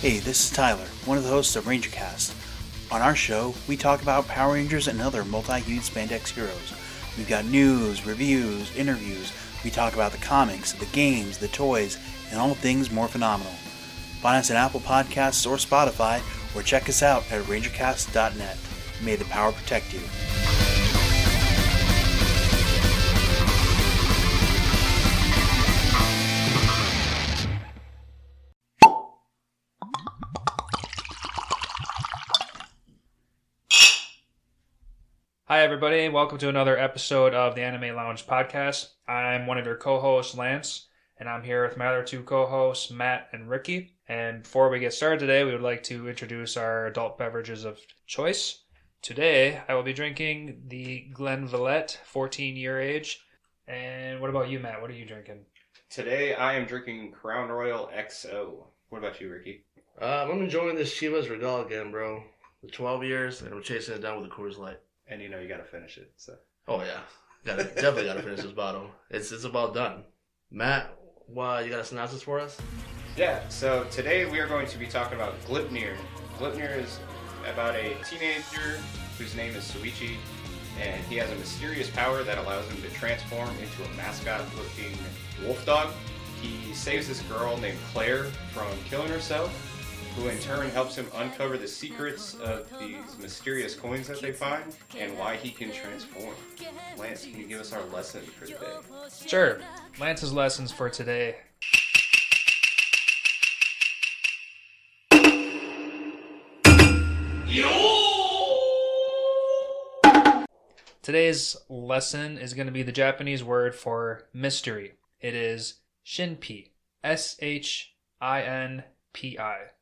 Hey, this is Tyler, one of the hosts of RangerCast. On our show, we talk about Power Rangers and other multi-unit spandex heroes. We've got news, reviews, interviews. We talk about the comics, the games, the toys, and all things more phenomenal. Find us at Apple Podcasts or Spotify, or check us out at rangercast.net. May the power protect you. Everybody. Welcome to another episode of the Anime Lounge podcast. I'm one of your co hosts, Lance, and I'm here with my other two co hosts, Matt and Ricky. And before we get started today, we would like to introduce our adult beverages of choice. Today, I will be drinking the Glenlivet 14 year age. And what about you, Matt? What are you drinking? Today I am drinking Crown Royal XO. What about you, Ricky? Um, I'm enjoying this Chivas Regal again, bro. The 12 years, and I'm chasing it down with a Coors Light. And you know you gotta finish it. So Oh yeah, got definitely got to finish this bottle. It's it's about done. Matt, why you got a synopsis for us? yeah. So today we are going to be talking about Gleipnir. Gleipnir is about a teenager whose name is Suichi, and he has a mysterious power that allows him to transform into a mascot-looking wolf dog. He saves this girl named Claire from killing herself, who in turn helps him uncover the secrets of these mysterious coins that they find and why he can transform. Lance, can you give us our lesson for the day? Sure. Lance's lessons for today. Today's lesson is going to be the Japanese word for mystery. It is shinpi. S H I N P I.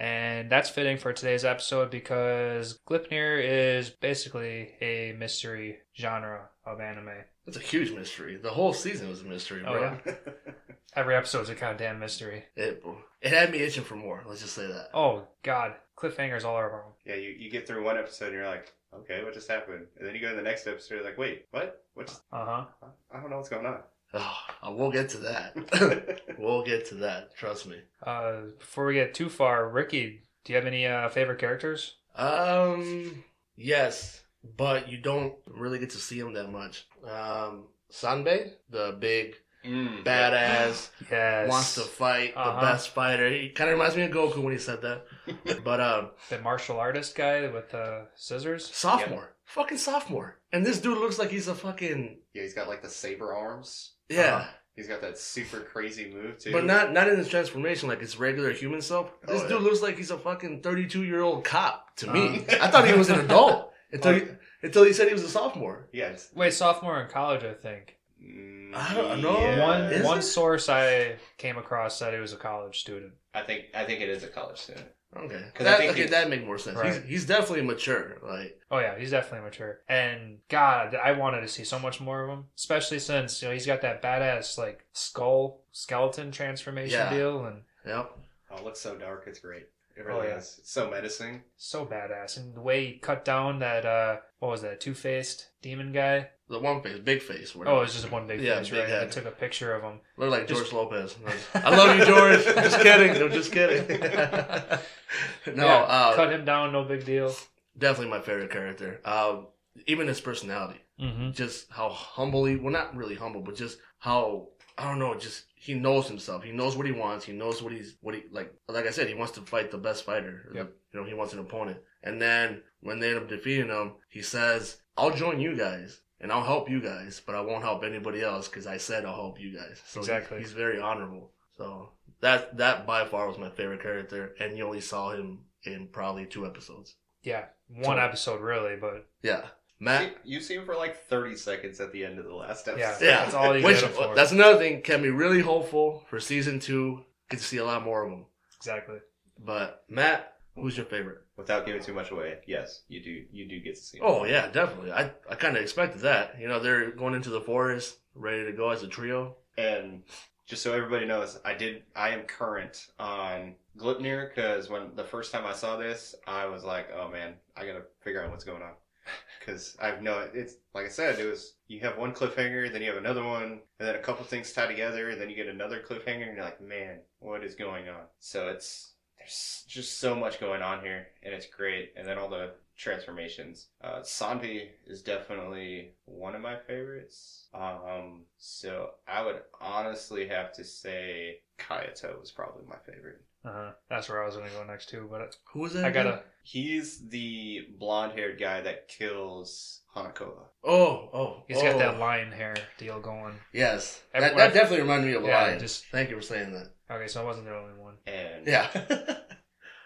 And that's fitting for today's episode because Gleipnir is basically a mystery genre of anime. It's a huge mystery. The whole season was a mystery, Oh, bro. yeah? Every episode's a goddamn mystery. It it had me itching for more. Let's just say that. Oh, God. Cliffhangers all over yeah, you, you get through one episode and you're like, okay, what just happened? And then you go to the next episode, you're like, wait, what? What just, Uh huh. I don't know what's going on. Oh, we'll get to that. we'll get to that. Trust me. Uh, before we get too far, Ricky, do you have any uh, favorite characters? Um, yes, but you don't really get to see him that much. Um, Sanbei, the big Mm, badass, Yes. wants to fight, Uh-huh. the best fighter. He kind of reminds me of Goku when he said that. but um, The martial artist guy with the scissors? sophomore, fucking sophomore, and this dude looks like he's a fucking Yeah, he's got like the saber arms. Yeah. Uh-huh. He's got that super crazy move too. But not not in his transformation like his regular human self. This Oh, dude looks like he's a fucking thirty two year old cop to me. Uh-huh. I thought he was an adult until he, Oh. until he said he was a sophomore. Yes. Wait, sophomore in college, I think. mm, I don't know. yeah. One Is one it? source I came across said he was a college student. I think I think it is a college student. Okay, 'Cause I that, think okay, he's- that make more sense. Right. He's he's definitely mature. Like Oh yeah, he's definitely mature. And God, I wanted to see so much more of him, especially since you know he's got that badass like skull skeleton transformation Yeah. deal, and yep. Oh, it looks so dark. It's great. It Oh, really yeah. is. It's so menacing. so badass. And the way he cut down that uh, what was that two faced demon guy? The one face, big face. Oh, it was just one big Yeah, face, big right? I head. took a picture of him. Looked like just- George Lopez. I love you, George. Just kidding. I'm just kidding. no, Yeah, uh, cut him down, no big deal. definitely my favorite character. Um, even his personality. Mm-hmm. just how humbly, well, not really humble but just how i don't know just he knows himself. He knows what he wants. He knows what he's what he like like i said he wants to fight the best fighter. Yep. you know he wants an opponent. And then when they end up defeating him he says i'll join you guys and i'll help you guys but i won't help anybody else because i said i'll help you guys. So he- Exactly. he's very honorable. So that that by far was my favorite character and you only saw him in probably two episodes. Yeah, one So- episode really, but yeah matt You see him for like 30 seconds at the end of the last episode. Yeah. Yeah, That's all you Which, get for. That's another thing. Can be really hopeful for season two. Get to see a lot more of them. exactly. But Matt, who's your favorite? Without giving too much away, yes, you do. You do get to see. Oh, him. Oh yeah, definitely. I I kind of expected that. You know, they're going into the forest, ready to go as a trio. And just so everybody knows, I did. I am current on Gleipnir because when the first time I saw this, I was like, "Oh man, I gotta figure out what's going on." Because I've no. It's like I said, it was you have one cliffhanger, then you have another one, and then a couple things tie together, and then you get another cliffhanger, and you're like, "Man, what is going on?" So it's there's just so much going on here, and it's great. And then all the transformations. Uh, Sanvi is definitely one of my favorites. Um, so I would honestly have to say Kaito is probably my favorite. Uh-huh. That's where I was gonna go next too, but Who was that? I again? gotta. He's the blonde-haired guy that kills Hanakova. Oh, oh. He's oh. got that lion hair deal going. Yes. Every- That, when I- that definitely reminded me of Yeah, Lion. just- Thank you for saying that. Okay, so I wasn't the only one. And Yeah.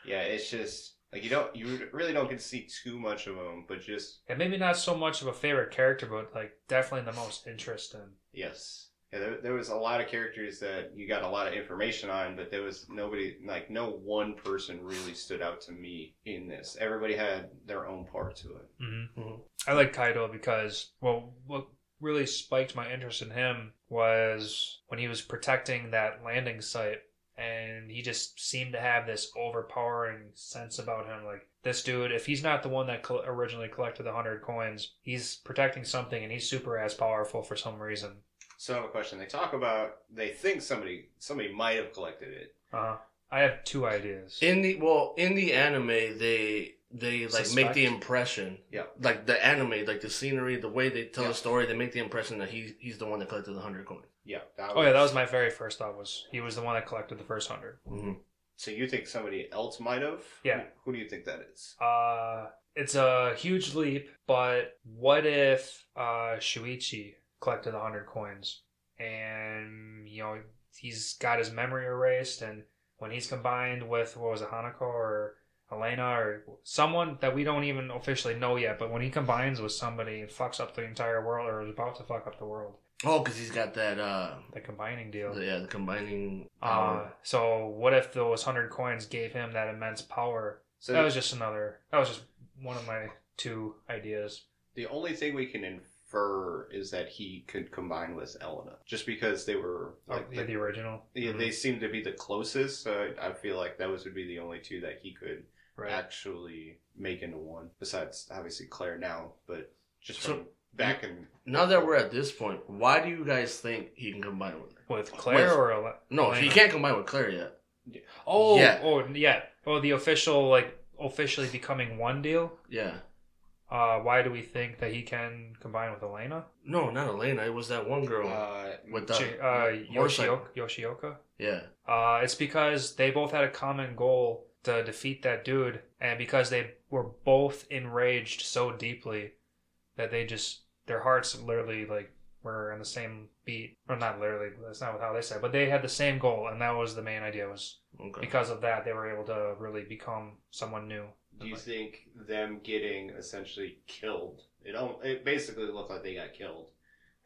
yeah, it's just like you don't, you really don't get to see too much of him, but just And maybe not so much of a favorite character, but like definitely the most interesting. Yes. Yeah, there, there was a lot of characters that you got a lot of information on, but there was nobody, like, no one person really stood out to me in this. Everybody had their own part to it. Mm-hmm. Mhm. I like Kaito because, well, what really spiked my interest in him was when he was protecting that landing site, and he just seemed to have this overpowering sense about him. Like this dude, if he's not the one that col- originally collected the hundred coins, he's protecting something, and he's super as powerful for some reason. So I have a question. They talk about, they think somebody, somebody might have collected it. Uh, I have two ideas. in the well, in the anime, they they like make the impression. Yeah. Like the anime, like the scenery, the way they tell Yeah. the story, they make the impression that he he's the one that collected the hundred coins. Yeah. That oh yeah, that was my very first thought. Was he was the one that collected the first hundred? Mm-hmm. So you think somebody else might have? Yeah. Who, who do you think that is? Uh, it's a huge leap, but what if uh, Shuichi collected the 100 coins and, you know, he's got his memory erased, and when he's combined with, what was it, Hanako or Elena or someone that we don't even officially know yet, but when he combines with somebody, it fucks up the entire world or is about to fuck up the world. Oh, because he's got that uh, The combining deal. the, yeah, the combining Uh, so what if those 100 coins gave him that immense power? So that was just another, that was just one of my two ideas. the only thing we can infer is that he could combine with Elena, just because they were oh, Like like the, the, the original. yeah, they mm-hmm. seem to be the closest. So I, I feel like those would be the only two that he could Right. actually make into one. Besides, obviously Claire now, but just So- from back in Now that we're at this point, why do you guys think he can combine with her? With Claire With- or Ele- No, Elena? he can't combine with Claire yet. Oh, Yeah. oh, yeah. Oh, the official like officially becoming one deal. Yeah. Uh, why do we think that he can combine with Elena? No, not Elena. It was that one girl uh, with the Chi- uh. Yoshioka. Yoshioka. Yeah. Uh, it's because they both had a common goal to defeat that dude, and because they were both enraged so deeply that they just their hearts literally like were on the same beat, or not literally. That's not how they said, but they had the same goal, and that was the main idea. Was Okay. because of that they were able to really become someone new. Do you think them getting essentially killed? It it basically looked like they got killed.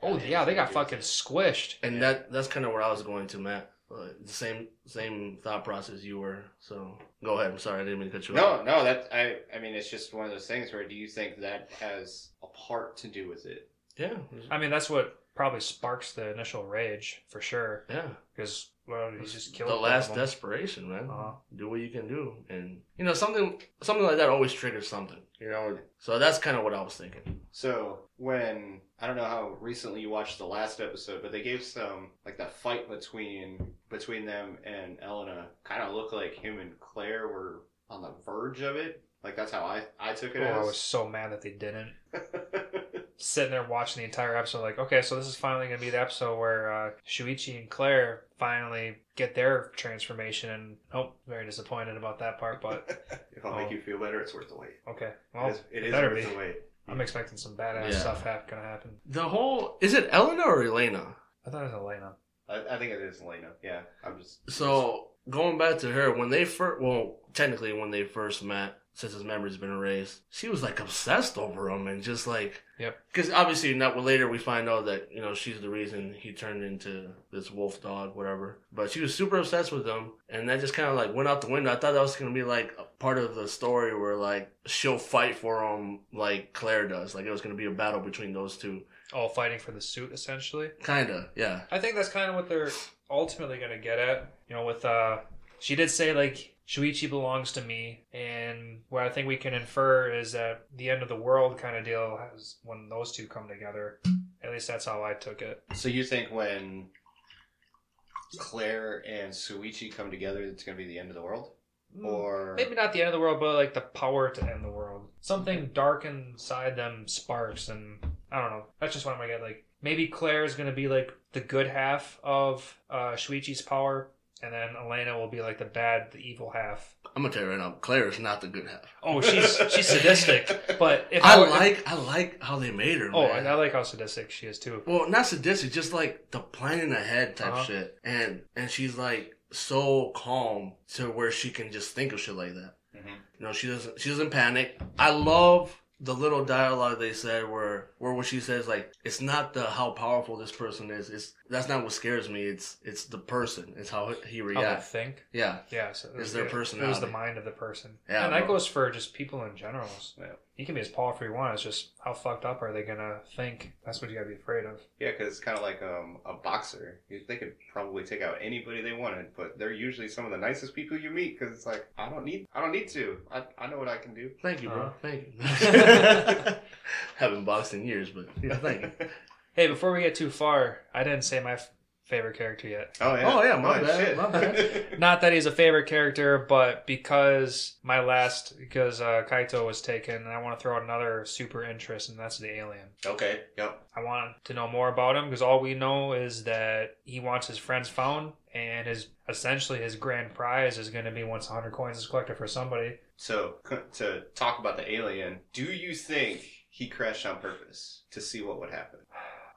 Oh And yeah, they got just- fucking squished. and Yeah. that that's kind of where I was going to, Matt. Uh, the same same thought process you were. So go ahead. I'm sorry, I didn't mean to cut you No, off. no, that I I mean it's just one of those things where do you think that has a part to do with it? Yeah. I mean, that's what probably sparks the initial rage for sure. Yeah. Because well, he just killed the last them. desperation, man. Uh-huh. Do what you can do, and you know something something like that always triggers something. You know, so that's kind of what I was thinking. So when I don't know how recently you watched the last episode, but they gave some like that fight between between them and Elena kind of looked like him and Claire were on the verge of it. Like that's how I I took it Oh, I was so mad that they didn't. Sitting there watching the entire episode, like, okay, so this is finally gonna be the episode where uh, Shuichi and Claire finally get their transformation, and oh, very disappointed about that part. But if I'll make you feel better, it's worth the wait. okay, It well, is, it is better worth be. the wait. I'm expecting some badass Yeah. stuff hap- gonna happen. The whole is it Elena or Elena? I thought it was Elena. I, I think it is Elena. Yeah, I'm just So going back to her, when they first, well, technically when they first met, since his memory's been erased, she was like obsessed over him and just like, Yep. Because obviously, not well, later we find out that you know she's the reason he turned into this wolf dog, whatever. But she was super obsessed with him, and that just kind of like went out the window. I thought that was gonna be like a part of the story where like she'll fight for him like Claire does. Like it was gonna be a battle between those two. All fighting for the suit, essentially. Kinda, yeah. I think that's kind of what they're ultimately to get at. You know, with uh, she did say like Shuichi belongs to me, and what I think we can infer is that the end of the world kind of deal has when those two come together. At least that's how I took it. So you think when Claire and Suichi come together, it's going to be the end of the world? Mm, or Maybe not the end of the world, but like the power to end the world. Something dark inside them sparks, and I don't know. That's just what I'm gonna get. Like maybe Claire is gonna be like the good half of uh, Shuichi's power, and then Elena will be like the bad, the evil half. I'm gonna tell you right now, Claire is not the good half. Oh, she's she's sadistic, but if I were- like I like how they made her. Oh, man. and I like how sadistic she is too. Well, not sadistic, just like the planning ahead type Uh-huh. shit. And and she's like so calm to where she can just think of shit like that. Mhm. You know, she doesn't she doesn't panic. I love the little dialogue they said where where what she says like it's not the how powerful this person is. It's that's not what scares me. It's it's the person. It's how he How they reacts. think. Yeah. Yeah, so it Is their it- It was the mind of the person. Yeah, and that goes for just people in general. Yeah. You can be as powerful as you want. It's just how fucked up are they gonna think? That's what you gotta be afraid of. Yeah, because it's kind of like um, a boxer. You- They could probably take out anybody they wanted, but they're usually some of the nicest people you meet. Because it's like, I don't need, I don't need to. I, I know what I can do. Thank you, bro. Uh-huh. Thank you. Haven't boxed in years, but yeah, thank you. Hey, before we get too far, I didn't say my f- favorite character yet. Oh yeah. Oh, yeah, my Oh, bad, shit. my bad. Not that he's a favorite character, but because my last because uh, Kaito was taken, and I want to throw out another super interest, and that's the alien. okay. Yep. I want to know more about him because all we know is that he wants his friends found, and his essentially his grand prize is going to be once 100 coins is collected for somebody. So to talk about the alien, do you think he crashed on purpose to see what would happen?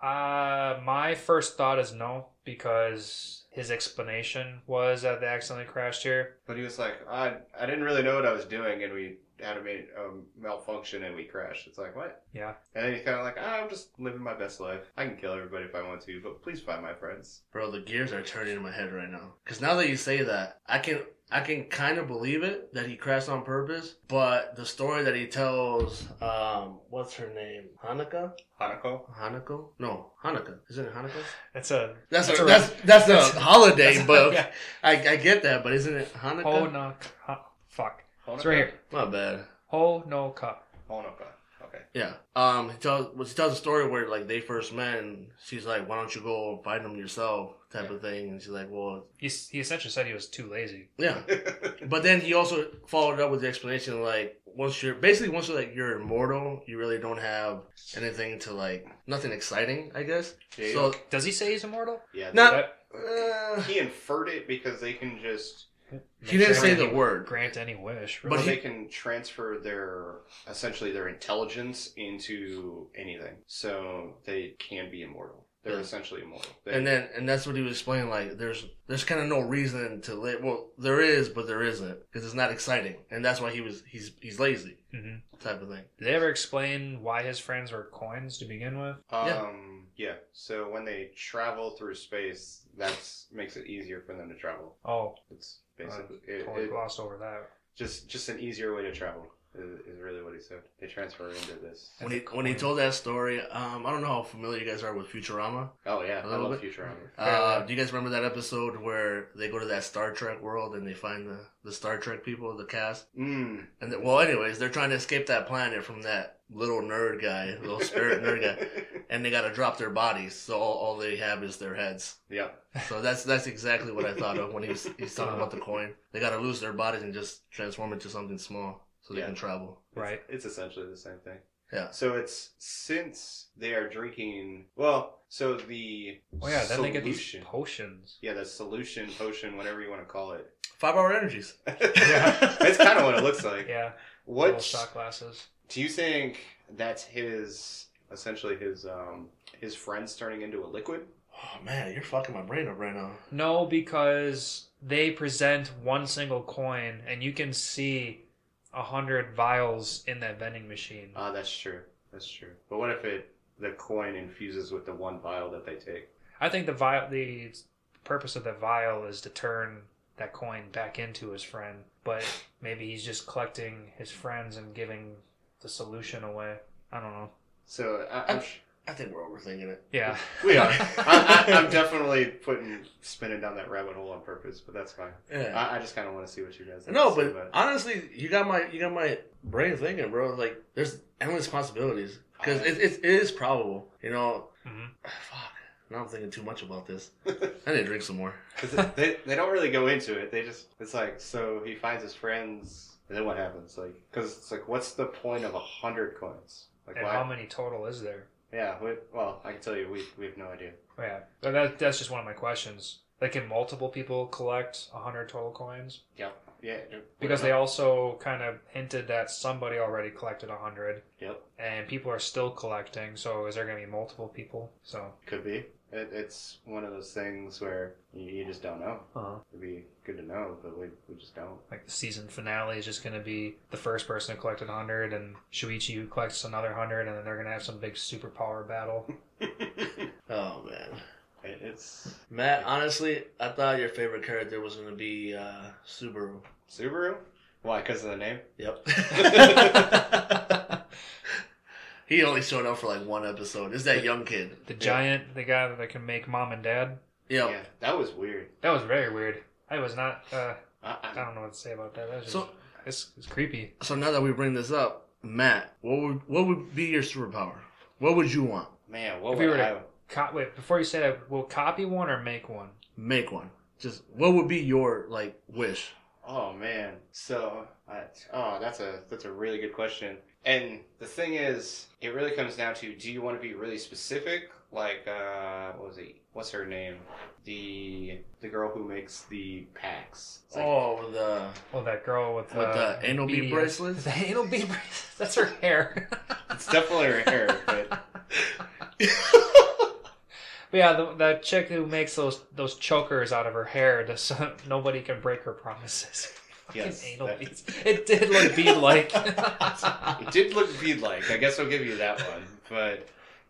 Uh, my first thought is no because his explanation was that they accidentally crashed here. But he was like, I, I didn't really know what I was doing, and we had a ma- um, malfunction, and we crashed. It's like what? Yeah. And then he's kind of like, ah, I'm just living my best life. I can kill everybody if I want to, but please find my friends. Bro, the gears are turning in my head right now. Because now that you say that, I can I can kind of believe it that he crashed on purpose. But the story that he tells, um, what's her name? Hanukkah? Hanako? Hanako? No, Hanukkah. Isn't it Hanukkah? That's a That's That's a, a- that's that's a holiday, that's- but yeah. I, I get that. But isn't it Hanukkah? ho no ka. Fuck. It's right here. My bad. Ho no ka. Honoka. Okay. Yeah. Um. He tells he tells a story where like they first met, and she's like, "Why don't you go find them yourself?" Type of thing, and she's like, "Well, He, he essentially said he was too lazy. yeah." But then he also followed up with the explanation like once you're basically once you're like you're immortal, you really don't have anything to like nothing exciting, I guess. Yeah, So Does he say he's immortal? yeah. Not- That- uh, he inferred it because they can just he didn't say the word. Grant any wish. But But he- they can transfer their essentially their intelligence into anything, so they can be immortal. They're Yeah. essentially immortal. They, And then and that's what he was explaining. Like there's there's kind of no reason to live. Well, there is, but there isn't because it's not exciting, and that's why he was he's he's lazy hmm type of thing. Did they ever explain why his friends were coins to begin with? um, yeah. So when they travel through space, that makes it easier for them to travel. Oh, It's basically I it, totally it- glossed over that. just just an easier way to travel. Is, really what he said. They transfer into this. When he when he told that story, um, I don't know how familiar you guys are with Futurama. Oh yeah, A I love bit. Futurama. Uh, do you guys remember that episode where they go to that Star Trek world and they find the, the Star Trek people, the cast? Mm. And then, well, anyways, they're trying to escape that planet from that little nerd guy, little spirit nerd guy, and they got to drop their bodies, so all, all they have is their heads. yeah. So that's that's exactly what I thought of when he's he's talking about the coin. They got to lose their bodies and just transform into something small so they Yeah. can travel. Right. It's essentially the same thing. Yeah. So it's since they are drinking. Well, so the Oh yeah, then they get these solution- potions. Yeah, the solution, potion, whatever you want to call it. Five hour energies. Yeah. That's kind of what it looks like. Yeah, little What shot glasses. do you think? That's his essentially his um his friends turning into a liquid. Oh man, you're fucking my brain up right now. No, because they present one single coin, and you can see a hundred vials in that vending machine. Ah, that's true. That's true. But what if it the coin infuses with the one vial that they take? I think the vial, the purpose of the vial is to turn that coin back into his friend, but maybe he's just collecting his friends and giving the solution away. I don't know. So I, I'm, I- I think we're overthinking it. Yeah, we are. I, I, I'm definitely putting spinning down that rabbit hole on purpose, but that's fine. Yeah. I, I just kind of want to see what you guys. have No, to say but honestly, you got my you got my brain thinking, bro. Like, there's endless possibilities because it, it, it is probable. You know, Mhm. fuck, Now I'm thinking too much about this. I need to drink some more. they, they don't really go into it. They just it's like so he finds his friends, and then what happens? Like because it's like what's the point of a hundred coins? Like and why? how many total is there? Yeah. We, well, I can tell you, we we have no idea. Oh, yeah, but that, that's just one of my questions. Like, can multiple people collect 100 total coins? Yeah. Yeah. Because they also kind of hinted that somebody already collected 100, Yep. and people are still collecting, so is there going to be multiple people? So, Could be. It, it's one of those things where you, you just don't know. uh It'd be good to know, but we, we just don't. like the season finale is just going to be the first person who collected 100, and Shuichi who collects another 100, and then they're going to have some big superpower battle. Oh man, It- it's Matt. Honestly, I thought your favorite character was gonna be uh, Subaru. Subaru. Why? Because of the name. Yep. he only showed up for like one episode. Is that young kid. The giant, the guy that can make mom and dad. Yep. Yeah, that was weird. That was very weird. I was not. Uh, I, I I, don't know what to say about that. That was just, So- it's, it's creepy. So now that we bring this up, Matt, what would what would be your superpower? What would you want? man, what If would we were to- Co- wait, before you say that, will copy one or make one? Make one. Just what would be your like wish? Oh man. So, I, oh, that's a that's a really good question. And the thing is, it really comes down to: Do you want to be really specific? Like, uh, what was it? What's her name? The the girl who makes the packs. It's like- oh, the Well, that girl with, With uh, the anal bead BDS bracelets? The anal bead bracelets. That's her hair. It's definitely her hair, but But yeah, the, that chick who makes those those chokers out of her hair, just so nobody can break her promises. Yes, anal that- beads. It did look bead like. it did look bead-like. I guess I'll give you that one. But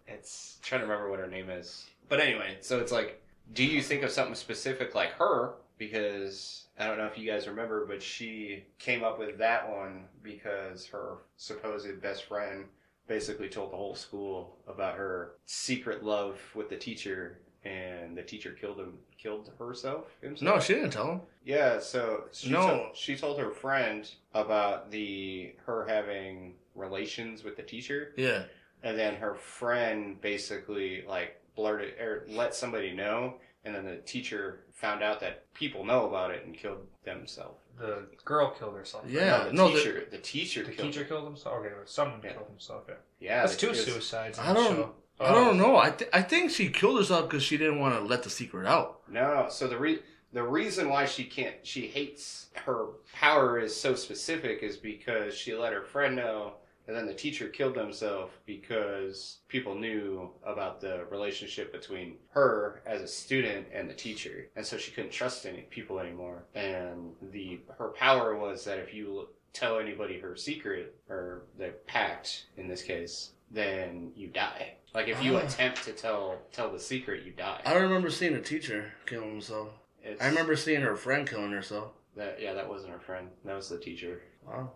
it's I'm trying to remember what her name is. But anyway, so it's like, do you think of something specific like her? Because I don't know if you guys remember, but she came up with that one because her supposed best friend basically told the whole school about her secret love with the teacher, and the teacher killed him, killed herself. Himself. no, she didn't tell him. Yeah, so she No. told, she told her friend about the her having relations with the teacher, Yeah. and then her friend basically like blurted or let somebody know, and then the teacher found out that people know about it and killed themselves. the girl killed herself. right? Yeah. no, the no, the- teacher, the, teacher, The killed teacher killed himself. Okay, someone Yeah. killed himself. Yeah. Yeah, That's two suicides. in I the don't- show. I don't oh. know. I th- I think she killed herself because she didn't want to let the secret out. No, so the re- the reason why she can't she hates her power is so specific is because she let her friend know and then the teacher killed himself because people knew about the relationship between her as a student and the teacher and so she couldn't trust any people anymore and the her power was that if you tell anybody her secret or the pact in this case then you die like if you Ah. attempt to tell tell the secret you die I don't remember seeing a teacher killing himself. it's, I remember seeing her friend killing herself. that. Yeah, that wasn't her friend. That was the teacher. Oh,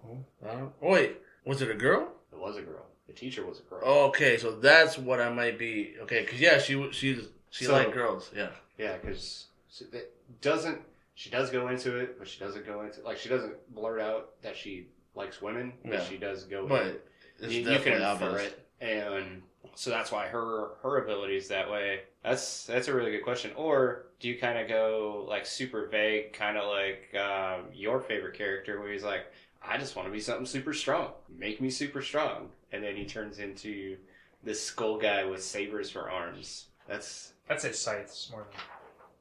don't. Oh, wait, was it a girl? It was a girl. The teacher was a girl. Okay, so that's what I might be. Okay, because yeah, she she's she So- liked girls. Yeah. Yeah, because it doesn't. She does go into it, but she doesn't go into like she doesn't blurt out that she likes women. But Yeah. she does go. in. But it's you, you can infer obvious. it, and so that's why her her ability is that way. That's that's a really good question. Or do you kind of go like super vague, kind of like um, your favorite character, where he's like, I just want to be something super strong. Make me super strong, and then he turns into this skull guy with sabers for arms. That's I'd say scythes more than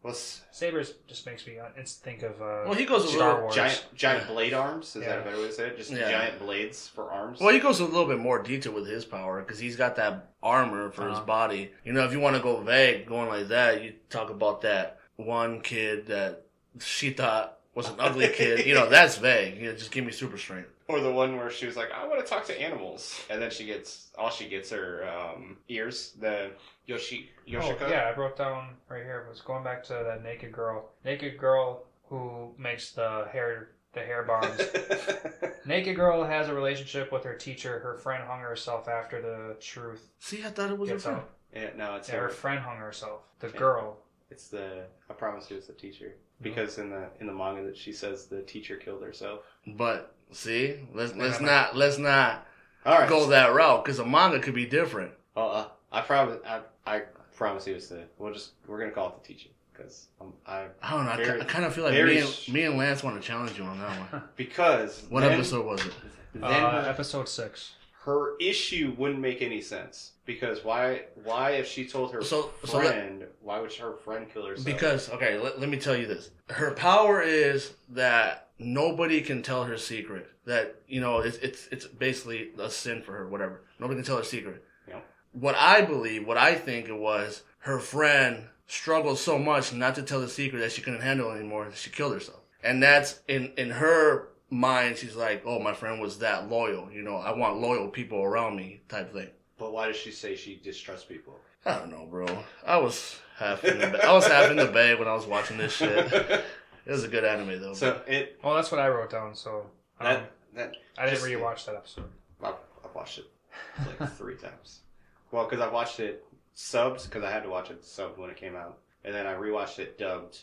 what's sabers. Just makes me uh, it's think of uh, Well, he goes a Star little. Wars. giant giant blade arms. Is that a better way to say it? Just Yeah. giant blades for arms. Well, he goes a little bit more detail with his power because he's got that armor for his Uh-huh. body. You know, if you want to go vague, going like that, you talk about that one kid that she thought was an ugly kid. You know, that's vague. You know, just give me super strength. Or the one where she was like, I want to talk to animals. And then she gets, all she gets are um, ears. The Yoshi, Yoshiko. Oh, yeah, I wrote down right here. It was going back to that naked girl. Naked girl who makes the hair the hair bombs. naked girl has a relationship with her teacher. Her friend hung herself after the truth See, I thought it was a gets friend. out. yeah, no, it's Yeah, her her. friend hung herself. The Yeah. girl. It's the, I promise you it's the teacher. Because in the in the manga that she says the teacher killed herself. But see, let's let's Yeah, not let's not All right. go that route because a manga could be different. Well, uh, I probably, I, I promise you it's the. We'll just we're gonna call it the teaching because I I don't know. I, Very- ki- I kind of feel like me and, sh- me and Lance want to challenge you on that one. because What then, episode was it? Then Uh, episode six. Her issue wouldn't make any sense because why? Why if she told her So- so let- friend, why would her friend kill herself? Because okay, let, let me tell you this. Her power is that nobody can tell her secret. That you know, it's it's it's basically a sin for her. Whatever. Nobody can tell her secret. Yeah. What I believe, what I think it was, her friend struggled so much not to tell the secret that she couldn't handle it anymore. That she killed herself. And that's in in her mind. She's like, oh, my friend was that loyal. You know, I want loyal people around me, type thing. but why does she say she distrusts people? I don't know, bro. I was half in the ba- I was half in the bed when I was watching this shit. It was a good anime though. so it Well, that's what I wrote down. So um, that that I didn't just- rewatch that episode. I've, I've watched it like three times. Well, because I watched it subs because I had to watch it subbed when it came out, and then I rewatched it dubbed,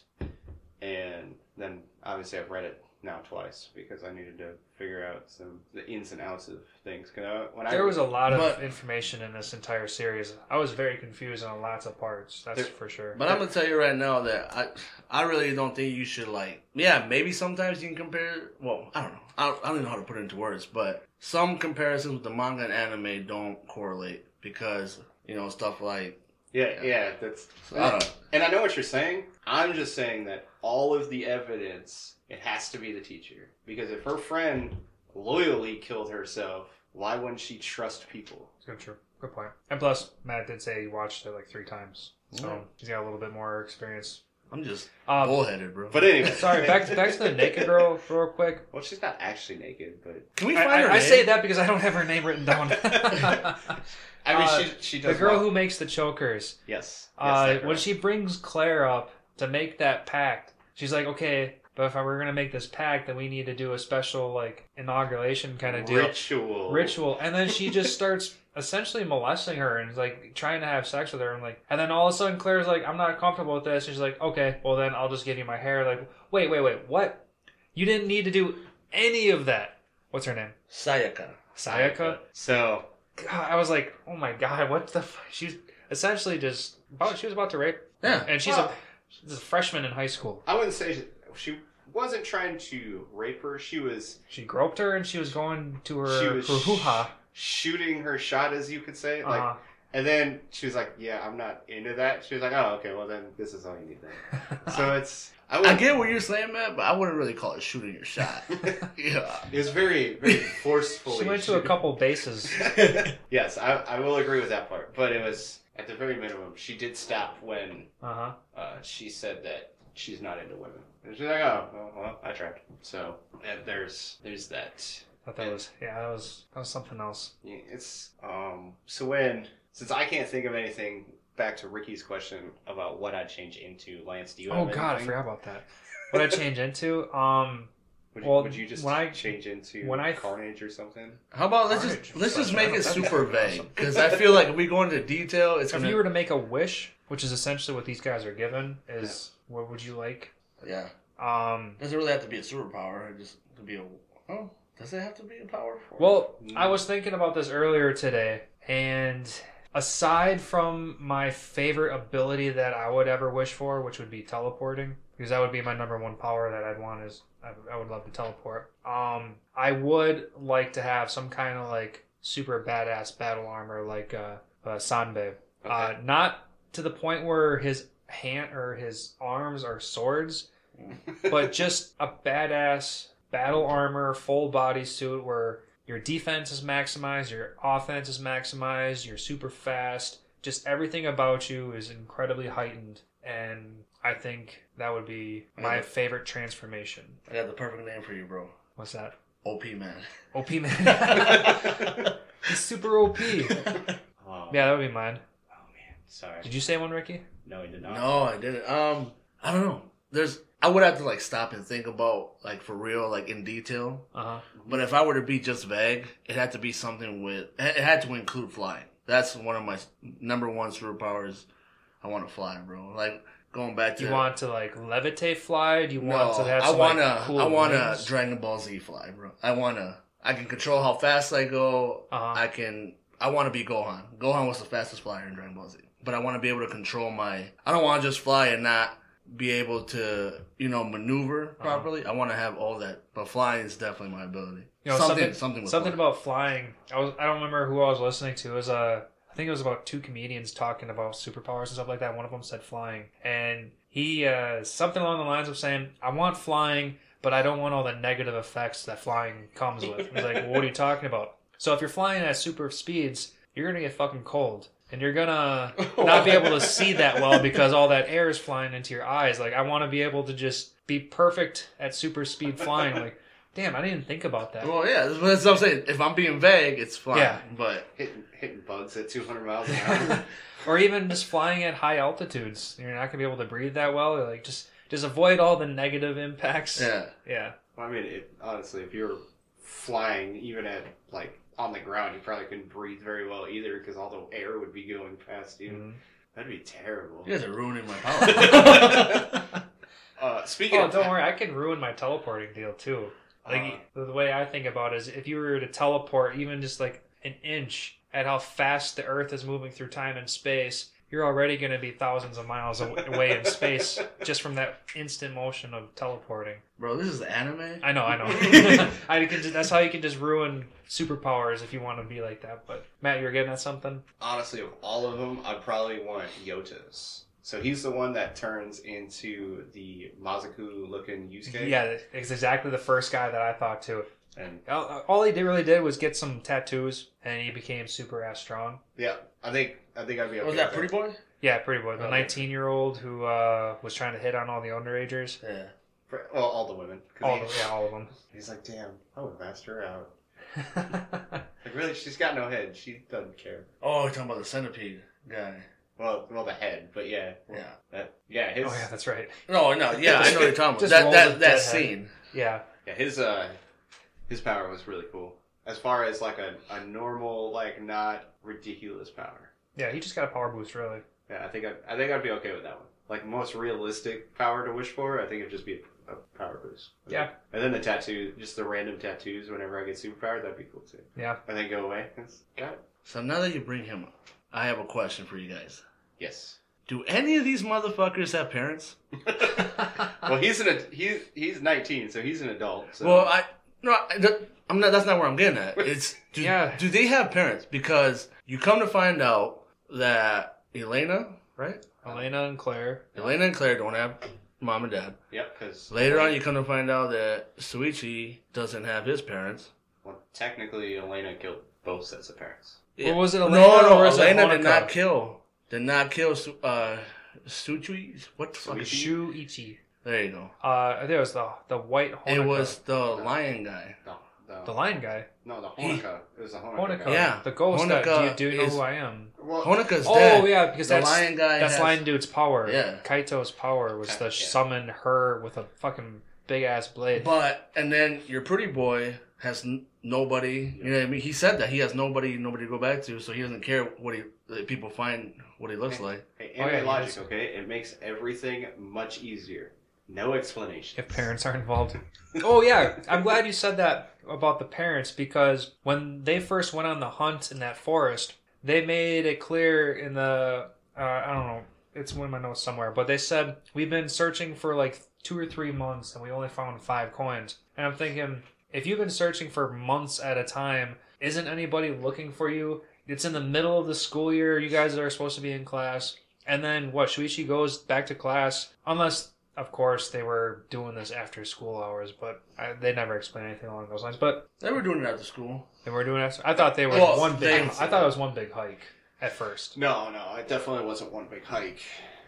and then obviously I've read it now twice because I needed to figure out some the ins and outs of things. Cause I, when I There was a lot of information in this entire series. I was very confused on lots of parts. That's There- for sure. But I'm gonna tell you right now that I I really don't think you should like yeah maybe sometimes you can compare well I don't know I don't, I don't even know how to put it into words but some comparisons with the manga and anime don't correlate because you know stuff like yeah yeah that's I don't know. and I know what you're saying. I'm just saying that all of the evidence it has to be the teacher because if her friend loyally killed herself, why wouldn't she trust people? Good, true. Good point. And plus, Matt did say he watched it like three times, so Yeah. he's got a little bit more experience. I'm just Um, bullheaded bro. But anyway, sorry, back to, back to the naked girl real quick. Well, she's not actually naked, but can we I, find her I, I say that because I don't have her name written down. I mean, Uh, she she the girl well. who makes the chokers. yes, yes Uh, when she brings Claire up to make that pact, she's like, "Okay, but if I were gonna make this pact, then we need to do a special like inauguration kind of deal, ritual ritual." And then she just starts essentially molesting her and like trying to have sex with her. And like, and then all of a sudden Claire's like, "I'm not comfortable with this." And she's like, "Okay, well then I'll just give you my hair." Like, wait, wait, wait, what? You didn't need to do any of that. What's her name? Sayaka. Sayaka. So God, I was like, oh my god, what the? F-? She's essentially just about. She was about to rape, Yeah. and she's Well- a she's a freshman in high school. I wouldn't say she, she wasn't trying to rape her. She was She groped her, and she was going to her She was her hoo ha. Shooting her shot, as you could say. Like, Uh, and then she was like, "Yeah, I'm not into that." She was like, "Oh, okay. Well, then this is all you need then." So it's I, I get what you're saying, Matt, but I wouldn't really call it shooting your shot. yeah. It was very very forcefully. she went to a couple bases. yes, I, I will agree with that part. But it was at the very minimum. She did stop when Uh huh. uh, she said that she's not into women. And she's like, oh, well, well I tried. So and there's there's that. Thought that was yeah, that was that was something else. Yeah, It's um. So when since I can't think of anything. Back to Ricky's question about what I'd change into. Lance, do you? Oh have god, I forgot about that. What I'd change into? Um, Would you, Well, would you just when I- change into when I- Carnage or something? How about let's Alright, just let's just make it super vague because I feel like if we go into detail, it's if gonna you were to make a wish, which is essentially what these guys are given, is what would you like? yeah. Um, Doesn't really have to be a superpower. It just could be a oh. Does it have to be a power? Well, Mm. I was thinking about this earlier today, and aside from my favorite ability that I would ever wish for, which would be teleporting, because that would be my number one power that I'd want is I, I would love to teleport. Um, I would like to have some kind of like super badass battle armor like uh, uh Sanbei. Uh, not to the point where his hand or his arms are swords, but just a badass battle armor, full body suit where your defense is maximized, your offense is maximized, you're super fast. Just everything about you is incredibly heightened, and I think that would be my Yeah. favorite transformation. I got the perfect name for you, bro. What's that? OP man. OP man. He's super OP. Oh, Yeah, that would be mine. Oh man, sorry. Did you say one, Ricky? No, he did not. No, I didn't. Um, I don't know. There's. I would have to like stop and think about like for real, like in detail. Uh huh. But if I were to be just vague, it had to be something with. It had to include flying. That's one of my number one superpowers. I want to fly, bro. Like going back to. You want to like levitate fly? Do you No, want to have I wanna. like, cool I wanna? Dragon Ball Z fly, bro. I wanna. I can control how fast I go. Uh-huh. I can. I want to be Gohan. Gohan was the fastest flyer in Dragon Ball Z. but I want to be able to control my. I don't want to just fly and not be able to, you know, maneuver Uh-huh. properly. I want to have all that, but flying is definitely my ability. You know, something, something, something flying. about flying. I was I don't remember who I was listening to. It was uh, I think it was about two comedians talking about superpowers and stuff like that. One of them said flying, and he uh, something along the lines of saying, "I want flying, but I don't want all the negative effects that flying comes with." He's like, well, "What are you talking about?" So if you're flying at super speeds, you're gonna get fucking cold. And you're gonna not be able to see that well because all that air is flying into your eyes. Like I want to be able to just be perfect at super speed flying. Like, damn, I didn't think about that. Well, yeah, that's what I'm saying. If I'm being vague, it's flying. Yeah. But Hitting, hitting bugs at 200 miles an hour. or even just flying at high altitudes. You're not gonna be able to breathe that well. Like just just avoid all the negative impacts. yeah, Yeah. Well, I mean, it, honestly, if you're flying, even at like on the ground, you probably couldn't breathe very well either because all the air would be going past you. Mhm. That'd be terrible. you guys are ruining my power. uh, speaking Oh, of, don't worry. I can ruin my teleporting deal too. Like the the way I think about it is, if you were to teleport even just like an inch at how fast the Earth is moving through time and space, you're already going to be thousands of miles away in space just from that instant motion of teleporting. Bro, this is anime. I know, I know. I can just, that's how you can just ruin superpowers if you want to be like that. But Matt, you were getting at something. honestly, of all of them, I'd probably want Yota's. So he's the one that turns into the Mazoku looking Yusuke. Yeah, it's exactly the first guy that I thought too. And All, all he did, really did was get some tattoos, and he became super ass strong. yeah, I think I think I'd be okay. was that with Pretty Boy? Yeah, pretty boy. The 19 year old who uh, was trying to hit on all the underagers. Yeah. For- Well, all the women. All he- the, yeah, all of them. He's like, damn, I would master her out. Like, really, she's got no head. She doesn't care. Oh, you're talking about the centipede guy. Well, well, the head, but yeah, Yeah. that, yeah, his, oh yeah, that's right. No, no, yeah, I know what you're talking about. That that that dead scene. Yeah, yeah, his, uh, his power was really cool. As far as like a, a normal, like not ridiculous power. Yeah. He just got a power boost, really. Yeah, I think I, I think I'd be okay with that one. Like most realistic power to wish for, I think it'd just be a, a power boost. Yeah. And then the tattoo, just the random tattoos. Whenever I get superpower, that'd be cool too. Yeah. And then go away. That's, got it. So now that you bring him up, I have a question for you guys. Yes. Do any of these motherfuckers have parents? well, he's an ad- he, he's 19, so he's an adult. So. Well, I no, I, I'm not. That's not where I'm getting at. It's do, Yeah. do they have parents? Because you come to find out that Elena, right? Elena and Claire. Elena and Claire don't have mom and dad. yep, because Later on, you come to find out that Suichi doesn't have his parents. well, technically Elena killed both sets of parents. Or was it Elena no, no, or was it Elena did Honoka? not kill. Did not kill Su- uh, Suichi. What the fuck? Suichi? Is Shu there you go. Uh, I think it was the the white. Honoka. It was the lion guy. No, the, the lion guy. no, the Honoka. It was the Honoka. Honoka. guy. Yeah. The ghost. that, do, you, do you know is- who I am? Well, Honeka's Oh dead. yeah, because the that's lion guy. that's has- lion dude's power. Yeah. Kaito's power was to Yeah. summon her with a fucking big ass blade. But and then your pretty boy has n- nobody. You know what I mean? He said that he has nobody, nobody to go back to, so he doesn't care what he that people find what he looks like. Hey, Oh, yeah, logic, okay? It makes everything much easier. No explanation. if parents are involved. oh yeah, I'm glad you said that about the parents because when they first went on the hunt in that forest, they made it clear in the uh, I don't know, it's in my notes somewhere, but they said we've been searching for like two or three months and we only found five coins. And I'm thinking, if you've been searching for months at a time, isn't anybody looking for you? It's in the middle of the school year. You guys are supposed to be in class. And then what? Shuichi goes back to class, unless, of course, they were doing this after school hours. But I, they never explain anything along those lines. But They were doing it after school. they were doing it. I thought they were Well, one big. I thought it was one big hike at first. No, no, it definitely wasn't one big hike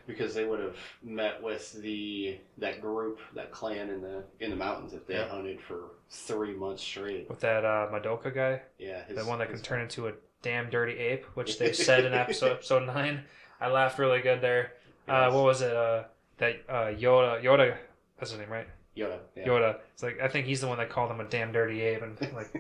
because they would have met with the that group, that clan in the in the mountains if they Yeah. hunted for three months straight. With that uh, Madoka guy, Yeah, his, the one that can turn into a damn dirty ape, which they said in episode episode nine. I laughed really good there. Uh, what was it? Uh, that uh, Yoda. Yoda. That's his name, right? Yoda. Yeah. Yoda. It's like I think he's the one that called him a damn dirty ape, and like,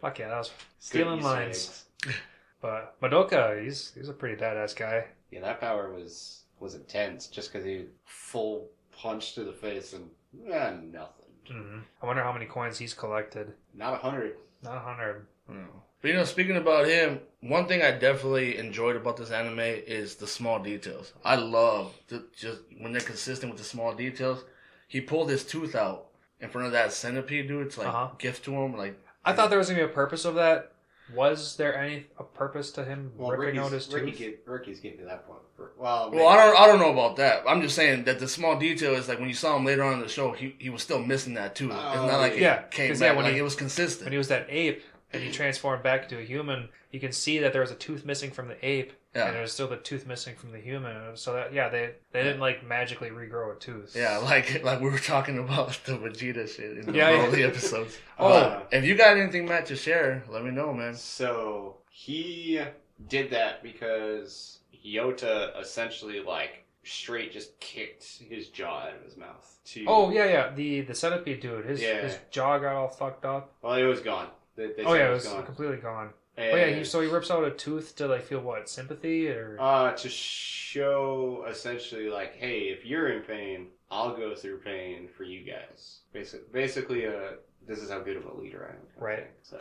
fuck yeah, that was stealing Good Easter lines. But Madoka, he's he's a pretty badass guy. Yeah, that power was was intense just because he full punch to the face and eh, nothing. hmm I wonder how many coins he's collected. Not a hundred. Not a hundred. No. But you know, speaking about him, one thing I definitely enjoyed about this anime is the small details. I love the, just when they're consistent with the small details. He pulled his tooth out in front of that centipede dude to like Uh-huh. gift to him. Like, I thought there was gonna be a purpose of that. Was there any a purpose to him Well, ripping Ricky's, out his Ricky tooth? get, Ricky's getting to that point. For, well, well, I don't, I don't know about that. I'm just saying that the small detail is like when you saw him later on in the show, he, he was still missing that tooth. it's Oh, not like yeah. it came 'Cause, back. yeah, when like he- it was consistent. when he was that ape and he transformed back into a human, you can see that there was a tooth missing from the ape, Yeah. and there was still the tooth missing from the human. So that yeah, they they didn't like magically regrow a tooth. Yeah, like like we were talking about the Vegeta shit in the Yeah, yeah. episodes. Oh. Uh, If you got anything, Matt, to share, let me know, man. So he did that because Yota essentially like straight just kicked his jaw out of his mouth. To Oh yeah, yeah. The the centipede dude, his Yeah. his jaw got all fucked up. Well, it was gone. They, they oh yeah, it it was was gone. completely gone. And, oh yeah, he, so he rips out a tooth to like feel what sympathy or uh, to show essentially like, hey, if you're in pain, I'll go through pain for you guys. Basic, basically, uh, this is how good of a leader I am. Right. thing. So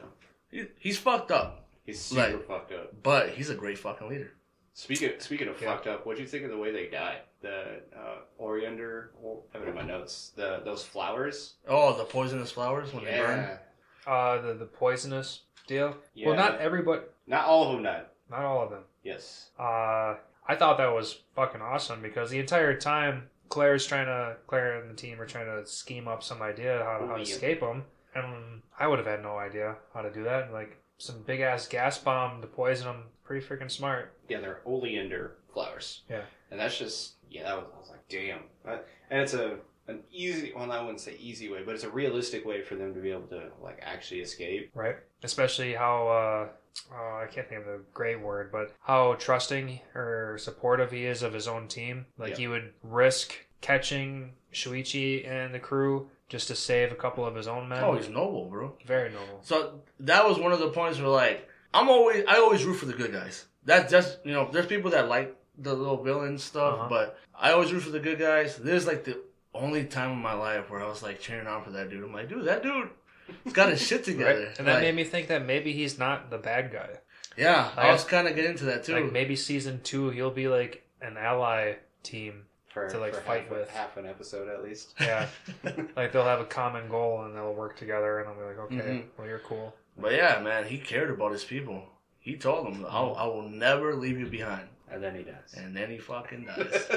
He, he's fucked up, he's super Like- fucked up. but he's a great fucking leader. Speaking speaking of Yeah. fucked up, what do you think of the way they died? The uh, Oriander, well, I have it in my notes. The those flowers. Oh, the poisonous flowers when they burn. Uh the the poisonous deal. Yeah. Well, not everybody, Not all of them died. not all of them. Yes. Uh, I thought that was fucking awesome because the entire time Claire's trying to Claire and the team are trying to scheme up some idea how, how Oh, to escape them, and I would have had no idea how to do that. Like some big ass gas bomb to poison them, pretty freaking smart. Yeah, they're oleander flowers. Yeah. And that's just yeah. That was, I was like, damn. And it's a an easy. Well, I wouldn't say easy way, but it's a realistic way for them to be able to like actually escape. Right. Especially how uh, oh, I can't think of the great word, but how trusting or supportive he is of his own team. Like Yeah. he would risk catching Shuichi and the crew just to save a couple of his own men. Oh, he's noble, bro. very noble. So that was one of the points where like I'm always I always root for the good guys. That's just you know there's people that like the little villain stuff, Uh-huh. but I always root for the good guys. This is like the only time in my life where I was like cheering on for that dude. I'm like, dude, that dude. He's got his shit together. Right? And that Like, made me think that maybe he's not the bad guy. yeah, I I- was kind of getting into that too. Like maybe season two he'll be like an ally team. For, To, like, for fight half, with. half an episode at least. Yeah. like they'll have a common goal and they'll work together and I'll be like, okay, Mhm. well you're cool. But yeah, man, he cared about his people. He told them, I'll, I will never leave you behind. And then he does. And then he fucking dies.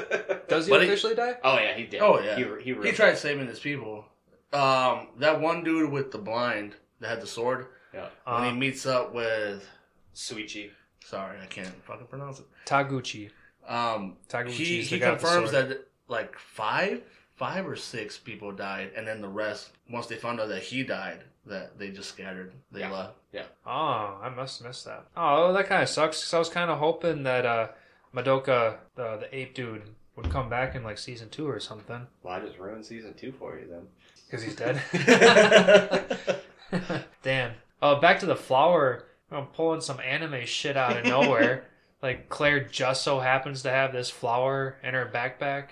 Does he But he- officially die? oh yeah, he did. Oh, yeah. He he, he ripped tried saving his people. Um, that one dude with the blind that had the sword, Yeah. when he Uh, meets up with, Suichi. sorry, I can't fucking pronounce it. Taguchi. Um, Taguchi he is the he guy with the confirms sword. that like five, five or six people died, and then the rest, once they found out that he died, that they just scattered. They left. Yeah. left. Oh, I must have missed that. Oh, that kind of sucks. Cause I was kind of hoping that uh, Madoka, the the ape dude, would come back in like season two or something. Well, I just ruined season two for you then. Because he's dead. Damn. Oh, back to the flower. I'm pulling some anime shit out of nowhere. like Claire just so happens to have this flower in her backpack,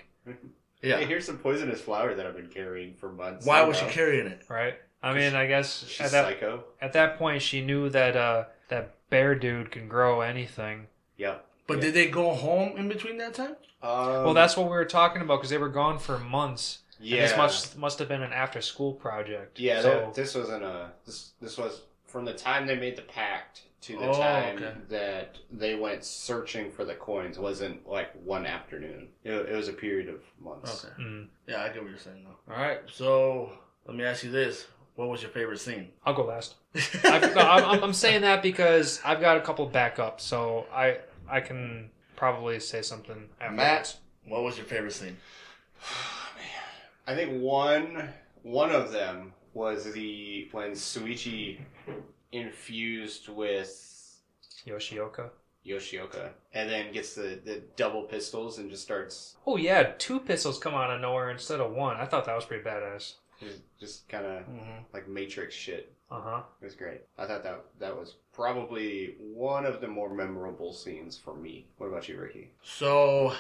Yeah. Hey, here's some poisonous flower that I've been carrying for months. Why was she carrying it? right? I mean, I guess She's at that psycho. at that point she knew that uh, that bear dude can grow anything. Yep. But Yeah. did they go home in between that time? Um, well, that's what we were talking about because they were gone for months. And yeah. this must must have been an after school project. Yeah, So that, this wasn't a this this was from the time they made the pact to the Oh, time okay. that they went searching for the coins wasn't like one afternoon. It, it was a period of months. Okay. mm, Yeah, I get what you're saying though. All right, so let me ask you this: What was your favorite scene? I'll go last. I've, no, I'm, I'm- I'm saying that because I've got a couple backups, so I I can probably say something after Matt? what was your favorite scene? I think one one of them was the when Suichi infused with Yoshioka. Yoshioka and then gets the, the double pistols and just starts Oh yeah, two pistols come out of nowhere instead of one. I thought that was pretty badass. just, just kind of Mm-hmm. like Matrix shit. Uh huh. It was great. I thought that that was probably one of the more memorable scenes for me. What about you, Ricky? So,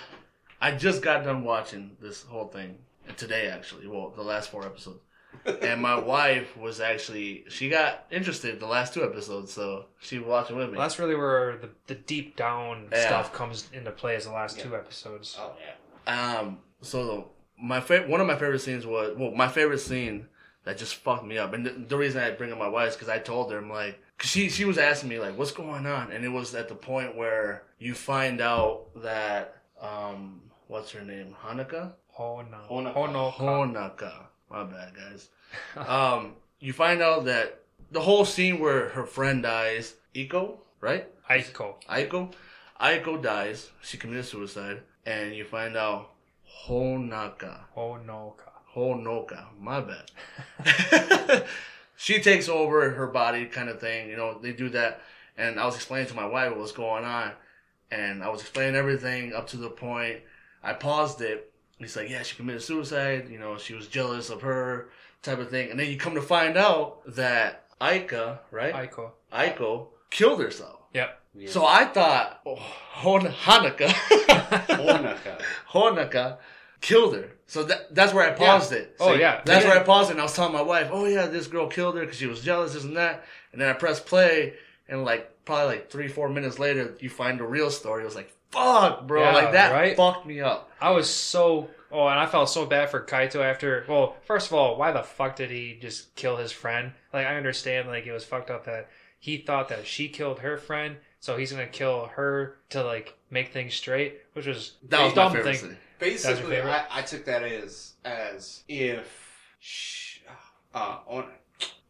I just got done watching this whole thing today. Actually, well, the last four episodes. and my wife was actually she got interested the last two episodes, so she was watching with me. Well, that's really where the, the deep down Yeah. stuff comes into play as the last Yeah. two episodes. Oh yeah. Um, so the, my favorite, one of my favorite scenes was well, my favorite scene that just fucked me up, and the, the reason I bring up my wife is because I told her I'm like, 'cause she she was asking me like, what's going on, and it was at the point where you find out that um, what's her name, Hanukkah, Oh no. Honoka. My bad guys. um, you find out that the whole scene where her friend dies, Iko, right? Aiko. Aiko, Aiko dies. She committed suicide, and you find out Honaka, no. Honoka. My bad. she takes over her body, kind of thing. You know, they do that, and I was explaining to my wife what was going on, and I was explaining everything up to the point. I paused it. He's like, "Yeah, she committed suicide. You know, she was jealous of her, type of thing." And then you come to find out that Aika, right? Aiko. Aiko killed herself. Yep. yeah. So I thought oh, Hon- Hanukkah, Honoka. Hanukkah killed her. So that, that's where I paused it. Oh, yeah. That's Yeah. where I paused it. And I was telling my wife, oh yeah, this girl killed her because she was jealous, and that. And then I pressed play, and like probably like three, four minutes later, you find the real story. It was like, fuck, bro, Yeah, like that right? fucked me up. I was so oh, and I felt so bad for Kaito after. Well, first of all, why the fuck did he just kill his friend? Like, I understand, like it was fucked up that he thought that she killed her friend, so he's gonna kill her to like make things straight, which was That a was my dumb favorite thing. scene. Basically. I, I took that as as if sh- uh on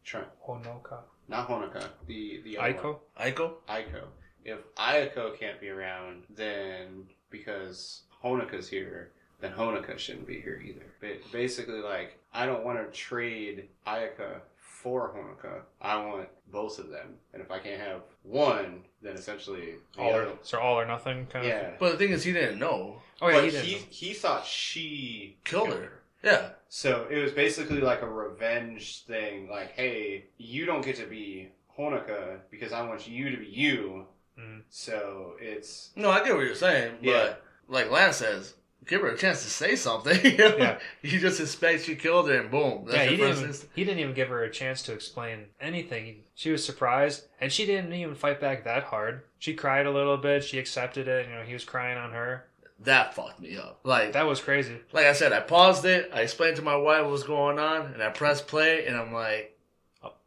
try Honoka. not Honoka the the other one. Aiko. Aiko? Aiko. If Ayako can't be around, then because Honoka's here, then Honoka shouldn't be here either. Ba- Basically, like, I don't want to trade Ayaka for Honoka. I want both of them. And if I can't have one, then essentially the All other. or, so all or nothing kind of. Yeah. But the thing is, he didn't know. Oh yeah, but he he, did. he, thought she Killed her. Yeah. So it was basically like a revenge thing. Like, hey, you don't get to be Honoka because I want you to be you. Mhm. So it's No, I get what you're saying, but Yeah. like Lance says, give her a chance to say something. Yeah. You just suspect she killed her and boom. That's yeah, your he didn't, first even, he didn't even give her a chance to explain anything. She was surprised, and she didn't even fight back that hard. She cried a little bit. She accepted it. You know, he was crying on her. That fucked me up. Like That was crazy. like I said, I paused it, I explained to my wife what was going on, and I pressed play and I'm like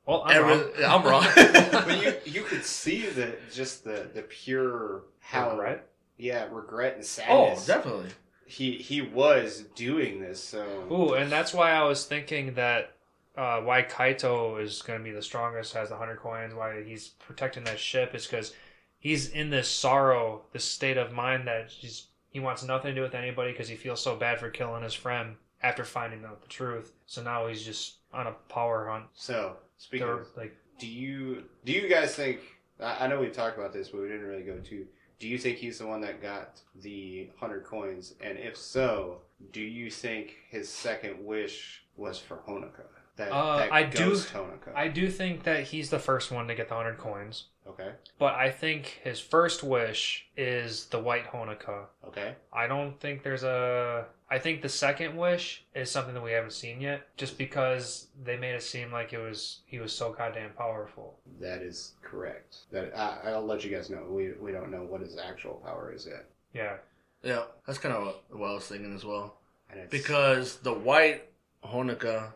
Well, I'm every- wrong. I'm wrong. but you you could see the just the the pure how Regret? yeah regret and sadness. oh, sadness. definitely. He he was doing this so Ooh, and that's why I was thinking that uh, why Kaito is going to be the strongest, has the hundred coins, why he's protecting that ship is because he's in this sorrow, this state of mind that he's he wants nothing to do with anybody because he feels so bad for killing his friend after finding out the truth. So now he's just on a power hunt. so speaking of like, do you do you guys think I, I know we talked about this but we didn't really go to do you think he's the one that got the hundred coins? And if so do you think his second wish was for Honoka? That, Uh, that I do- Honoka? I do think that he's the first one to get the hundred coins, okay but I think his first wish is the white Honoka. okay I don't think there's a. I think the second wish is something that we haven't seen yet, just because they made it seem like it was he was so goddamn powerful. that is correct that I, I'll let you guys know we we don't know what his actual power is yet Yeah, Yeah, that's kind of what, what I was thinking as well. and it's, Because the white Honoka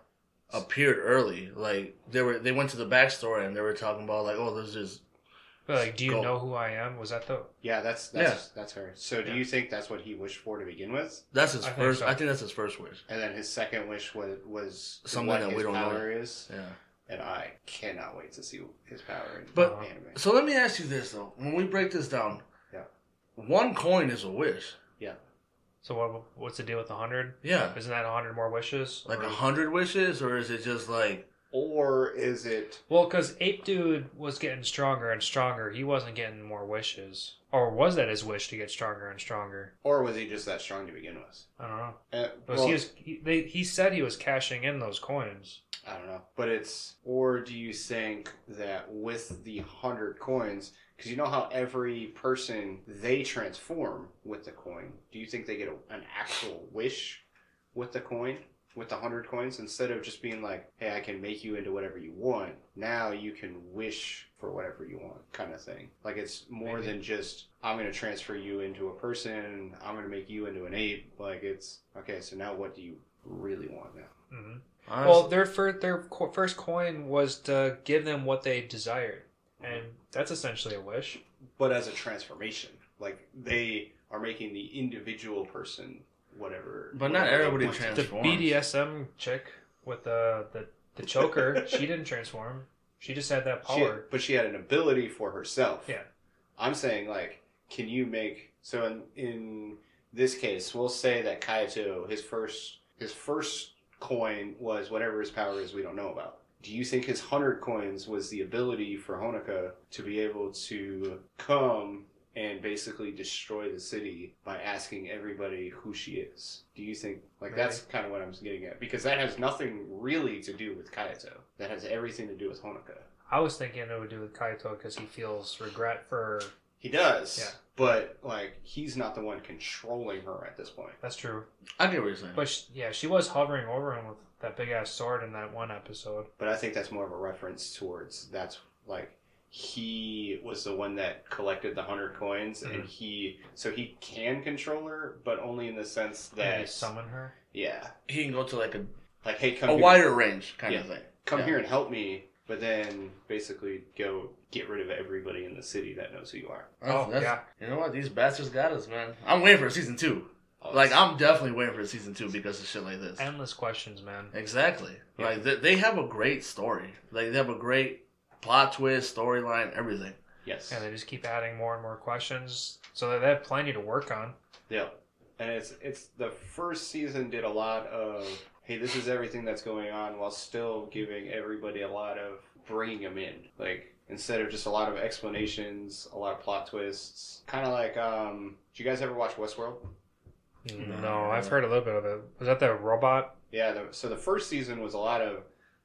appeared early. Like they were, they went to the backstory and they were talking about like, oh, there's this. But like, do you Go. know who I am? Was that the? yeah that's that's that's her so do Yeah. you think that's what he wished for to begin with That's his I think first. so. I think that's his first wish. And then his second wish was was Something what that we his don't know. power is, Yeah. and I cannot wait to see his power in But- anime. So let me ask you this though: when we break this down, Yeah. one coin is a wish. Yeah. So what? What's the deal with the hundred? Yeah, Isn't that a hundred more wishes? like Or- a hundred wishes, or is it just like Or is it? Well, because Ape Dude was getting stronger and stronger. He wasn't getting more wishes, or was that his wish to get stronger and stronger? Or was he just that strong to begin with? I don't know. Uh, well, he was. He, they, he said he was cashing in those coins. I don't know, but it's. Or do you think that with the hundred coins, because you know how every person they transform with the coin? Do you think they get a, an actual wish with the coin? With the hundred coins instead of just being like, "Hey, I can make you into whatever you want." Now you can wish for whatever you want, kind of thing. Like it's more Maybe. than just I'm going to transfer you into a person. I'm going to make you into an ape. Like it's okay. So now what do you really want now? hmm Well, their first their co- first coin was to give them what they desired, and that's essentially a wish. But as a transformation, like they are making the individual person whatever. But not whatever everybody want to. trans- The BDSM chick with the the, the choker, she didn't transform. She just had that She power. but she had an ability for herself. Yeah. I'm saying like, can you make so in in this case, we'll say that Kaito his first his first coin was whatever his power is we don't know about. Do you think his hundred coins was the ability for Honoka to be able to come and basically destroy the city by asking everybody who she is? Do you think like Maybe. that's kind of what I'm getting at because that has nothing really to do with Kaito. That has everything to do with Honoka. I was thinking it would do with Kaito because he feels regret for. He does. Yeah. But like he's not the one controlling her at this point. That's true. I get what you're saying. But sh yeah, she was hovering over him with that big ass sword in that one episode. But I think that's more of a reference towards that's like he was the one that collected the hundred coins and Mhm. he so he can control her, but only in the sense Maybe that summon her. yeah. he can go to like a, Like hey come a here, wider range kind Yeah. of thing. come yeah. here and help me, but then basically go get rid of everybody in the city that knows who you are. Oh, That's- yeah. You know what? These bastards got us, man. I'm waiting for season two. Oh, Like I'm definitely waiting for season two because of shit like this. Endless questions, man. Exactly. Yeah. Like they, they have a great story. Like they have a great plot twist, storyline, everything. yes. Yeah, they just keep adding more and more questions, so they have plenty to work on. Yeah, and it's it's the first season did a lot of hey, this is everything that's going on, while still giving everybody a lot of bringing them in, like instead of just a lot of explanations, a lot of plot twists, kind of like um. Did you guys ever watch Westworld? No, No. I've heard a little bit of it. Was that the robot? Yeah, the, so the first season was a lot of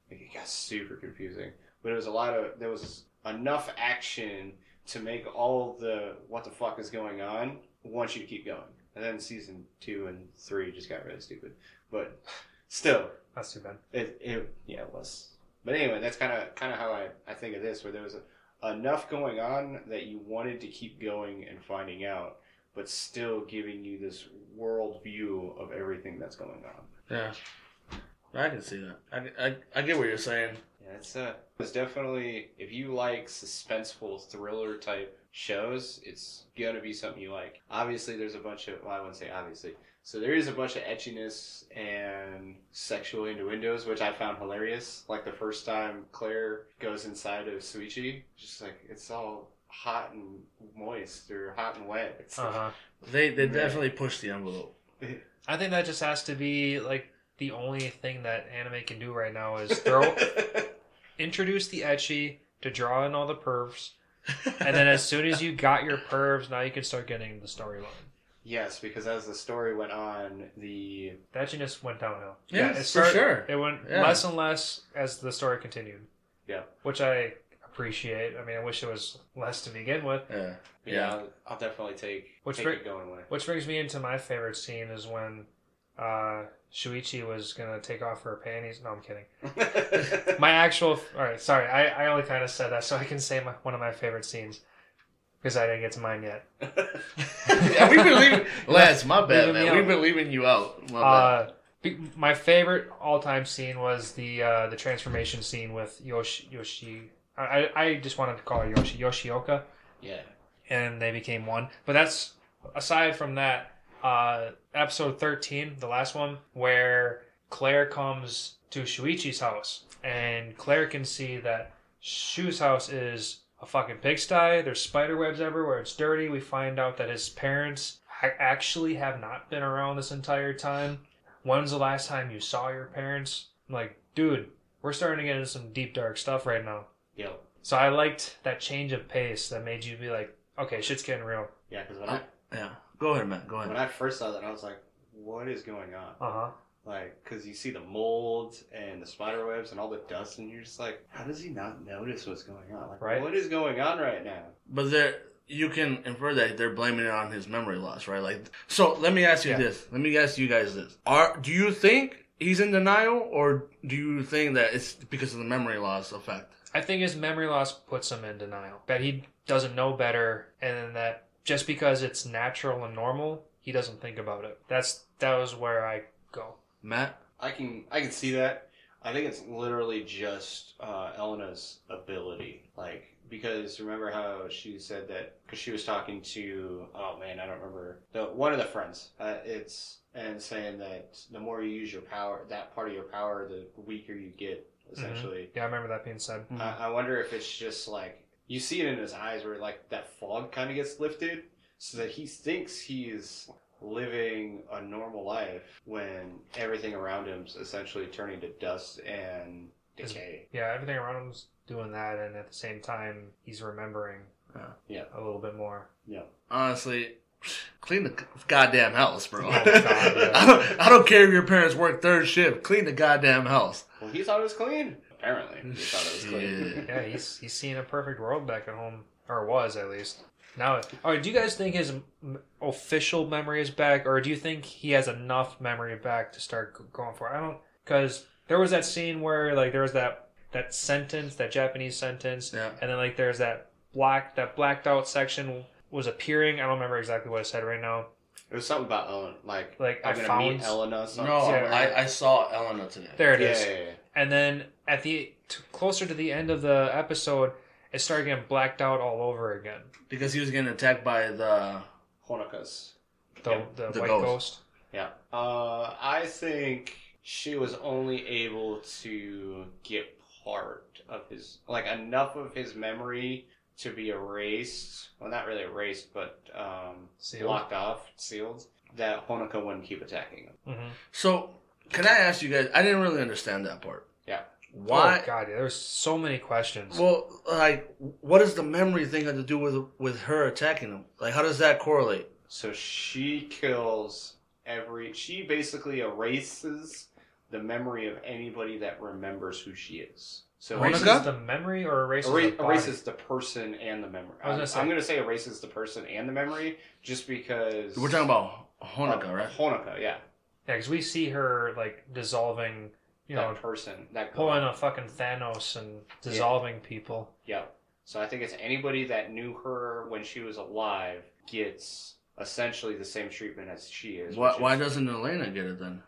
it got super confusing, but it was a lot of there was enough action to make all the what the fuck is going on want you to keep going. And then season two and three just got really stupid, but still, That's too bad. it, it yeah it was. But anyway, that's kind of kind of how I, I think of this, where there was enough going on that you wanted to keep going and finding out, but still giving you this world view of everything that's going on. Yeah. I can see that. I, I, I get what you're saying. Yeah, it's uh, it's definitely if you like suspenseful thriller type shows, it's gonna be something you like. Obviously, there's a bunch of well, I wouldn't say obviously. So there is a bunch of etchiness and sexual innuendos, which I found hilarious. Like the first time Claire goes inside of Suichi, just like it's all hot and moist or hot and wet. It's Uh huh. They they Yeah. definitely push the envelope. I think that just has to be like the only thing that anime can do right now is throw introduce the ecchi to draw in all the pervs, and then as soon as you got your pervs, now you can start getting the storyline. yes, because as the story went on, the The etchiness went downhill. Yes, it for sure. It went Yeah. less and less as the story continued. Yeah. which I appreciate. I mean, I wish it was less to begin with. Yeah. yeah, Yeah. I'll, I'll definitely take Which take br- it going away. Which brings me into my favorite scene is when uh, Shuichi was gonna take off her panties. No, I'm kidding. My actual. All right, sorry. I, I only kind of said that so I can say my, one of my favorite scenes because I didn't get to mine yet. yeah, we've been leaving. Lance, my bad, Leaving man. We've out. been leaving you out. My. Uh, be- my favorite all-time scene was the uh, the transformation scene with Yoshi. Yoshi. I, I I just wanted to call her Yoshi Yoshioka. yeah. and they became one. But that's aside from that, uh, episode thirteen, the last one, where Claire comes to Shuichi's house, and Claire can see that Shu's house is a fucking pigsty. There's spider webs everywhere. It's dirty. We find out that his parents ha- actually have not been around this entire time. When's the last time you saw your parents? I'm like, dude, we're starting to get into some deep dark stuff right now. Yo. So I liked that change of pace that made you be like, okay, shit's getting real. Yeah, because when I yeah. Go ahead, man. Go ahead. when. I first saw that, I was like, "What is going on?" Uh huh. Like, because you see the mold and the spider webs and all the dust, and you're just like, "How does he not notice what's going on? Like, Right. what is going on right now?" But there, you can infer that they're blaming it on his memory loss, right? Like, so let me ask you Yeah. this. Let me ask you guys this: Are do you think he's in denial, or do you think that it's because of the memory loss effect? I think his memory loss puts him in denial. That he doesn't know better, and then that just because it's natural and normal, he doesn't think about it. That's that was where I go. Matt? I can I can see that. I think it's literally just uh, Elena's ability, like because remember how she said that because she was talking to oh man I don't remember the one of the friends. Uh, it's and saying that the more you use your power, that part of your power, the weaker you get. Essentially, Yeah, I remember that being said. I, I wonder if it's just like you see it in his eyes where like that fog kind of gets lifted, so that he thinks he's living a normal life when everything around him's essentially turning to dust and decay. Yeah, everything around him's doing that, and at the same time, he's remembering Yeah. Yeah. a little bit more. Yeah. Honestly, clean the goddamn house, bro. Oh, God, yeah. I, don't, I don't care if your parents work third shift. Clean the goddamn house. Well, he thought it was clean. Apparently, he thought it was clean. Yeah, he's he's seeing a perfect world back at home, or was at least. Now, all right. Do you guys think his m- official memory is back, or do you think he has enough memory back to start g- going for? it? I don't because there was that scene where like there was that that sentence, that Japanese sentence, Yeah. and then like there's that black that blacked out section was appearing. I don't remember exactly what it said right now. It was something about Ellen, like Like I'm I gonna found meet Elena. Some, No, somewhere. I, I saw Elena today. there it yeah, is. Yeah, yeah. And then at the t- closer to the end of the episode, it started getting blacked out all over again. Because he was getting attacked by the. Honoka's. The Yeah, the, the white ghost. ghost. Yeah. Uh, I think she was only able to get part of his, like enough of his memory to be erased. Well, not really erased, but um, Sealed. blocked off, sealed. That Honoka wouldn't keep attacking him. Mm-hmm. So, can I ask you guys? I didn't really understand that part. Yeah. Why? Oh god, yeah, there's so many questions. Well, like, what does the memory thing have to do with with her attacking him? Like, how does that correlate? So she kills every. She basically erases the memory of anybody that remembers who she is. So erases Honoka? the memory or erases Era- the body? erases the person and the memory. I was gonna I'm, say- I'm gonna say erases the person and the memory just because We're talking about Honoka, Uh, right? Honoka, yeah. Yeah, because we see her like dissolving, you know, that person, that girl. pulling a fucking Thanos and dissolving people. Yeah. So I think it's anybody that knew her when she was alive gets essentially the same treatment as she is. Why, why is- doesn't Elena get it then?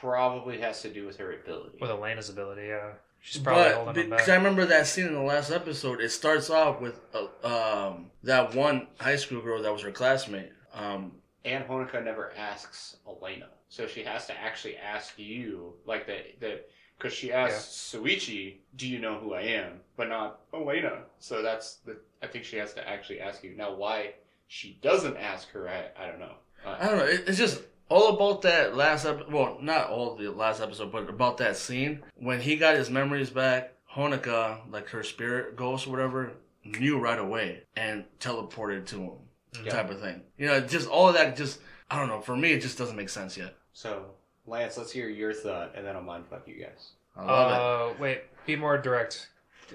probably has to do with her ability. With Elena's ability, yeah, she's probably But holding because. I remember that scene in the last episode, it starts off with uh, um, that one high school girl that was her classmate. Um, And Honoka never asks Elena, so she has to actually ask you, like that, that because she asks Suichi, "Do you know who I am?" But not Elena. So that's the. I think she has to actually ask you. Now, why she doesn't ask her, I, I don't know. Uh, I don't know. It, it's just all about that last episode. Well, not all the last episode, but about that scene when he got his memories back. Honoka, like her spirit ghost or whatever, knew right away and teleported to him, Mhm. type of thing. You know, just all of that. Just I don't know. For me, it just doesn't make sense yet. So Lance, let's hear your thought, and then I'll mind fuck you guys. I love it. Uh, wait, be more direct.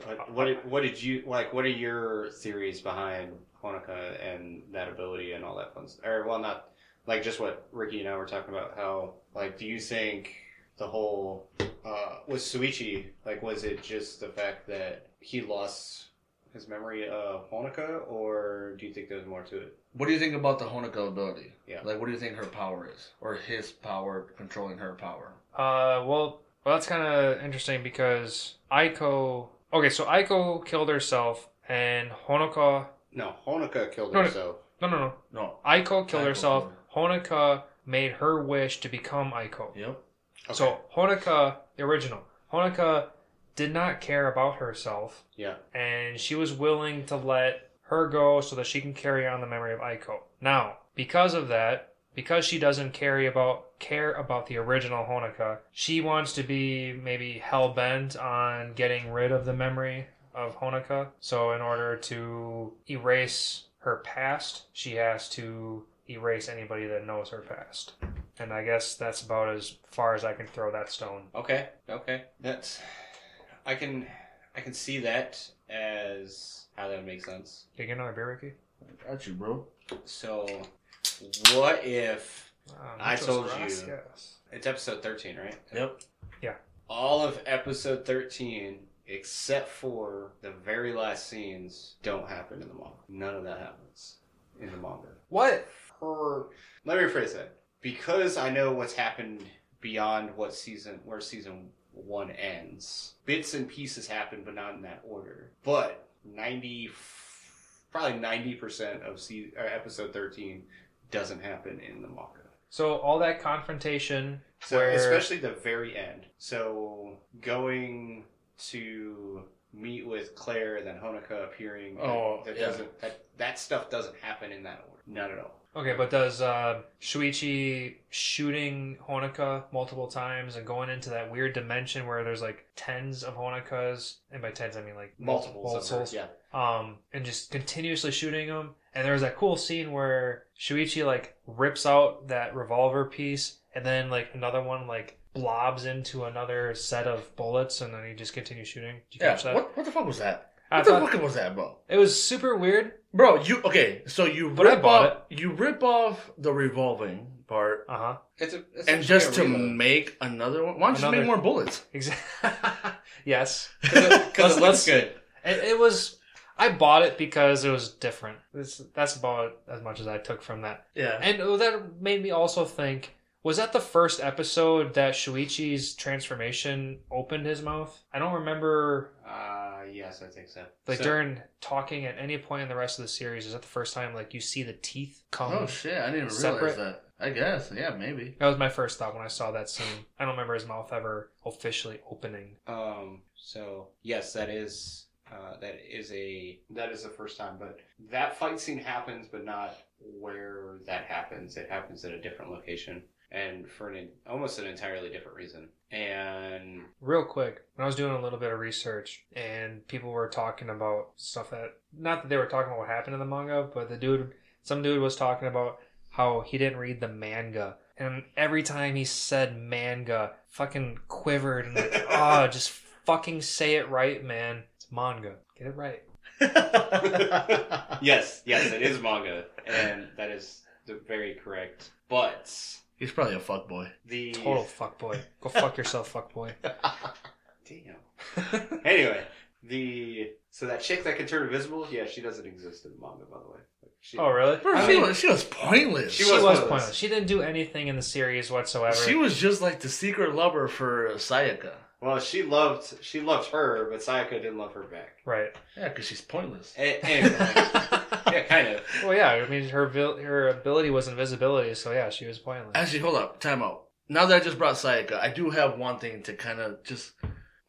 What, what did what did you like? What are your theories behind Honoka and that ability and all that fun stuff? Or well, not like just what Ricky and I were talking about. How like do you think the whole uh, with Suichi like was it just the fact that he lost his memory of Honoka, or do you think there's more to it? What do you think about the Honoka ability? Yeah. Like, what do you think her power is, or his power controlling her power? Uh, well, well, that's kind of interesting because Aiko. Okay, so Aiko killed herself, and Honoka. No, Honoka killed No, no. herself. No, no, no. No. Aiko killed Aiko herself. killed Honoka made her wish to become Aiko. Yep. So Honoka, the original, Honoka did not care about herself, yeah, and she was willing to let her go so that she can carry on the memory of Aiko. Now, because of that, because she doesn't carry about care about the original Honoka, she wants to be maybe hell bent on getting rid of the memory of Honoka. So in order to erase her past, she has to erase anybody that knows her past. And I guess that's about as far as I can throw that stone. Okay, okay. That's I can I can see that as how that would make sense. Can you get another beer, Ricky? Got you, bro. So what if Uh, I muchos told you. gracias. It's episode 13, right? Yep. Yeah. All of episode 13, except for the very last scenes, don't happen in the manga. None of that happens in the manga. What? Or, let me rephrase that. Because I know what's happened beyond what season, where season one ends, bits and pieces happen, but not in that order. But 90, probably 90% of se- uh, episode 13 doesn't happen in the manga. So all that confrontation, So where especially the very end. So going to meet with Claire and then Honoka appearing. that- Oh, that yeah. doesn't that that stuff doesn't happen in that order. Not at all. Okay, but does uh, Shuichi shooting Honoka multiple times and going into that weird dimension where there's like tens of Honokas, and by tens I mean like multiple Multiples multiples, yeah. um, and just continuously shooting them. And there was that cool scene where Shuichi like rips out that revolver piece, and then like another one like blobs into another set of bullets, and then he just continues shooting. Did you Yeah. catch that? What, what the fuck was that? I What the thought fuck was that, bro? it was super weird. Bro, you okay? So you But I rip bought off you rip off the revolving part, Uh huh. It's a, it's and just a to make another one. Why don't you make more bullets? Exactly. yes. because it looks good. It, it was. I bought it because it was different. This, that's about as much as I took from that. Yeah. And that made me also think: Was that the first episode that Shuichi's transformation opened his mouth? I don't remember. Uh, yes, I think so. Like So- during talking at any point in the rest of the series, is that the first time like you see the teeth come? Oh shit! I didn't even Separate- realize that. I guess. Yeah, maybe. that was my first thought when I saw that scene. I don't remember his mouth ever officially opening. Um. So yes, that is uh, that is a that is the first time, but that fight scene happens, but not where that happens. It happens at a different location and for an almost an entirely different reason. And Real quick, when I was doing a little bit of research and people were talking about stuff that, not that they were talking about what happened in the manga, but the dude, some dude was talking about how he didn't read the manga. And every time he said manga, fucking quivered and like, oh, just fucking say it right, man. It's manga. Get it right. yes, yes, it is manga, and that is the very correct. But He's probably a fuck boy. the Total fuckboy. Go fuck yourself, fuckboy. Damn. Anyway, the so that chick that can turn invisible, yeah, she doesn't exist in the manga, by the way. She, Oh, really? Bro, I she, mean, was, she was pointless. She she was was pointless. pointless. She didn't do anything in the series whatsoever. She was just like the secret lover for Sayaka. Well, she loved she loved her, but Sayaka didn't love her back. right. Yeah, because she's pointless. A- Anyway, yeah, kind of. Well, yeah. I mean, her her ability was invisibility, so yeah, she was pointless. Actually, hold up. Time out. Now that I just brought Sayaka, I do have one thing to kind of just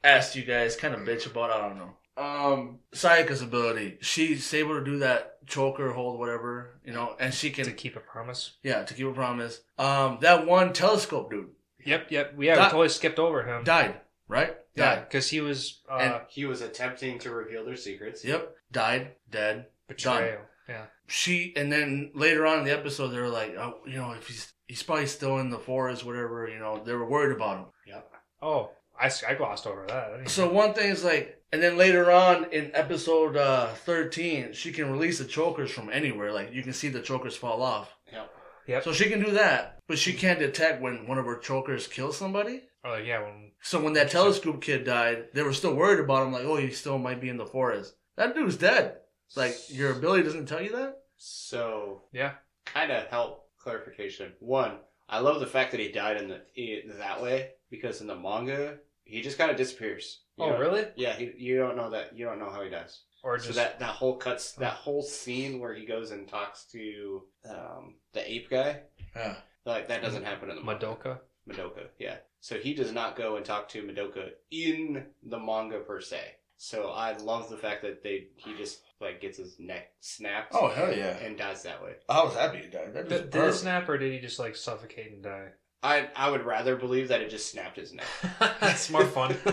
ask you guys, kind of bitch about. I don't know. Um, Sayaka's ability. She's able to do that choker hold, whatever, you know, and she to can, keep a promise. yeah, to keep a promise. Um, that one telescope dude Yep, yep. Yeah, we That- totally skipped over him. died, right? yeah, Died. because he was uh, And- He was attempting to reveal their secrets. Yep. Died. Dead. betrayal. Yeah. she and then later on in the episode they were like oh, you know if he's he's probably still in the forest whatever you know they were worried about him Yep. Oh, I, I glossed over that. I didn't- so one thing is like and then later on in episode uh 13 she can release the chokers from anywhere like you can see the chokers fall off Yep. Yep. so she can do that but she can't detect when one of her chokers kills somebody oh yeah, when so when that telescope kid died they were still worried about him like oh he still might be in the forest that dude's dead it's like your ability doesn't tell you that So yeah, kind of help clarification. One, I love the fact that he died in the i that way because in the manga he just kind of disappears. You Oh know? really? Yeah, he, you don't know that. You don't know how he dies. Or so that that whole cuts that whole scene where he goes and talks to um, the ape guy, yeah like that doesn't happen in the manga. Madoka. Madoka, yeah. So he does not go and talk to Madoka in the manga per se. So I love the fact that they he just like gets his neck snapped. Oh, hell yeah. And dies that way. i was happy he died that Did, did it snap or did he just like suffocate and die? I I would rather believe that it just snapped his neck. That's more fun.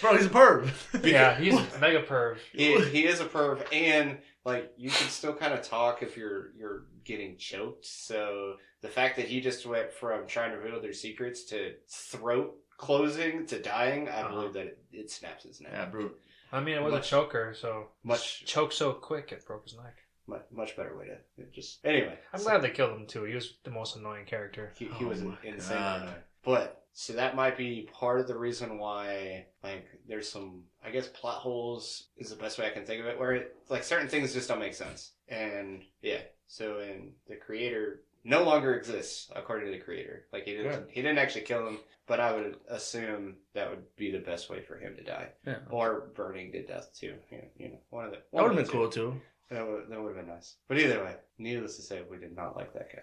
bro he's a perv yeah, he's a mega perv. he he is a perv, and like you can still kind of talk if you're you're getting choked. So the fact that he just went from trying to reveal their secrets to throat closing to dying, I Uh-huh. believe that it, it snaps his neck. yeah bro I mean, it was Much- a choker, so much- choke so quick it broke his neck. much, much better way to it just anyway. I'm so glad they killed him too. He was the most annoying character. he, he Oh was my insane. God. annoying. But so that might be part of the reason why like there's some I guess plot holes is the best way I can think of it where it, like certain things just don't make sense. And yeah, so and the creator no longer exists according to the creator. Like he didn't Good. he didn't actually kill him, but I would assume that would be the best way for him to die. Yeah. Or burning to death too. You know, you know one of the That would have been two. cool too. That would that would have been nice. But either way, needless to say, we did not like that guy.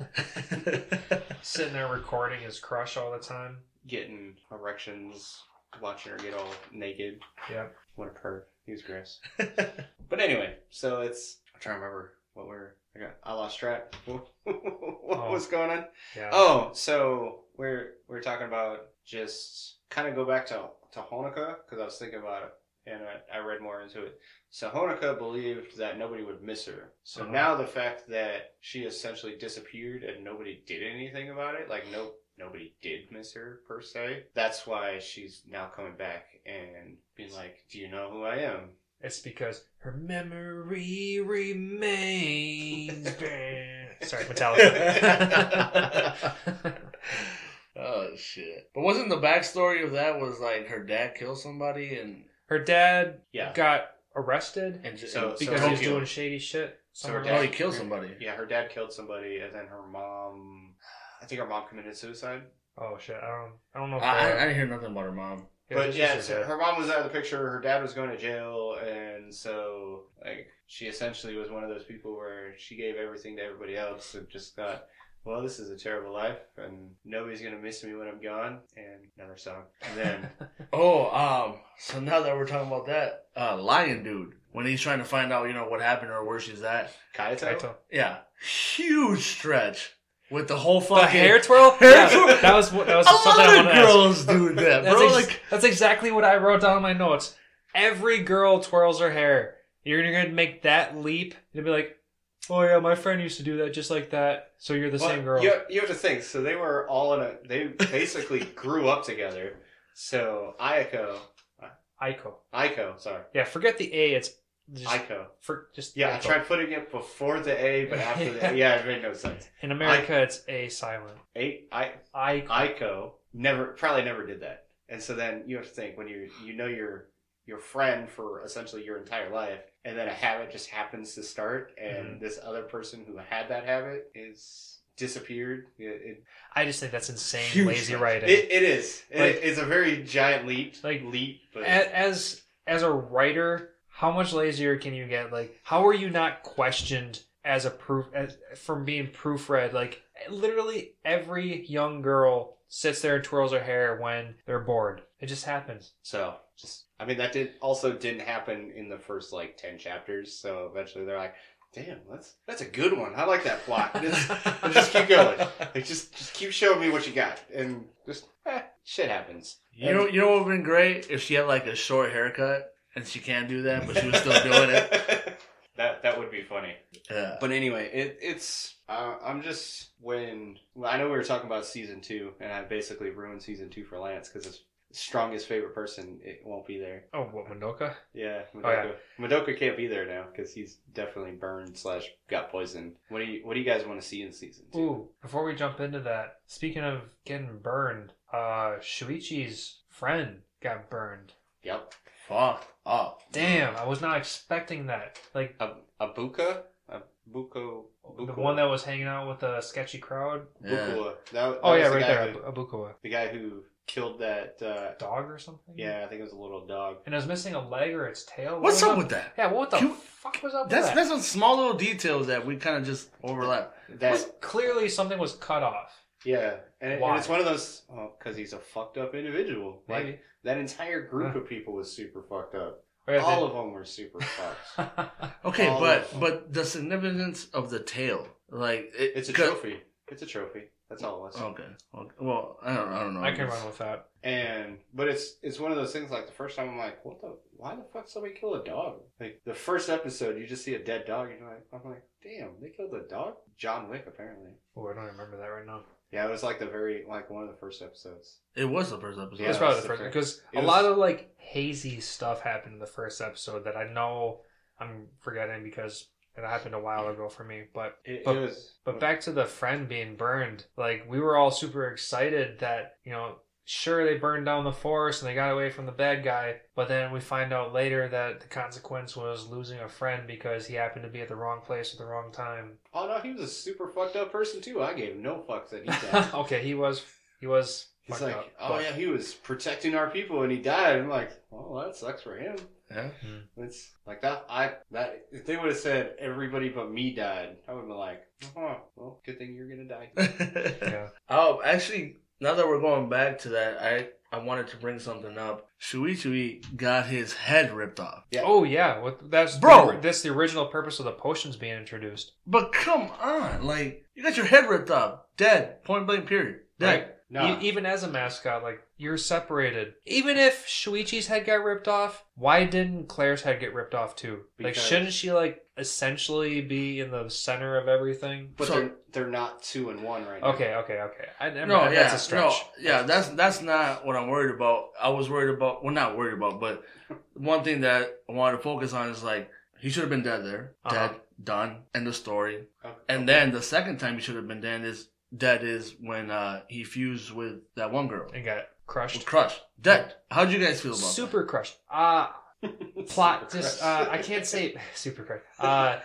Sitting there recording his crush all the time. Getting erections, watching her get all naked. Yeah. What a perv. He was gross. But anyway, so it's I'm trying to remember what we're I got I lost track. what Oh. was going on? Yeah. Oh, so we're we're talking about just kind of go back to to Honoka because I was thinking about it and I, I read more into it. So Honoka believed that nobody would miss her. So Uh-huh. now the fact that she essentially disappeared and nobody did anything about it, like no nobody did miss her per se. That's why she's now coming back and being like, "Do you know who I am?" It's because her memory remains. Sorry, Metallica. oh shit! But wasn't the backstory of that was like her dad killed somebody and her dad Yeah. got arrested and just So- because he was doing shady shit. So somewhere her oh he killed somebody. Yeah, her dad killed somebody, and then her mom. I think her mom committed suicide. Oh shit! I don't. I don't know. If I, I, I didn't hear nothing about her mom. Yeah, but yeah, her so her mom was out of the picture. Her dad was going to jail, and so like she essentially was one of those people where she gave everything to everybody else and just thought, "Well, this is a terrible life, and nobody's gonna miss me when I'm gone." And another song. And then Oh, um, so now that we're talking about that, uh, Lion Dude, when he's trying to find out, you know, what happened or where she's at, Kaito. Kaito. yeah, huge stretch with the whole The fucking hair twirl. Hair Yeah, twirl. That was that was A something I wanted of to ask. girls do that, That's, bro. ex- like, that's exactly what I wrote down in my notes. Every girl twirls her hair. You're gonna make that leap and be like, "Oh yeah, my friend used to do that just like that." So you're the Well, same girl. You, you have to think. So they were all in a. They basically grew up together. So Ayako, Aiko. Aiko, sorry, Yeah, forget the A. It's just Aiko. for just Yeah, I tried putting it before the A, but after the A. Yeah, it made no sense. In America, it's A silent. A, I, Aiko. Aiko never, probably never did that. And so then you have to think when you you know your your friend for essentially your entire life, and then a habit just happens to start, and Mhm. this other person who had that habit is disappeared. It, it, I just think that's insane, Huge lazy writing. It, it is. It- Like- it's a very giant leap. Like, leap, but as as a writer, how much lazier can you get? Like, how are you not questioned as a proof as, from being proofread? Like, literally every young girl sits there and twirls her hair when they're bored. It just happens. so just. I mean, that did also didn't happen in the first like ten chapters. So eventually they're like, "Damn, that's that's a good one. I like that plot. Just, just keep going. Like, just just keep showing me what you got, and just eh, shit happens. you know, you know what would have been great if she had like a short haircut and she can't do that, but she was still doing it. that that would be funny. Yeah. But anyway, it, it's uh, I'm just when I know we were talking about season two, and I basically ruined season two for Lance because his strongest favorite person it won't be there. Oh, what Madoka? Yeah, Oh, Madoka. Madoka can't be there now because he's definitely burned slash got poisoned. What do you What do you guys want to see in season two? Ooh, before we jump into that, speaking of getting burned, uh, Shuichi's friend got burned. Yep, Fuck up. Damn, I was not expecting that. Like Ab- Abuka, Abuko, the one that was hanging out with the sketchy crowd. Yeah. Bukua. That, that Oh yeah, the right guy there, Who, Ab- Abukawa. the guy who killed that. Uh, Dog or something. yeah, I think it was a little dog. And it was missing a leg or its tail. What What's was up with that? Yeah, what the Can fuck was up That's with that? that's some small little details that we kind of just overlap. That Clearly, something was cut off. Yeah, and, and it's one of those because he's a fucked up individual. Like Maybe. that entire group Huh. of people was super fucked up. Or All they- of them were super fucked. Okay, All but but the significance of the tail, like it, It's a 'cause- trophy. It's a trophy. That's all it was. Okay. okay. Well, I don't. I don't know. I can run with that. And but it's it's one of those things. Like the first time, I'm like, what the? Why the fuck did somebody kill a dog? Like the first episode, you just see a dead dog, and you're like, I'm like, damn, they killed a dog. John Wick, apparently. Oh, I don't remember that right now. Yeah, it was like the very like one of the first episodes. It was the first episode. Yeah, That's probably the first the because a was- lot of like hazy stuff happened in the first episode that I know I'm forgetting because it happened a while ago for me. But It, But- it was. but back to the friend being burned. Like we were all super excited that you know. Sure, they burned down the forest and they got away from the bad guy, but then we find out later that the consequence was losing a friend because he happened to be at the wrong place at the wrong time. Oh no, he was a super fucked up person too. I gave no fucks that he died. okay, he was he was He's like, up, oh but- yeah, he was protecting our people and he died. I'm like, well, that sucks for him. Yeah. Mm-hmm. It's like that. I that if they would have said everybody but me died, I would have been like, oh, well, good thing you're gonna die. yeah. Oh, actually, now that we're going back to that, I I wanted to bring something up. Shuichi got his head ripped off. Yeah. Oh yeah, what, that's Bro! The, that's the original purpose of the potions being introduced. But come on, like you got your head ripped off, dead, point blank, period, dead. Right. No, E- even as a mascot, like you're separated. Even if Shuichi's head got ripped off, why didn't Claire's head get ripped off too? like, shouldn't she like essentially be in the center of everything? but So- they're they're not two and one right now. Okay, okay, okay. I, I, No, that's yeah, a stretch. no, yeah, that's that's not what I'm worried about. I was worried about, well, not worried about, but one thing that I wanted to focus on is like he should have been dead there, Uh-huh. dead, done, end the story. Okay. And then the second time he should have been dead is dead is when uh he fused with that one girl, And got crushed. crushed, dead. How'd you guys feel about it? Super crushed. Uh plot Super just uh, I can't say super crushed. Uh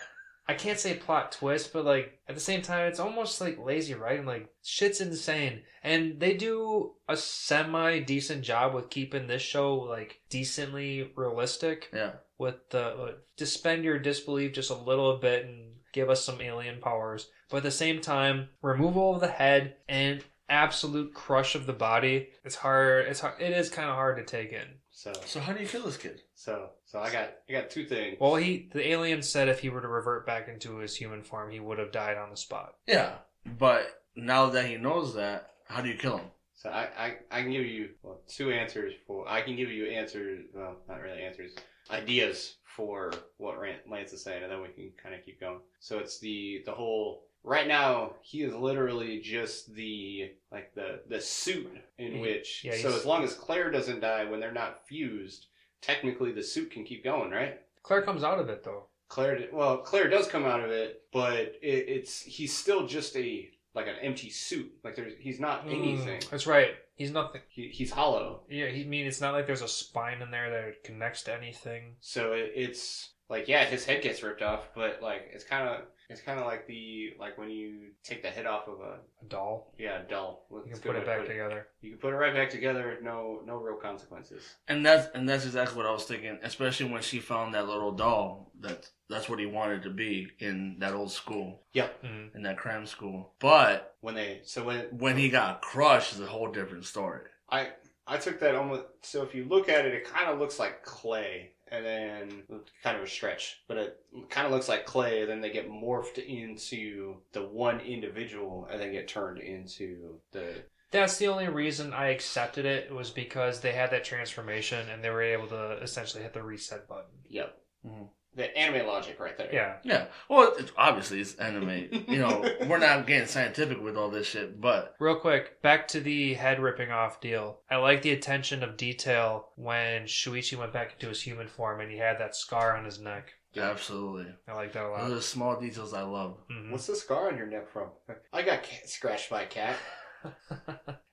I can't say plot twist, but like at the same time, it's almost like lazy writing. Like shit's insane, and they do a semi decent job with keeping this show like decently realistic. Yeah, With the uh, suspend your disbelief just a little bit and give us some alien powers, but at the same time, removal of the head and absolute crush of the body. It's hard. It's hard. It is kind of hard to take in. So So how do you kill this kid? so so I got I got two things. Well, he the alien said if he were to revert back into his human form, he would have died on the spot. Yeah, but now that he knows that, how do you kill him? So I, I, I can give you well, two answers for I can give you answers well not really answers ideas for what Ran- Lance is saying and then we can kind of keep going. So it's the the whole right now he is literally just the like the the suit in He- which yeah, so as long as Claire doesn't die when they're not fused technically the suit can keep going right. Claire comes out of it though. Claire, well, Claire does come out of it, but it, it's he's still just a like an empty suit. Like there's he's not anything. Mm, that's right. He's nothing. He, he's hollow. Yeah, he I mean it's not like there's a spine in there that connects to anything. So it, it's like yeah, his head gets ripped off, but like it's kind of it's kind of like the like when you take the head off of a A doll. yeah a doll. You Let's can go put it with back together. You can put it right back together. No no real consequences. And that's and that's exactly what I was thinking, especially when she found that little doll. That that's what he wanted to be in that old school, Mhm. in that cram school. But When they so when when he got crushed, is a whole different story. I I took that almost. So if you look at it, it kind of looks like clay, and then kind of a stretch, but it kind of looks like clay. And then they get morphed into the one individual, and then get turned into the. That's the only reason I accepted it was because they had that transformation and they were able to essentially hit the reset button. Yep. Mhm. The anime logic right there. Yeah. Yeah. Well, it's, obviously it's anime. you know, we're not getting scientific with all this shit, but Real quick, back to the head ripping off deal. I like the attention of detail when Shuichi went back into his human form and he had that scar on his neck. Yeah. absolutely. I like that a Those lot. are small details I love. Mhm. What's the scar on your neck from? I got cat, scratched by a cat.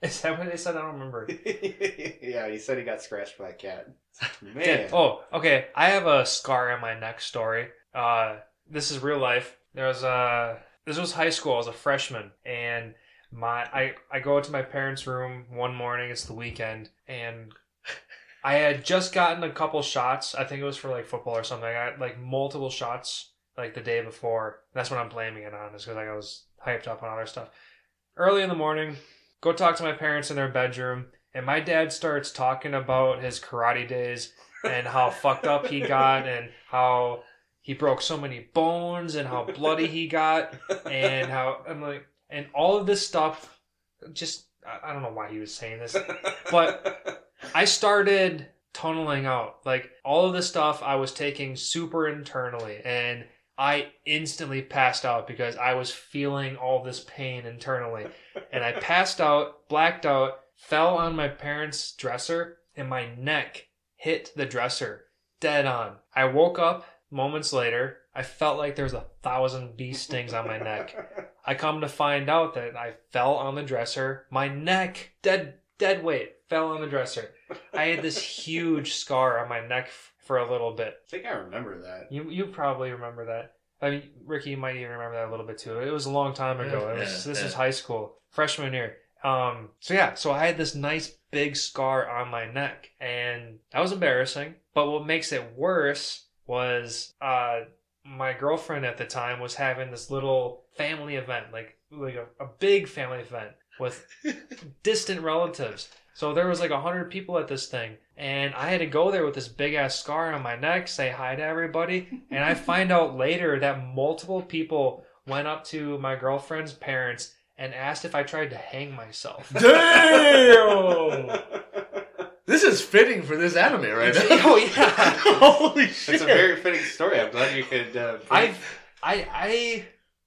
Is that what they said? I don't remember. yeah, he said he got scratched by a cat. Man. Did- Oh, okay. I have a scar on my neck story. Uh, this is real life. There was a this was high school. I was a freshman, and my I I go into my parents' room one morning. It's the weekend, and I had just gotten a couple shots. I think it was for like football or something. I got like multiple shots like the day before. That's what I'm blaming it on. Is because I was hyped up on other stuff. Early in the morning, go talk to my parents in their bedroom, and my dad starts talking about his karate days and how fucked up he got and how he broke so many bones and how bloody he got and how I'm like and all of this stuff just I don't know why he was saying this but- I started tunneling out. Like all of this stuff I was taking super internally and I instantly passed out because I was feeling all this pain internally and I passed out blacked out fell on my parents dresser and my neck hit the dresser dead on. I woke up moments later, I felt like there was a thousand bee stings on my neck. I come to find out that I fell on the dresser. My neck, dead dead weight, fell on the dresser. I had this huge scar on my neck for a little bit. I think I remember that. You you probably remember that. I mean, Ricky, you might even remember that a little bit too. It was a long time ago. It was, Yeah, this yeah. is high school, freshman year. Um, so yeah, so I had this nice big scar on my neck, and that was embarrassing. But what makes it worse was uh, my girlfriend at the time was having this little family event, like like a, a big family event with distant relatives. So there was like a hundred people at this thing, and I had to go there with this big ass scar on my neck, say hi to everybody, and I find out later that multiple people went up to my girlfriend's parents and asked if I tried to hang myself. Damn! this is fitting for this anime right now. oh yeah, Holy shit! It's a very fitting story. I'm glad you could. Uh, I I I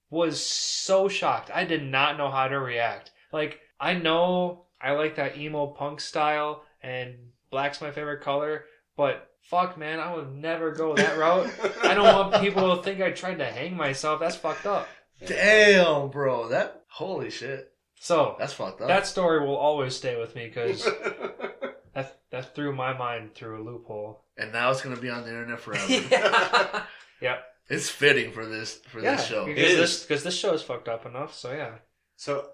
was so shocked. I did not know how to react. Like I know I like that emo punk style and black's my favorite color, but fuck man, I would never go that route. I don't want people to think I tried to hang myself. That's fucked up. Damn, bro. That holy shit. So That's fucked up. that story will always stay with me because that that threw my mind through a loophole. and now it's gonna be on the internet forever. yeah. yeah. It's fitting for this for Yeah, this show. It because this because this show is fucked up enough. So yeah. So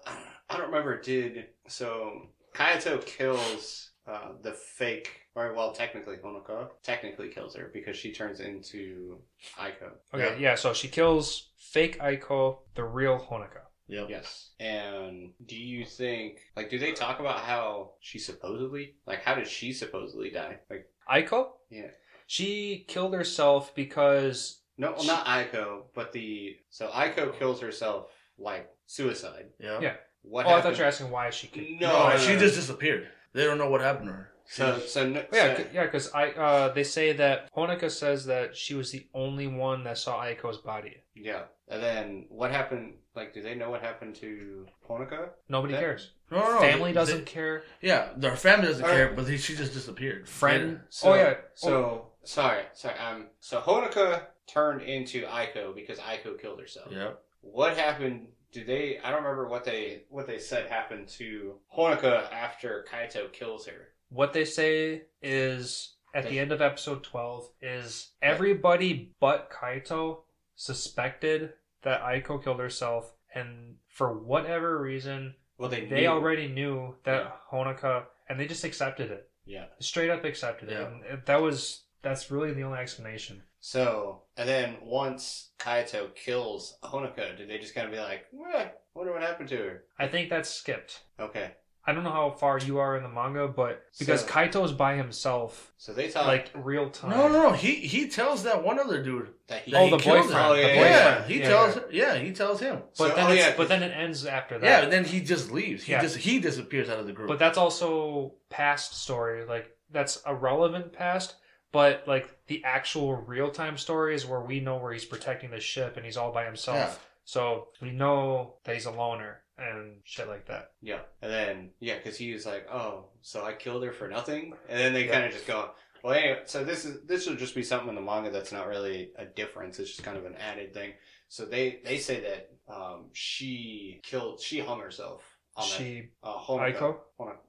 I don't remember. Did so Kaito kills uh, the fake, or well, technically Honoka technically kills her because she turns into Aiko. Okay, yeah. so she kills fake Aiko, the real Honoka. Yep. Yes. And do you think like do they talk about how she supposedly like how did she supposedly die? Like Aiko? Yeah. She killed herself because no, well, She- not Aiko, but the so Aiko kills herself like suicide. Yeah. Yeah. What oh, I thought you were asking why she killed. No, No, no, she no. just disappeared. They don't know what happened to her. So so, no, Yeah, so yeah, because I uh, they say that Honoka says that she was the only one that saw Aiko's body. yeah. And then what happened? Like, do they know what happened to Honoka? Nobody That- cares. no, no, no. Family They- doesn't care. yeah, their family doesn't All care, but he, she just disappeared. Friend. So, oh yeah. So sorry, sorry. Um. So Honoka turned into Aiko because Aiko killed herself. Yeah. What happened? Do they? I don't remember what they what they said happened to Honoka after Kaito kills her. What they say is at the end of episode 12 is everybody but Kaito suspected that Aiko killed herself and for whatever reason Well, they they knew. already knew that Honoka and they just accepted it. Yeah. Straight up accepted it. Yeah. And it- that was that's really the only explanation. So and then once Kaito kills Honoka, did they just kind of be like, "Eh, wonder what happened to her"? I think that's skipped. Okay. I don't know how far you are in the manga, but because So- Kaito's by himself, So they thought like real time. No, no, no. He he tells that one other dude. that he. Oh, he the killed boyfriend. her. Oh, yeah, the yeah, Yeah, he Yeah, tells. yeah. Yeah, he tells him. But So- then, oh, it's, yeah, but then it ends after that. Yeah, and then he just leaves. He Yeah. just he disappears out of the group. But that's also past story. Like that's a relevant past. But like the actual real time story is where we know where he's protecting the ship and he's all by himself. Yeah. So we know that he's a loner and shit like that. Yeah, and then yeah, because he was like, "Oh, so I killed her for nothing," and then they Yeah. kind of just go, "Well, anyway." So this is this will just be something in the manga that's not really a difference. It's just kind of an added thing. So they they say that um, she killed, she hung herself on She that uh. Aiko?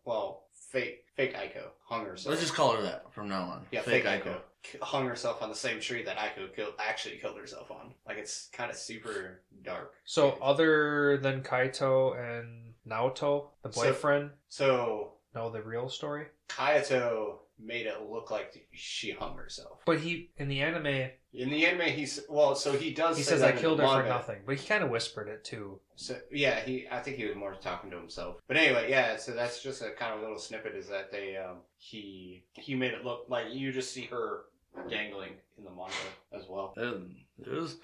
Well, fake fake Aiko hung herself. Let's just call her that from now on. yeah, fake, Aiko. K- hung herself on the same tree that Aiko killed actually killed herself on. Like it's kind of super dark. So other than Kaito and Naoto, the So- boyfriend, So know the real story. Kaito made it look like she hung herself. But he in the anime In the anime, he's well, so he does. he say says I killed her for manga. nothing. But he kind of whispered it too. So yeah, he. I think he was more talking to himself. But anyway, yeah. So that's just a kind of little snippet. Is that they um he he made it look like you just see her dangling in the manga as well. It, it was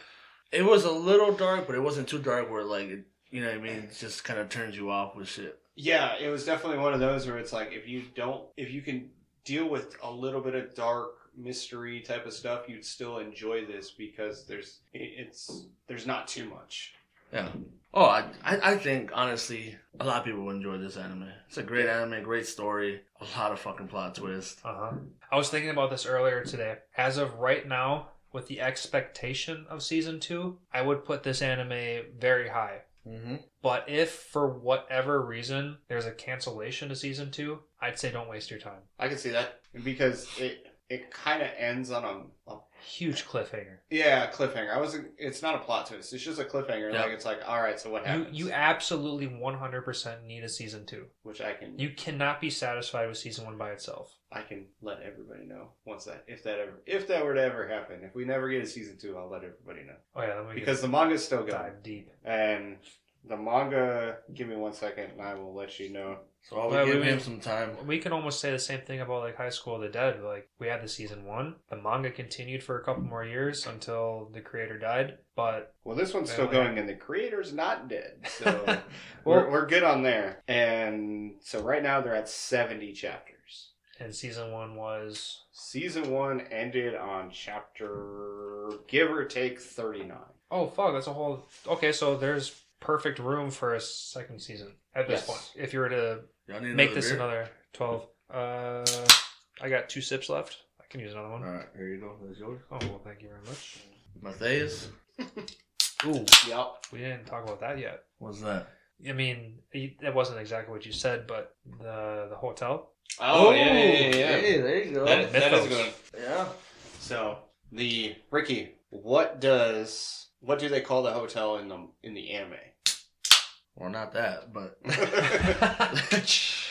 it was a little dark, but it wasn't too dark where like it, you know what I mean. It just kind of turns you off with shit. Yeah, it was definitely one of those where it's like if you don't, if you can deal with a little bit of dark mystery type of stuff, you'd still enjoy this because there's it's there's not too much. Yeah. Oh, I, I I think honestly, a lot of people will enjoy this anime. It's a great anime, great story, a lot of fucking plot twist. Uh huh. I was thinking about this earlier today. As of right now, with the expectation of season two, I would put this anime very high. Mm-hmm. But if for whatever reason there's a cancellation to season two, I'd say don't waste your time. I can see that because it it kind of ends on a, a Huge cliffhanger. yeah cliffhanger. I wasn't. It's not a plot twist. It's just a cliffhanger. Yeah. Like it's like all right, so what You happens? you absolutely 100% need a season two. Which I can You cannot be satisfied with season one by itself. I can let everybody know once that if that ever if that were to ever happen. If we never get a season two, I'll let everybody know Oh yeah, because the manga's still going dive deep. and the manga. Give me one second, and I will let you know. So I'll Well, give we- him some time. We can almost say the same thing about like High School of the Dead. Like we had the season one, the manga continued for a couple more years until the creator died. But Well, this one's still Well, going, and the creator's not dead, so well, we're, we're good on there. And so right now they're at seventy chapters. and season one was Season one ended on chapter, give or take, thirty nine. oh fuck, that's a whole okay. So there's perfect room for a second season at this Yes. point. If you were to Y'all make another this beer? another twelve, uh, I got two sips left. I can use another one. All right, here you go. That's yours. Oh well, thank you very much. Matthias. Ooh, Yep. we didn't talk about that yet. What's that? I mean, it wasn't exactly what you said, but the the hotel. Oh, yeah, yeah, yeah, yeah. Hey, there you go. That, that is Mythos. good. yeah. So the Ricky, what does what do they call the hotel in the in the anime? Well, not that, but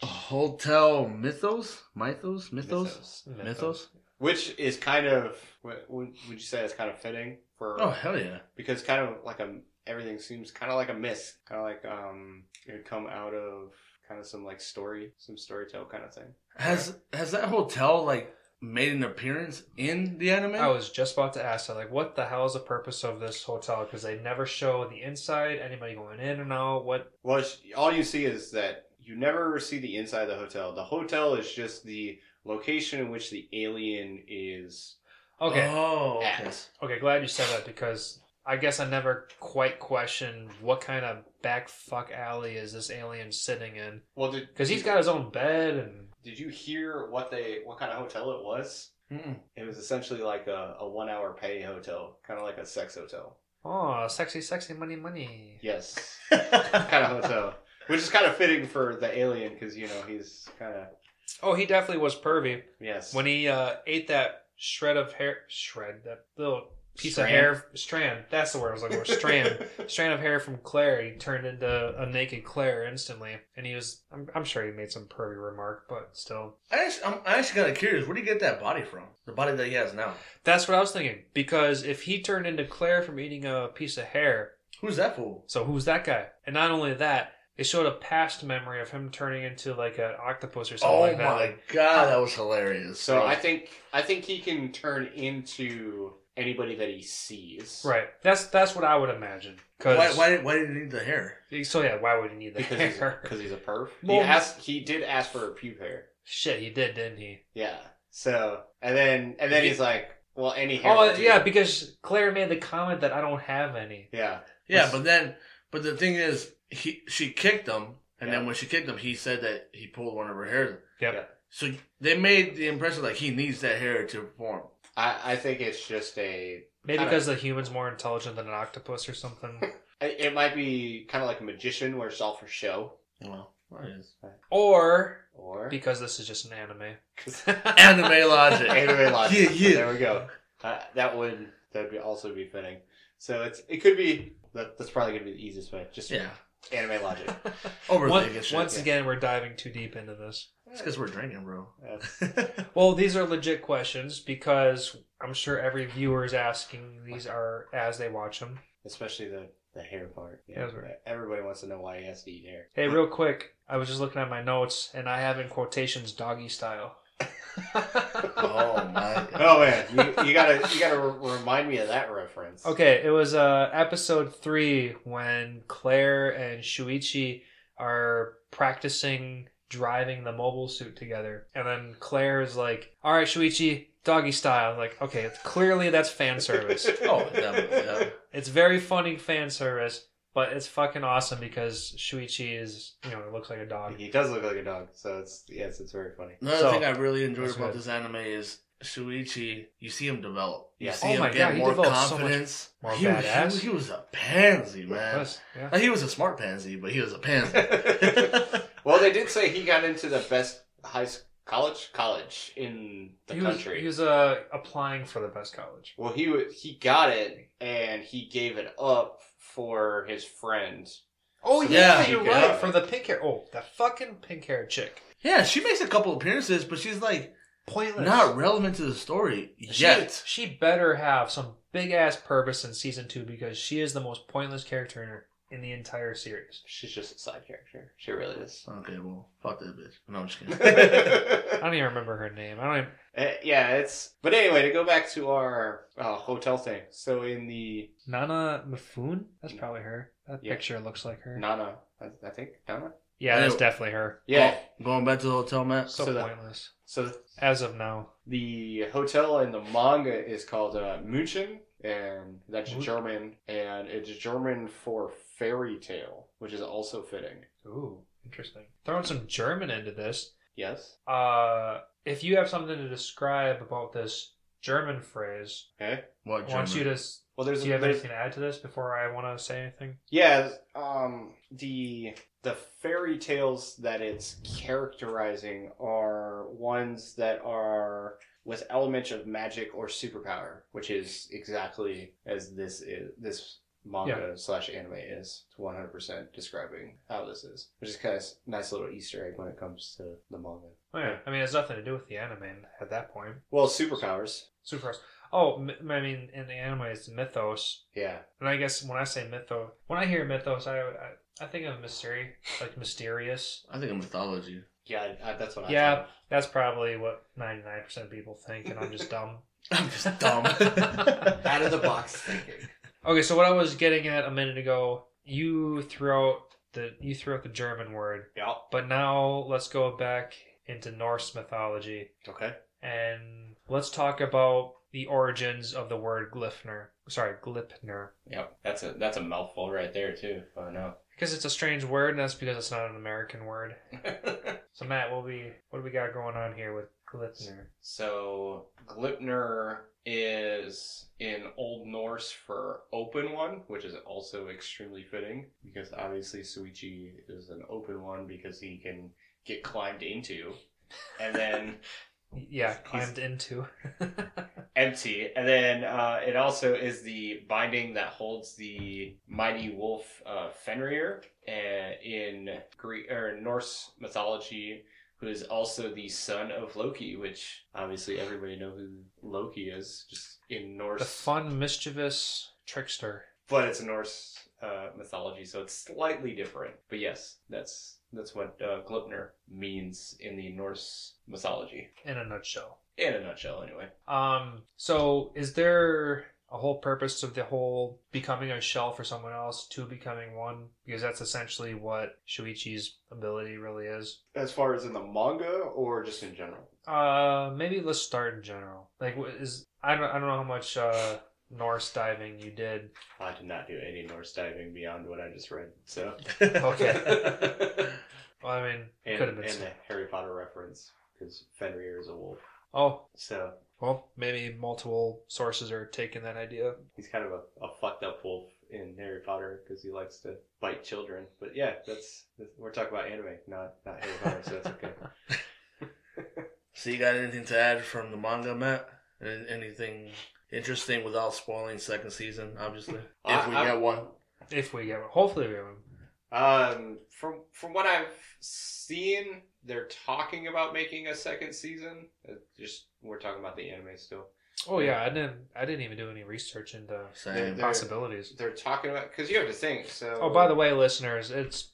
Hotel Mythos, Mythos, Mythos, Mythos. Which is kind of what would would you say is kind of fitting for Oh hell yeah! because kind of like a everything seems kind of like a myth, kind of like um it would come out of kind of some like story, some storytell kind of thing. Has has that hotel like made an appearance in the anime? I was just about to ask that, like, what the hell is the purpose of this hotel? Because they never show the inside, anybody going in and out. What? Well, all you see is that you never see the inside of the hotel. The hotel is just the location in which the alien is Okay, Oh, okay. at. okay, glad you said that because I guess I never quite questioned what kind of back fuck alley is this alien sitting in? Well, Because he's got his own bed and Did you hear what they what kind of hotel it was? Mm-mm. It was essentially like a, a one hour pay hotel, kind of like a sex hotel. oh, sexy, sexy, money, money. Yes, kind of hotel, which is kind of fitting for the alien because you know he's kind of Oh, he definitely was pervy yes. when he uh, ate that shred of hair. Shred that little piece Strand. of hair strand. That's the word I was looking for. Strand. strand of hair from Claire. He turned into a naked Claire instantly, and he was. I'm, I'm sure he made some pervy remark, but still. I actually, I'm actually kind of curious. Where do you get that body from? The body that he has now. That's what I was thinking. Because if he turned into Claire from eating a piece of hair, Who's that fool? so who's that guy? And not only that, they showed a past memory of him turning into like an octopus or something Oh like that. Oh my Like, god, that was hilarious. so I think I think he can turn into anybody that he sees. right. That's that's what I would imagine. Cause why, why, did, why did he need the hair? So yeah, why would he need the Because hair? because he's a perv. Well- he asked. He did ask for a pube hair. Shit, he did, didn't he? Yeah. So and then and then He- he's like, well, any hair. Oh will do. yeah, because Claire made the comment that I don't have any. Yeah. Yeah, What's- but then, but the thing is, he she kicked him, and Yeah. then when she kicked him, he said that he pulled one of her hair. Yep. Yeah. So they made the impression like he needs that hair to perform. I, I think it's just a. Maybe Kinda- because the human's more intelligent than an octopus or something. It might be kind of like a magician where it's all for show. Well, that is or Or. because this is just an anime. anime logic. Anime logic. Yeah, yeah. There we go. Uh, that would that would be also be fitting. So it's it could be that that's probably gonna be the easiest way. Just Yeah, anime logic. overthinking One- shit. once yeah. again, we're diving too deep into this. it's because we're drinking, bro. Well, these are legit questions because I'm sure every viewer is asking these are as they watch them. especially the the hair part. Yeah, that's right. Everybody wants to know why he has to eat hair. Hey, real quick, I was just looking at my notes and I have in quotations doggy style. Oh my. Oh man, you, you gotta you gotta re- remind me of that reference. Okay, it was uh, episode three when Claire and Shuichi are practicing driving the mobile suit together, and then Claire is like, "All right, Shuichi, doggy style." Like, okay, it's, clearly that's fan service. Oh yeah, yeah. it's very funny fan service, but it's fucking awesome because Shuichi is, you know, it looks like a dog. He does look like a dog, so it's yes, it's very funny. Another So- thing I really enjoyed about good. this anime is Shuichi, you see him develop. You Yeah. see Oh him my get God, he more developed so much confidence. more he, was, badass. he, was, he was a pansy, man. Was, yeah. Like, he was a smart pansy, but he was a pansy. well, they did say he got into the best high s- college college in the he was, country. he was uh, applying for the best college. well, he wa- he got it and he gave it up for his friend. Oh So yeah, yeah, you're he right. could- For the pink hair. Oh, the fucking pink hair chick. yeah, she makes a couple appearances, but she's like Pointless. not relevant to the story She- yet. She, better have some big ass purpose in season two because she is the most pointless character in the entire series. She's just a side character. She really is. Okay, well, fuck that bitch. No, I'm just kidding. I don't even remember her name. I don't even. Uh, yeah, it's. But anyway, to go back to our uh, hotel thing. So in the Nana Mafoon? That's probably her. That Yeah. picture looks like her. Nana, I, I think Nana. Yeah, that's definitely her. Yeah. Going back to the hotel, Matt. So, So that- pointless. So As of now. the hotel in the manga is called uh, Märchen, and that's Mu- German, and it's German for fairy tale, which is also fitting. Ooh, interesting. Throwing some German into this. Yes. Uh, if you have something to describe about this German phrase, Okay. What I want you to. s- Well, there's Do you have there's- anything to add to this before I want to say anything? Yeah, um, the the fairy tales that it's characterizing are ones that are with elements of magic or superpower, which is exactly as this is this manga slash anime is. It's one hundred percent describing how this is, which is kind of nice little Easter egg when it comes to the manga. Oh, yeah. I mean, it has nothing to do with the anime at that point. Well, superpowers. Super. Oh, I mean, in the anime, it's mythos. Yeah. And I guess when I say mythos, when I hear mythos, I I, I think of mystery, like mysterious. I think of mythology. Yeah, I, that's what I Yeah, thought. that's probably what ninety nine percent of people think, and I'm just dumb. I'm just dumb. Out of the box thinking. Okay, so what I was getting at a minute ago, you threw out the you threw out the German word, Yeah. but now let's go back into Norse mythology Okay. and let's talk about the origins of the word Gleipnir. Sorry, Gleipnir. Yep. That's a that's a mouthful right there too. I know. Because it's a strange word, and that's because it's not an American word. So Matt, what we what do we got going on here with Gleipnir? So Gleipnir is in Old Norse for open one, which is also extremely fitting because obviously Shuichi is an open one because he can get climbed into, and then Yeah, climbed into. empty, and then uh, it also is the binding that holds the mighty wolf uh, Fenrir uh, in Greek or Norse mythology. Who is also the son of Loki, which obviously everybody know who Loki is, just in Norse. the fun, mischievous trickster. but it's a Norse uh, mythology, so it's slightly different. But yes, that's that's what uh, Gleipnir means in the Norse mythology, In a nutshell. in a nutshell, anyway. Um. So, is there a whole purpose of the whole becoming a shell for someone else to becoming one? Because that's essentially what Shuichi's ability really is. As far as in the manga, or just in general. Uh, maybe let's start in general. Like, what is I don't I don't know how much uh Norse diving you did. I did not do any Norse diving beyond what I just read, so. Okay. Well, I mean, and, could have been. and some- the Harry Potter reference because Fenrir is a wolf, Oh, so well, maybe multiple sources are taking that idea. he's kind of a, a fucked up wolf in Harry Potter because he likes to bite children. But yeah, that's, that's we're talking about anime, not not Harry Potter, so that's okay. So you got anything to add from the manga, Matt? Anything interesting without spoiling second season, obviously? If we I- I- get one. If we get one, hopefully we get one. Um, from from what I've seen, they're talking about making a second season. Uh, Just we're talking about the anime still. Oh yeah, I didn't. I didn't even do any research into They're, Same. they're, possibilities. they're talking about because you have to think. So Oh, by the way, listeners, it's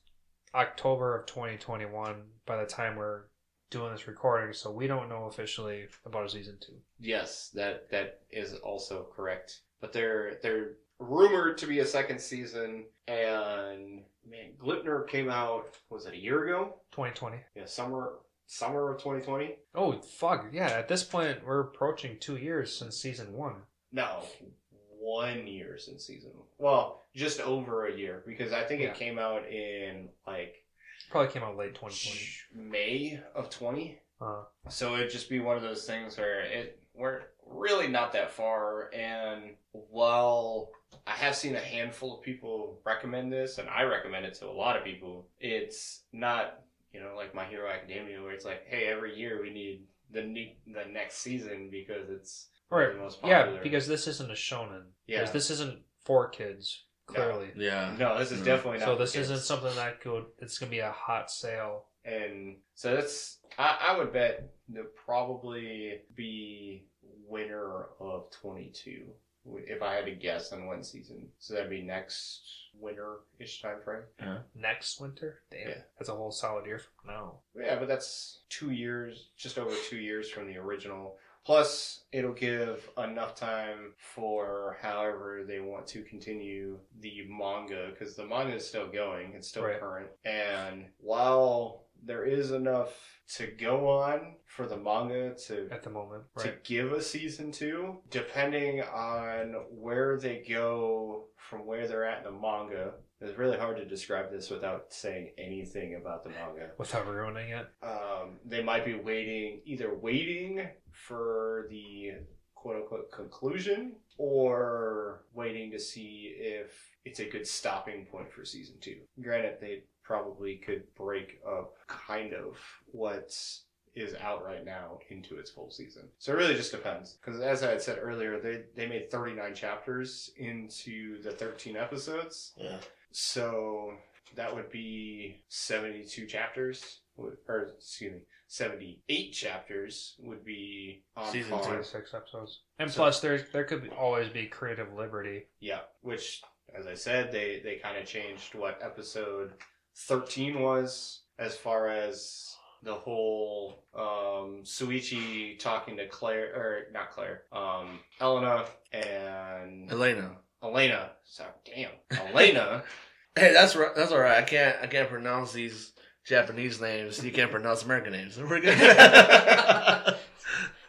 October of 2021 by the time we're doing this recording, so we don't know officially about a season two. yes, that that is also correct. But they're they're rumored to be a second season, and man, Gleipnir came out was it a year ago? 2020. Yeah, summer summer of 2020. Oh fuck yeah! At this point, we're approaching two years since season one. No, one year since season. Well, just over a year because I think Yeah. it came out in like Probably came out late 2020. May of 20. Uh, So it'd just be one of those things where it we're really not that far. And while I have seen a handful of people recommend this, and I recommend it to a lot of people, it's not you know like My Hero Academia where it's like, hey, every year we need the new, the next season because it's Right. the most Yeah, because this isn't a shonen. Yeah. Because this isn't for kids. No. Clearly. Yeah. no, this is No. definitely not. So this isn't something that could. It's gonna be a hot sale. and so that's I, I would bet they'll probably be winner of 22 if i had to guess on one season so that'd be next winter-ish time frame Next winter. Damn. Yeah. That's a whole solid year from now. yeah but that's two years just over two years from the original plus it'll give enough time for however they want to continue the manga because the manga is still going it's still Right. current and while there is enough to go on for the manga to At the moment. to give a season two, depending on where they go from where they're at in the manga. It's really hard to describe this without saying anything about the manga. Without ruining it. Um, they might be waiting, either waiting for the quote unquote conclusion or waiting to see if it's a good stopping point for season two. Granted, they probably could break up kind of what is out right now into its full season. So it really just depends. Because as I had said earlier, they, they made 39 chapters into the 13 episodes. Yeah. So that would be 72 chapters, or excuse me, 78 chapters would be on Season par. two. Twenty six episodes. And So- plus, there there could be, always be creative liberty. Yeah, which, as I said, they, they kind of changed what episode 13 was as far as the whole um, Shuichi talking to Claire, or not Claire, um, Elena and Elena. Elena. Sorry, damn. Elena. Hey, that's right. That's all right. I can't. I can't pronounce these Japanese names. You can't pronounce American names. We're good.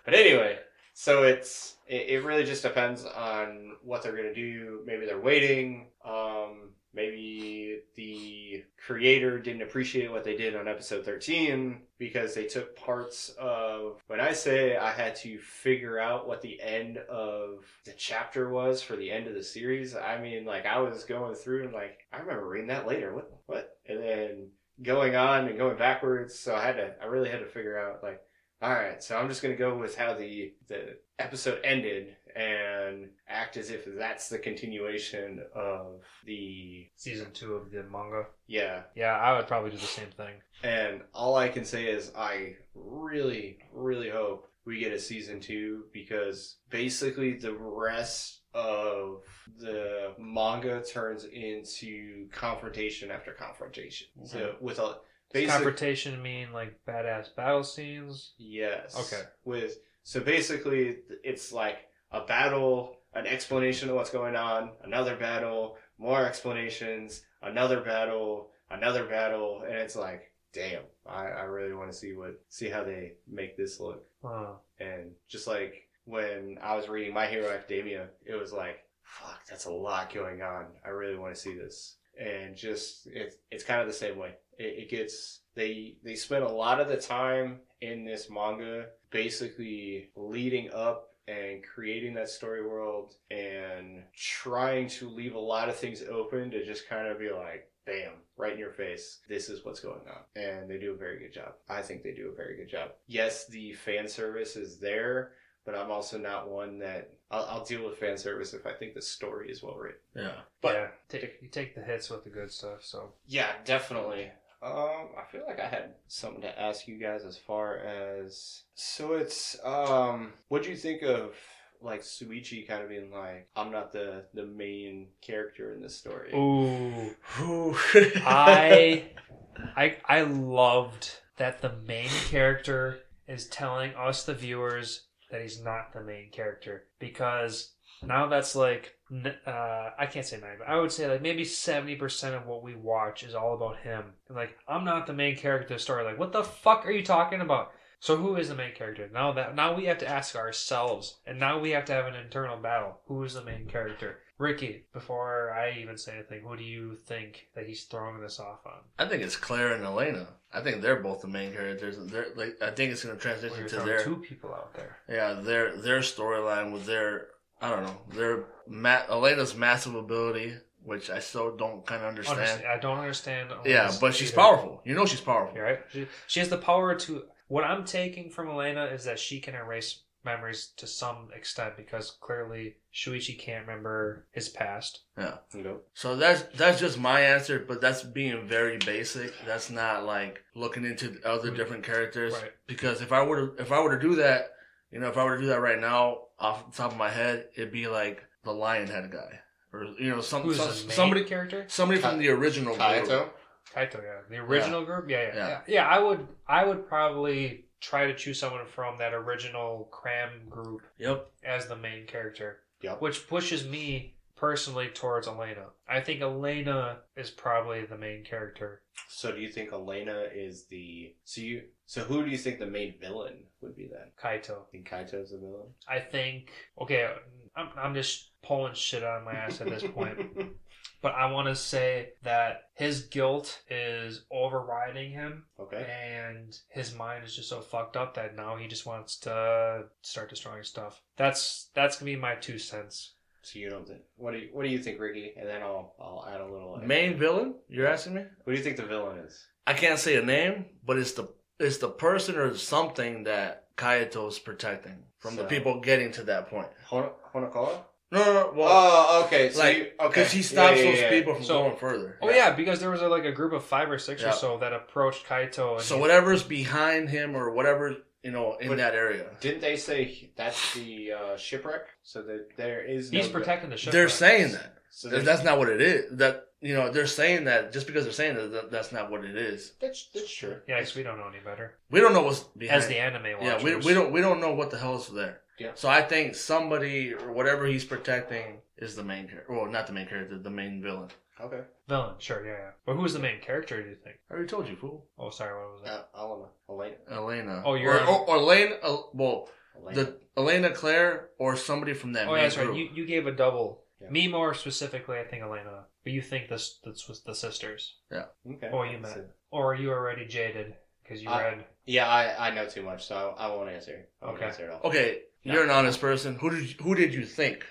But anyway, so it's it, it really just depends on what they're gonna do. Maybe they're waiting. Um, maybe the creator didn't appreciate what they did on episode thirteen because they took parts of. When I say I had to figure out what the end of the chapter was for the end of the series, I mean like I was going through and like I remember reading that later. What what? And then going on and going backwards. So I had to. I really had to figure out like. All right, so I'm just gonna go with how the the episode ended and act as if that's the continuation of the Season two of the manga. yeah. Yeah, I would probably do the same thing. And all I can say is I really, really hope we get a season two because basically the rest of the manga turns into confrontation after confrontation. So with a basic Confrontation mean like badass battle scenes. Yes. Okay. With so basically, it's like a battle, an explanation of what's going on, another battle, more explanations, another battle, another battle, and it's like, damn, I, I really want to see what see how they make this look. Uh, And just like when I was reading My Hero Academia, it was like, fuck, that's a lot going on. I really want to see this. And just it's it's kind of the same way. It, it gets they they spend a lot of the time in this manga basically leading up and creating that story world and trying to leave a lot of things open to just kind of be like bam right in your face this is what's going on and they do a very good job i think they do a very good job yes the fan service is there but i'm also not one that i'll, I'll deal with fan service if i think the story is well written yeah. But- yeah, take you take the hits with the good stuff. So Yeah, definitely. Um, I feel like I had something to ask you guys as far as so it's um, what do you think of like Shuichi kind of being like, I'm not the the main character in this story. ooh, Whew. I I I loved that the main character is telling us the viewers that he's not the main character because now that's like uh I can't say nine, but I would say like maybe seventy percent of what we watch is all about him. And like I'm not the main character of the story. Like what the fuck are you talking about? So who is the main character? Now that now we have to ask ourselves, and now we have to have an internal battle. Who is the main character? Ricky, before I even say anything, who do you think that he's throwing this off on? I think it's Claire and Elena. I think they're both the main characters. They're like I think it's going to transition you're to their two people out there. yeah their their storyline with their I don't know their ma- Elena's massive ability, which I still don't kind of understand. Understand- I don't understand. Yeah, but she's either. powerful. You know she's powerful. You're right? She, she has the power to. What I'm taking from Elena is that she can erase memories to some extent because clearly Shuichi can't remember his past. Yeah. Nope. So that's that's just my answer, but that's being very basic. That's not like looking into the other different characters. Right. Because if I were to if I were to do that, you know, if I were to do that right now off the top of my head, it'd be like the Lionhead guy, or you know, some, Who's some the main somebody character? somebody from the original group. Kaito. Kaito, yeah, the original group. Yeah yeah, Yeah. yeah, yeah. I would, I would probably try to choose someone from that original cram group Yep. as the main character, Yep. which pushes me personally towards Elena. I think Elena is probably the main character. So do you think Elena is the so you so who do you think the main villain would be then? Kaito. I think Kaito's the villain. I think okay, I'm I'm just pulling shit out of my ass at this point, but I want to say that his guilt is overriding him, okay. and his mind is just so fucked up that now he just wants to start destroying stuff. That's that's gonna be my two cents. So you don't think what do you what do you think, Ricky? And then I'll I'll add a little Main villain? You're asking me? Who do you think the villain is? I can't say a name, but it's the it's the person or something that Kaito's protecting from the people getting to that point. Hon- Honokoa? No, no, no. Well, oh, okay. So like, you, okay. because he stops Yeah, yeah, those yeah. people from So- going further. Oh yeah, because there was a, like a group of five or six Yeah. or so that approached Kaito. And So he- whatever's behind him or whatever you know in But- that area, Didn't they say that's the uh, shipwreck? So that there is no he's protecting the ship. they're saying that. So That- That's not what it is. That you know they're saying that just because they're saying that, that that's not what it is. that's that's true. Yeah, 'cause we don't know any better. We don't know what's behind. As the anime yeah, we, we don't we don't know what the hell is there. Yeah. So I think somebody or whatever he's protecting is the main character. Well, not the main character, the main villain. Okay. Villain, sure, yeah, yeah. But who's the main character? Do you think? I already told you, fool. Oh, sorry, what was that? Uh, Elena. Elena. Elena. Oh, you're or, on- or, or Elena. Uh, well, Elena. the Elena Claire or somebody from that Oh, main yeah, that's right. You, you gave a double. Yeah. Me more specifically, I think Elena. But you think this this was the sisters, Yeah. okay. Or you So- met. or are you already jaded because you I- read? Yeah, I, I know too much, so I won't answer. I won't Okay. answer at all. Okay, you're an honest person. Who did you, who did you think?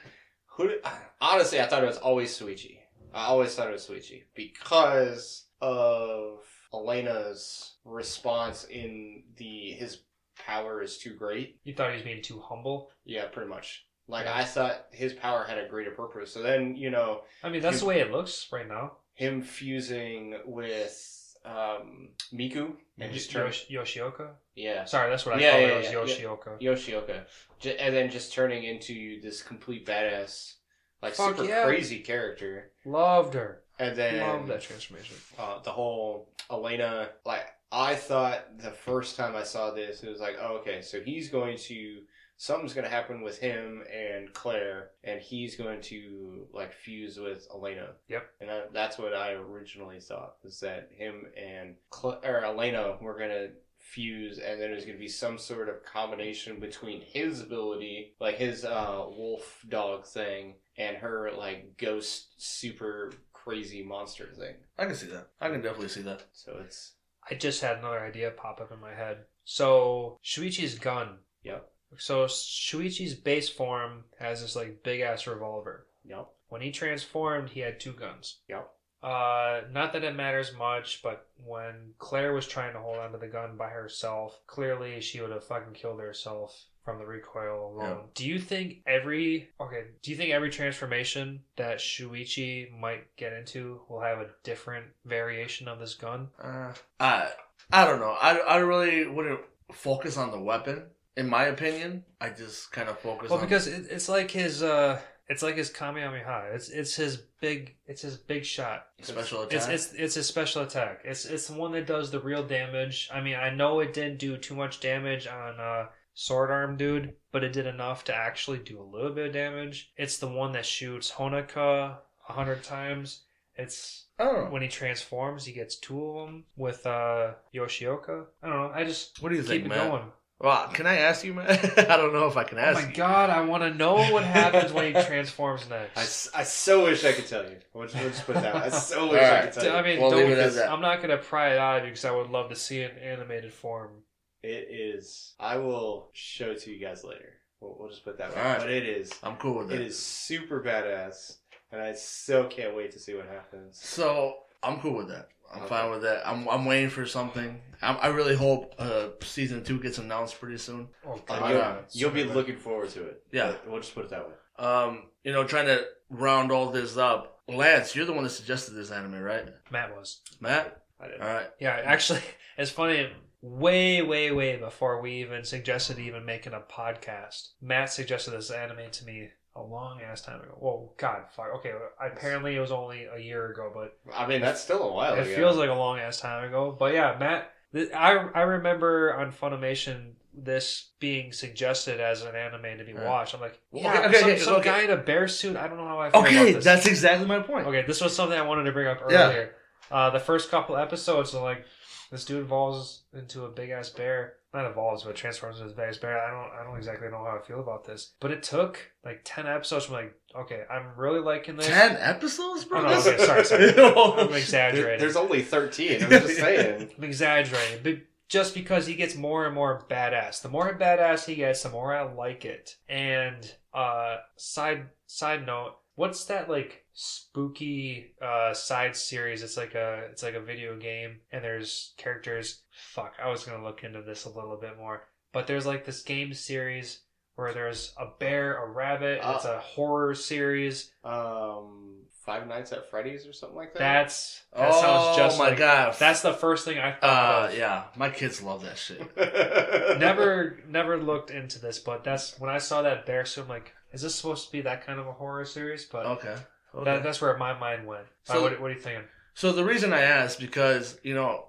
Who did, honestly, I thought it was always Shuichi. I always thought it was Shuichi because of Elena's response in the his power is too great. You thought he was being too humble. Yeah, pretty much. Like Yeah. I thought his power had a greater purpose. So then you know I mean, that's You- the way it looks right now. him fusing with um, Miku and just Yosh- Yoshioka. Yeah Sorry, that's what I Yeah, called yeah, it. yeah, It was. Yoshioka. Yoshioka, J- and then just turning into this complete badass, like Fuck super crazy character. Loved her. And then Loved that transformation. uh, the whole Elena, like I thought the first time I saw this, it was like, oh, okay, so he's going to something's going to happen with him and Claire, and he's going to like fuse with Elena. Yep. And that, that's what I originally thought was that him and Cl- or Elena were going to fuse and then there's going to be some sort of combination between his ability like his uh wolf dog thing and her like ghost super crazy monster thing I can see that. I can definitely see that. so it's I just had another idea pop up in my head. So Shuichi's gun. Yep. So Shuichi's base form has this like big ass revolver. yep When he transformed, he had two guns. yep Uh, not that it matters much, but when Claire was trying to hold onto the gun by herself, clearly she would have fucking killed herself from the recoil alone. Yeah. Do you think every okay? Do you think every transformation that Shuichi might get into will have a different variation of this gun? Uh, I I don't know. I, I really wouldn't focus on the weapon. In my opinion, I just kind of focus. Well, on, because it, it's like his uh, it's like his Kamehameha. It's it's his big it's his big shot. special attack. It's it's it's a special attack. It's it's the one that does the real damage. I mean, I know it didn't do too much damage on uh sword arm dude, but it did enough to actually do a little bit of damage. It's the one that shoots Honoka a hundred times, It's I when he transforms, he gets two of them with uh, Yoshioka. I don't know. I just What do you keep think, it Matt? going. Well, can I ask you, man? I don't know if I can ask. Oh ask my you. god, I want to know what happens when he transforms I, next. s- I so wish I could tell you. We'll just, we'll just put that. I so wish I could tell you. I mean, We'll don't, leave it as that. I'm not gonna pry it out of you because I would love to see an animated form. It is. I will show it to you guys later. We'll, we'll just put it that way. Alright. But it is. I'm cool with It it. is super badass, and I so can't wait to see what happens. So I'm cool with that. I'm Okay. fine with that. I'm I'm waiting for something. I'm, I really hope uh, season two gets announced pretty soon. Oh, Uh, you'll, yeah. you'll be looking forward to it. Yeah. We'll just put it that way. Um, you know, trying to round all this up. Lance, you're the one that suggested this anime, right? Matt was. Matt. I didn't. All right. Yeah, actually, it's funny. Way, way, way before we even suggested even making a podcast, Matt suggested this anime to me a long ass time ago. Well, God, fuck. Okay, apparently it was only a year ago, but I mean, that's still a while it ago. feels like a long ass time ago. But yeah, Matt, th- I I remember on Funimation this being suggested as an anime to be Yeah. watched. I'm like, yeah, okay, okay, some, okay, some okay. guy in a bear suit. I don't know how I feel about Okay, that's exactly my point. Okay, this was something I wanted to bring up Yeah. earlier. Uh, the first couple episodes, are like this dude evolves into a big ass bear. Not evolves, but transforms into a big ass bear. I don't, I don't exactly know how I feel about this. But it took like ten episodes. from like, okay, I'm really liking this. Ten episodes, bro. Oh, no, okay, sorry, sorry. I'm exaggerating. There's only 13. I'm just saying. I'm exaggerating, but just because he gets more and more badass. The more badass he gets, the more I like it. And uh, side side note, what's that like spooky uh, side series? It's like a it's like a video game, and there's characters. Fuck, I was gonna look into this a little bit more, but there's like this game series where there's a bear, a rabbit. and it's a horror series. Um, Five Nights at Freddy's or something like that. That's that oh sounds just my like god. that's the first thing I thought uh of. yeah. My kids love that shit. never never looked into this, but that's when I saw that bear So I'm like, is this supposed to be that kind of a horror series? But Okay. Okay. that, that's where my mind went. So- what, what are you thinking? So the reason I asked because you know,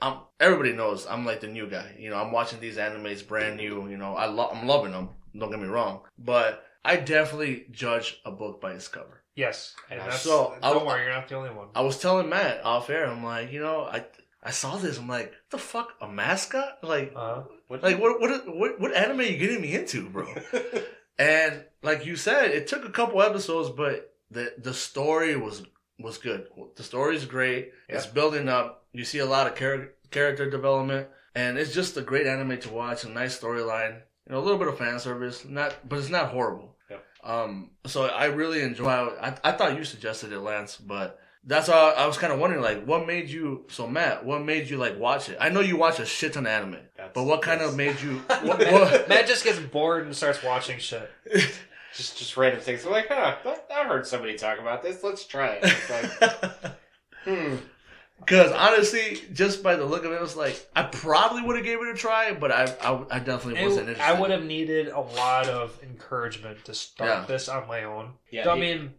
I'm everybody knows I'm like the new guy. You know, I'm watching these animes brand new. You know, I lo- I'm loving them. Don't get me wrong, but I definitely judge a book by its cover. Yes, and that's, So, don't I- worry, you're not the only one. I was telling Matt off air. I'm like, you know, I I saw this. I'm like, the fuck, a mascot? Like, Uh, What- like what what what what anime are you getting me into, bro? And like you said, it took a couple episodes, but the the story was was good. The story's great. It's building up. You see a lot of char- character development, and it's just a great anime to watch. A nice storyline. You know, a little bit of fan service, not, but it's not horrible. Yep. Um, so I really enjoy. I I thought you suggested it, Lance, but. That's why I was kind of wondering, like, what made you? So, Matt, what made you like watch it? I know you watch a shit ton of anime, That's- but what kind that's- of made you? What, what, Matt just gets bored and starts watching shit. just just random things. I'm like, huh, I've heard somebody talk about this. Let's try it. It's like, hmm. Because honestly, just by the look of it, it was like I probably would have gave it a try, but I I, I definitely It- wasn't interested. I would have needed a lot of encouragement to start Yeah. this on my own. Yeah, I he- mean,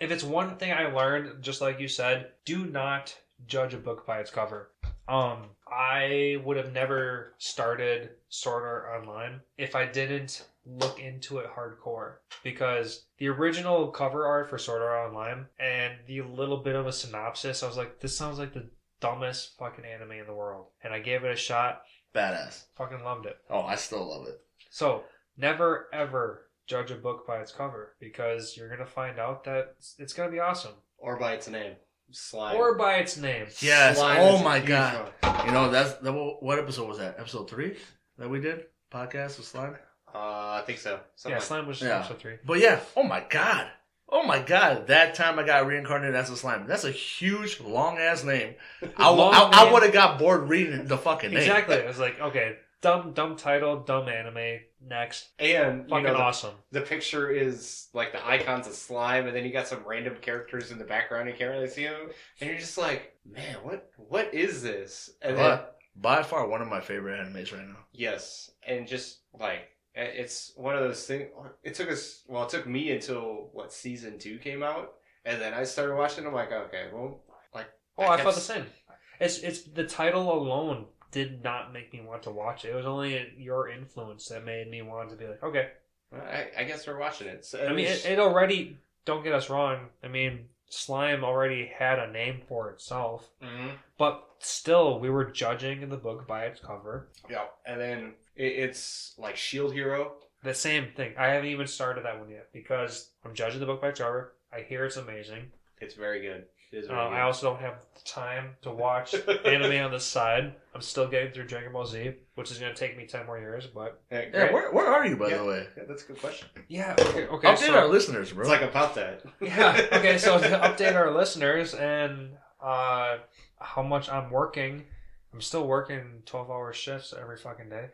if it's one thing I learned, just like you said, do not judge a book by its cover. Um, I would have never started Sword Art Online if I didn't look into it hardcore because the original cover art for Sword Art Online and the little bit of a synopsis, I was like, this sounds like the dumbest fucking anime in the world. And I gave it a shot, badass. fucking loved it. Oh, I still love it. So never ever judge a book by its cover because you're gonna find out that it's, it's gonna be awesome Or by its name, slime. or by its name. Yes. Slime oh my god. one. You know that's that. What episode was that? Episode three that we did podcast with slime. Uh, I think so. Something yeah, like- slime was Yeah. episode three. But yeah. Oh my god. Oh my god. That time I got reincarnated as a slime. That's a huge long ass name. I, Long I, I name. would have got bored reading the fucking name. Exactly. I was like, okay, dumb, dumb title, dumb anime. Next, And you fucking know, the, awesome. the picture is like the icons of slime, and then you got some random characters in the background. You can't really see them, and you're just like, man, what what is this? And then But by far one of my favorite animes right now. yes, and just like it- it's one of those things. It took us well, it took me until what season two came out, and then I started watching. I'm like, okay, well, like Oh, I I, felt the same. It's it's the title alone did not make me want to watch it. It was only your influence that made me want to be like, okay. I, I guess we're watching it. So, I mean, it, it already. Don't get us wrong. I mean, slime already had a name for itself, Mm-hmm. but still we were judging the book by its cover. Yeah, and then it's like Shield Hero. The same thing. I haven't even started that one yet because I'm judging the book by its cover. I hear it's amazing. It's very good. It is very I also don't have the time to watch anime on the side. I'm still getting through Dragon Ball Z, which is going to take me ten more years. But Yeah, Yeah, where, where are you, by Yeah. the way? Yeah, that's a good question. yeah, okay, okay. Update so, our listeners, bro. It's like about that. yeah, okay. So to update our listeners and uh, how much I'm working, I'm still working twelve hour shifts every fucking day.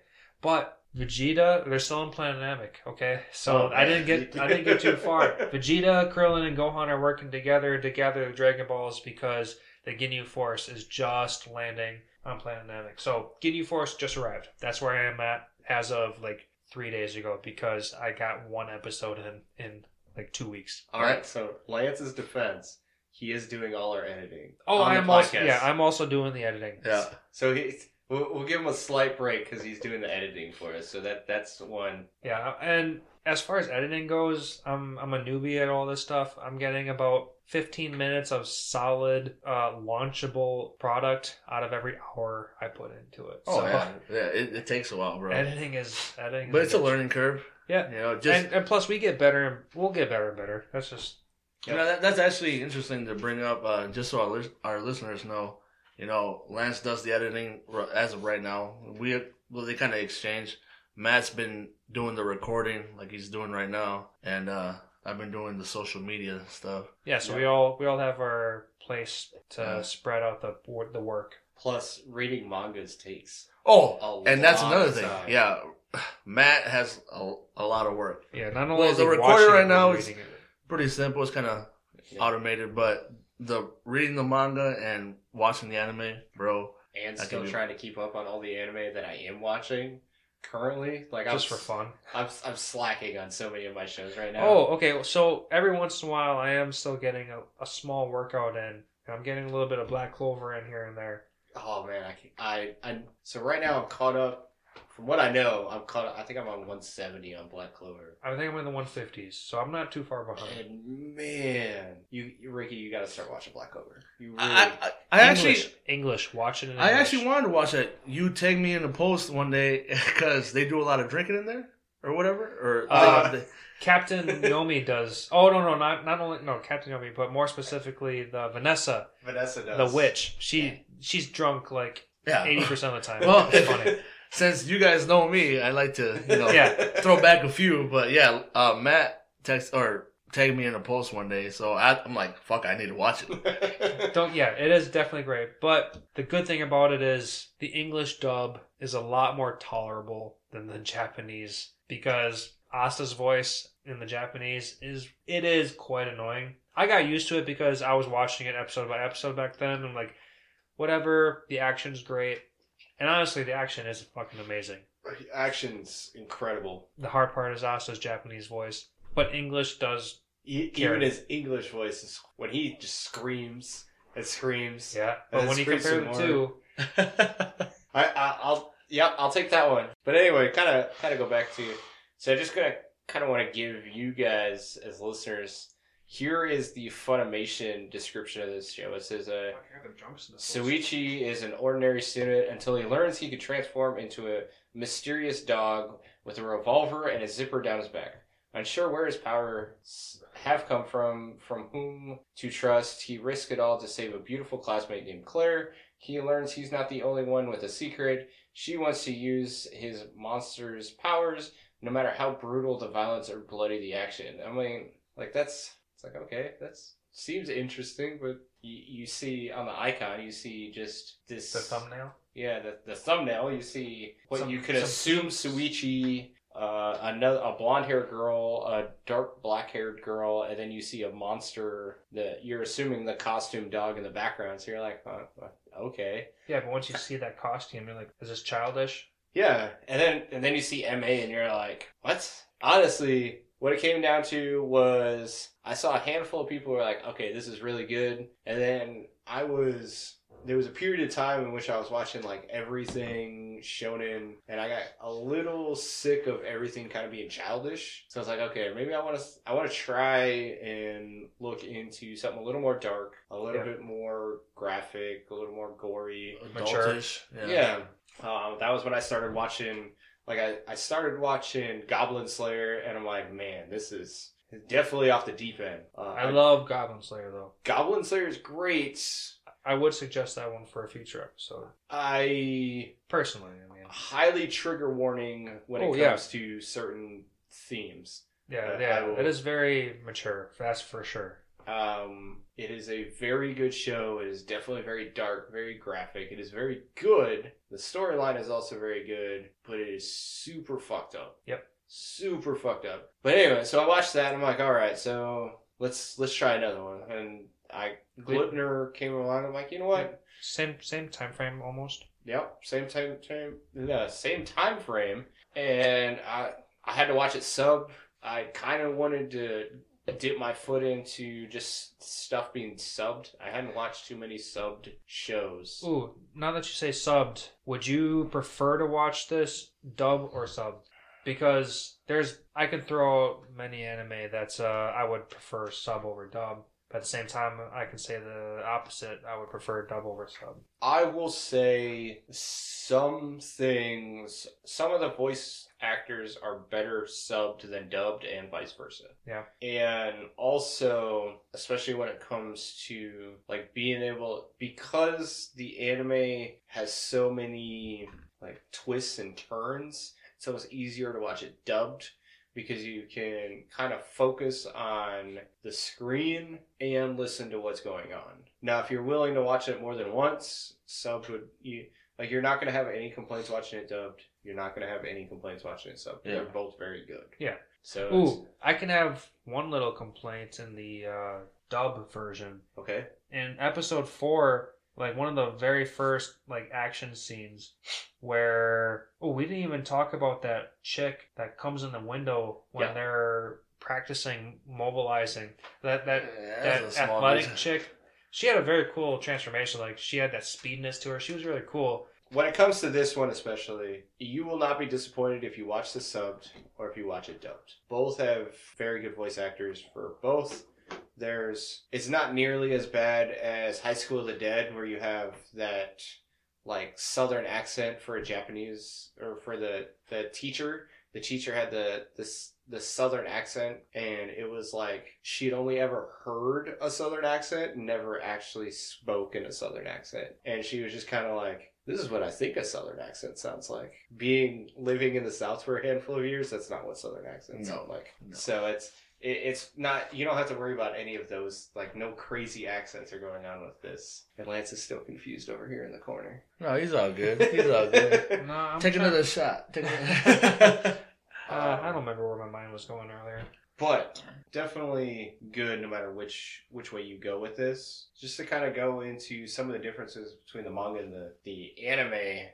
But Vegeta, they're still in Planet Namek. Okay, so Oh, I didn't get I didn't get too far. Vegeta, Krillin, and Gohan are working together to gather the Dragon Balls because the Ginyu Force is just landing on Planet Namek. So Ginyu Force just arrived. That's where I am at as of like three days ago because I got one episode in in like two weeks. All right. So Lance's defense, he is doing all our editing. Oh, I'm also yeah, I'm also doing the editing. yeah. So he, we'll, we'll give him a slight break because he's doing the editing for us. So that that's one. Yeah, and as far as editing goes, I'm I'm a newbie at all this stuff. I'm getting about 15 minutes of solid, uh, launchable product out of every hour I put into it. Oh So, yeah, yeah. It, it takes a while, bro. editing is editing, but is it's a bitch. learning curve. Yeah, You know, just and, and plus we get better, and we'll get better and better. That's just You know, that, that's actually interesting to bring up, uh, just so our, our listeners know. You know, Lance does the editing as of right now. We well, they kind of exchange. Matt's been doing the recording like he's doing right now, and uh, I've been doing the social media stuff. yeah. So Yeah. we all we all have our place to Yeah. spread out the the work. Plus, reading mangas takes. Oh, A and that's another thing. time. Yeah, Matt has a, a lot of work. Yeah, not only Well, is the he recorder watching right now but is- it. Pretty simple. It's kind of Yeah. automated, but the reading the manga and watching the anime, bro. and That still trying to keep up on all the anime that I am watching currently. Like just I'm, for fun. I'm I'm slacking on so many of my shows right now. Oh, okay. So every once in a while, I am still getting a, a small workout in. I'm getting a little bit of black clover in here and there. Oh man, I I I so right now I'm caught up. From what I know, I'm caught. I think I'm on 170 on Black Clover. I think I'm in the 150s, so I'm not too far behind. And man, you, you Ricky, you got to start watching Black Clover. You really. I, I, I actually, English, English, watch it in I English. actually wanted to watch it. You tag me in the post one day because they do a lot of drinking in there or whatever. Or Uh, they- Captain Yami does. Oh no, no, not not only no Captain Yami, but more specifically the Vanessa, Vanessa does the witch. She she's drunk like yeah. 80 percent of the time. Well, it's funny. since you guys know me, I like to you know Yeah. throw back a few. But yeah, uh, Matt text or tagged me in a post one day, so I, I'm like, fuck, I need to watch it. Don't yeah, it is definitely great. But the good thing about it is the English dub is a lot more tolerable than the Japanese because Asta's voice in the Japanese is it is quite annoying. I got used to it because I was watching it episode by episode back then and like whatever, the action's great. And honestly the action is fucking amazing. Action's incredible. The hard part is Asta's Japanese voice. But English does E- even his English voice is when he just screams and screams. yeah. But when you compare the two, I, I I'll yep I'll take that one. But anyway, kind of kind of go back to so I'm just gonna kind of want to give you guys as listeners. Here is the Funimation description of this show. It says, uh, Shuichi is an ordinary student until he learns he can transform into a mysterious dog with a revolver and a zipper down his back. Unsure where his powers have come from, from whom to trust, he risks it all to save a beautiful classmate named Claire. He learns he's not the only one with a secret. She wants to use his monster's powers, no matter how brutal the violence or bloody the action. I mean, like that's it's like okay, that's seems interesting, but you, you see on the icon, you see just this the thumbnail. yeah, the, the thumbnail, you see what Some- you could some assume. Shuichi, uh, another a blonde haired girl, a dark black haired girl, and then you see a monster that you're assuming the costume dog in the background. So you're like, huh, okay, Yeah, but once you see that costume, you're like, is this childish? yeah. And then and then you see Ma, and you're like, what? Honestly, what it came down to was I saw a handful of people who were like, okay, this is really good, and then I was there was a period of time in which I was watching like everything shonen, and I got a little sick of everything kind of being childish. So I was like, okay, maybe I want to I want to try and look into something a little more dark, a little Yeah. bit more graphic, a little more gory. Mature. Adultish. Yeah, Um, that was when I started watching. Like I, I started watching Goblin Slayer, and I'm like, man, this is definitely off the deep end. Uh, I love Goblin Slayer though. Goblin Slayer is great. I would suggest that one for a future episode. I Personally, I mean, highly trigger warning when Oh, it yeah. comes to certain themes. yeah, I- yeah, will- it is very mature. That's for sure. Um, it is a very good show. It is definitely very dark, very graphic. It is very good. The storyline is also very good, but it is super fucked up. Yep. Super fucked up. But anyway, so I watched that and I'm like, all right, so let's let's try another one. And I Gleipnir came along. I'm like, you know what? Same same time frame almost. Yep, same time, time, yeah, same time frame, and I I had to watch it sub. I kind of wanted to dip my foot into just stuff being subbed. I hadn't watched too many subbed shows. Ooh, now that you say subbed, would you prefer to watch this dub or subbed? Because there's, I could throw many anime that's uh, I would prefer sub over dub. But at the same time, I can say the opposite. I would prefer dub over sub. I will say some things. Some of the voice actors are better subbed than dubbed, and vice versa. Yeah. And also, especially when it comes to like being able, because the anime has so many like twists and turns, it's almost easier to watch it dubbed because you can kind of focus on the screen and listen to what's going on. Now, if you're willing to watch it more than once, subbed would you like you're not going to have any complaints watching it dubbed. You're not going to have any complaints watching it subbed. They're both very good. Yeah. So Ooh, I can have one little complaint in the uh, dub version. okay. in episode four, like one of the very first like action scenes where oh we didn't even talk about that chick that comes in the window when Yeah. they're practicing mobilizing that that Yeah, that that's a small athletic chick she had a very cool transformation like she had that speediness to her she was really cool When it comes to this one especially, you will not be disappointed if you watch the subbed or if you watch it dubbed. Both have very good voice actors for both. There's it's not nearly as bad as High School of the Dead where you have that like southern accent for a Japanese or for the the teacher. The teacher had the this the southern accent and it was like she'd only ever heard a southern accent never actually spoke in a southern accent and she was just kind of like this is what i think a southern accent sounds like being living in the south for a handful of years that's not what southern accents No. sound like No. so it's it, it's not you don't have to worry about any of those like no crazy accents are going on with this. And lance is still confused over here in the corner. No, he's all good. He's all good. no I'm Take trying- another shot. Take another... uh, I don't remember where my mind was going earlier. But definitely good no matter which which way you go with this. Just to kind of go into some of the differences between the manga and the the anime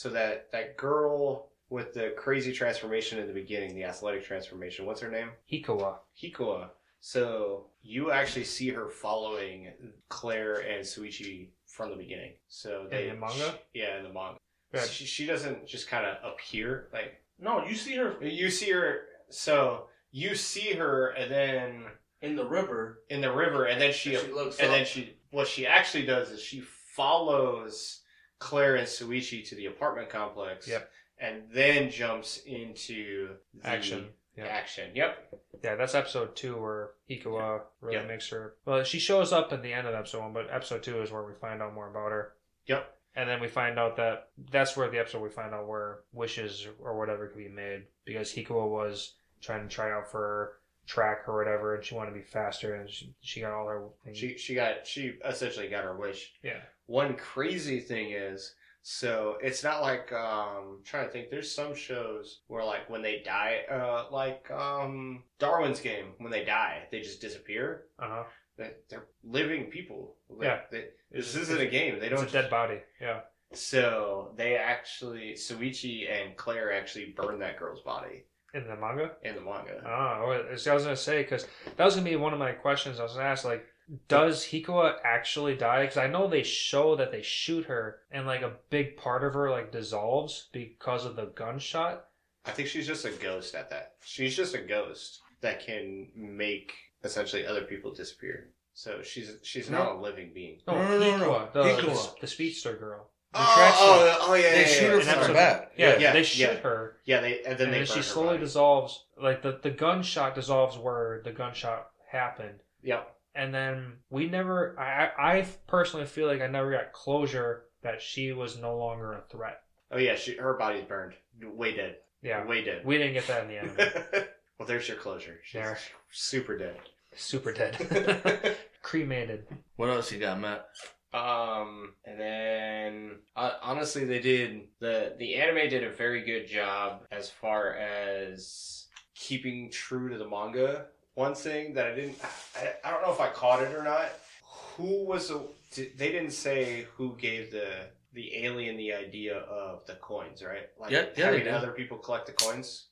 so that that girl with the crazy transformation in the beginning the athletic transformation what's her name hikawa Hikawa. so you actually see her following claire and shuichi from the beginning so In the manga? yeah in the manga Good. she, she doesn't just kind of appear like no, you see her you see her so you see her and then in the river. in the river and then she, and she looks and up. then she what she actually does is she follows claire and shuichi to the apartment complex Yep. and then jumps into action yeah action yep Yeah, that's episode two where Hikawa really Yeah. makes her. Well, she shows up at the end of episode one, but episode two is where we find out more about her. yep And then we find out that that's where the episode we find out where wishes or whatever could be made because Hikawa was trying to try out for track or whatever, and she wanted to be faster, and she, she got all her things. she she got she essentially got her wish yeah, one crazy thing is so it's not like um I'm trying to think there's some shows where like when they die uh like um darwin's game when they die they just disappear uh huh. they, they're living people Like, Yeah. they, this isn't a game they don't a dead body. Yeah, so they actually shuichi and claire actually burn that girl's body in the manga. in the manga. Oh, I was gonna say because that was gonna be one of my questions. I was gonna ask like, does Hikawa actually die? Because I know they show that they shoot her, and like a big part of her like dissolves because of the gunshot. I think she's just a ghost at that. She's just a ghost that can make essentially other people disappear. So she's she's not a living being. No, No, no, no, no. Hikawa, the, Hikawa. the, the speedster girl. The Oh, oh, oh, yeah, They yeah, shoot yeah, her. And from that's the back. Yeah, Yeah, they shoot yeah. her, Yeah, they and then and they then she slowly body. dissolves. Like the the gunshot dissolves where the gunshot happened. Yep. And then we never I, I I personally feel like I never got closure that she was no longer a threat. Oh yeah, she, her body's burned, way dead. Yeah. way dead. We didn't get that in the anime. well, there's your closure. She's There. super dead. Super dead. Cremated. What else you got, Matt? Um, and then uh, honestly, they did the the anime did a very good job as far as keeping true to the manga. One thing that I didn't, I, I don't know if I caught it or not. Who was the? did- They didn't say who gave the the alien the idea of the coins, right? Like Yeah, yeah, having other people collect the coins.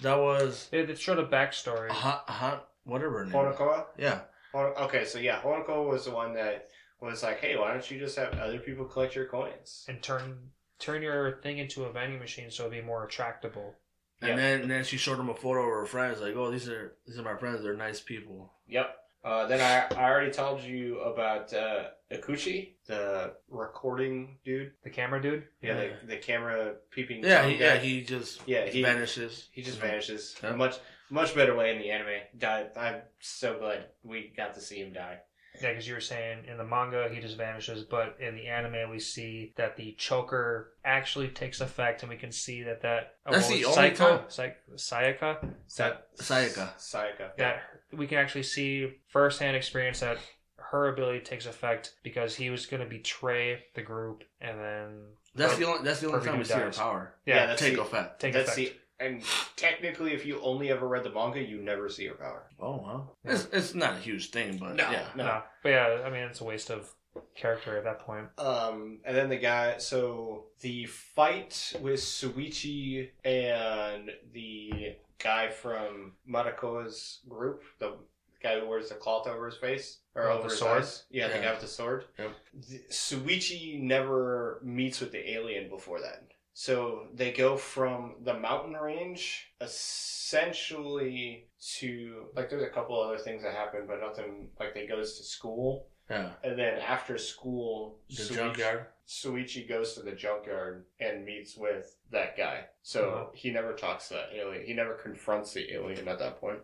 That was They, they showed a backstory. hot, hot, whatever her name. Honokoa. Yeah, Hon- Okay, so yeah, Honokoa was the one that was like, "Hey, why don't you just have other people collect your coins?" And turn turn your thing into a vending machine so it'd be more attractable. And Yeah. then and then she showed him a photo of her friends. Like, oh, these are these are my friends. They're nice people. Yep. Uh, then I, I already told you about uh, Akuchi, the recording dude. The camera dude? Yeah, the, the camera peeping. Yeah, he, yeah, he just Yeah, he- vanishes. He just vanishes. Yeah. Much much better way in the anime. Died. I'm so glad we got to see him die. Yeah, because you were saying in the manga he just vanishes, but in the anime we see that the choker actually takes effect, and we can see that that oh, That's what the was only it? time- Sayaka, Sayaka, That Sayaka. Sayaka. that we can actually see firsthand experience that her ability takes effect because he was going to betray the group, and then That's Oh, the only that's the only time we who see her power yeah, Yeah, that's take the- effect. take That's effect. the and technically, if you only ever read the manga, you never see her power. Oh wow, Yeah. it's it's not a huge thing, but No. yeah, No. no. but yeah, I mean it's a waste of character at that point. Um, and then the guy. So the fight with Shuichi and the guy from Marako's group, the guy who wears the cloth over his face or Oh, over the his sword? eyes. Yeah, the Yeah. guy with the sword. Yep. The, Shuichi never meets with the alien before that. So they go from the mountain range essentially to like there's a couple other things that happen, but nothing like they goes to school yeah. and then after school, The Shuichi, junkyard. Shuichi goes to the junkyard and meets with that guy. So Uh-huh. he never talks to that alien. He never confronts the alien at that point.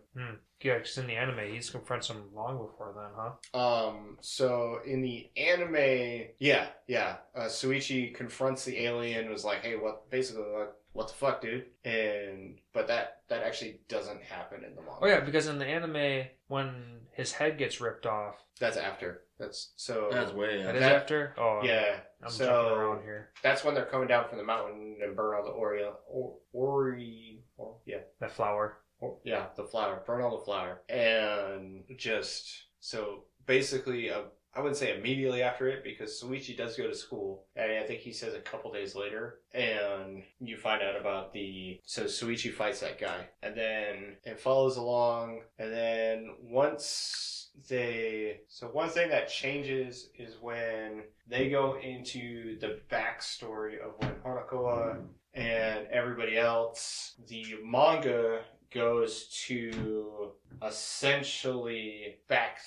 Yeah, because in the anime he's confronts him long before then, huh? Um. So in the anime, yeah, yeah, uh, Shuichi confronts the alien. Was like, hey, what? Basically, like, what the fuck, dude? And but that that actually doesn't happen in the manga. Oh yeah, because in the anime when his head gets ripped off, That's after. That's so. That's way. that Yeah. is That- after. Oh, yeah. I'm so jumping around here. that's when they're coming down from the mountain and burn all the Ori, or, Ori, or, yeah, That flower. or, yeah, the flower. burn all the flower and just so basically, uh, I wouldn't say immediately after it because Shuichi does go to school, and I think he says a couple days later, and you find out about the so Shuichi fights that guy, and then it follows along, and then once they so one thing that changes is when they go into the backstory of when Honokoa and everybody else the manga goes to essentially back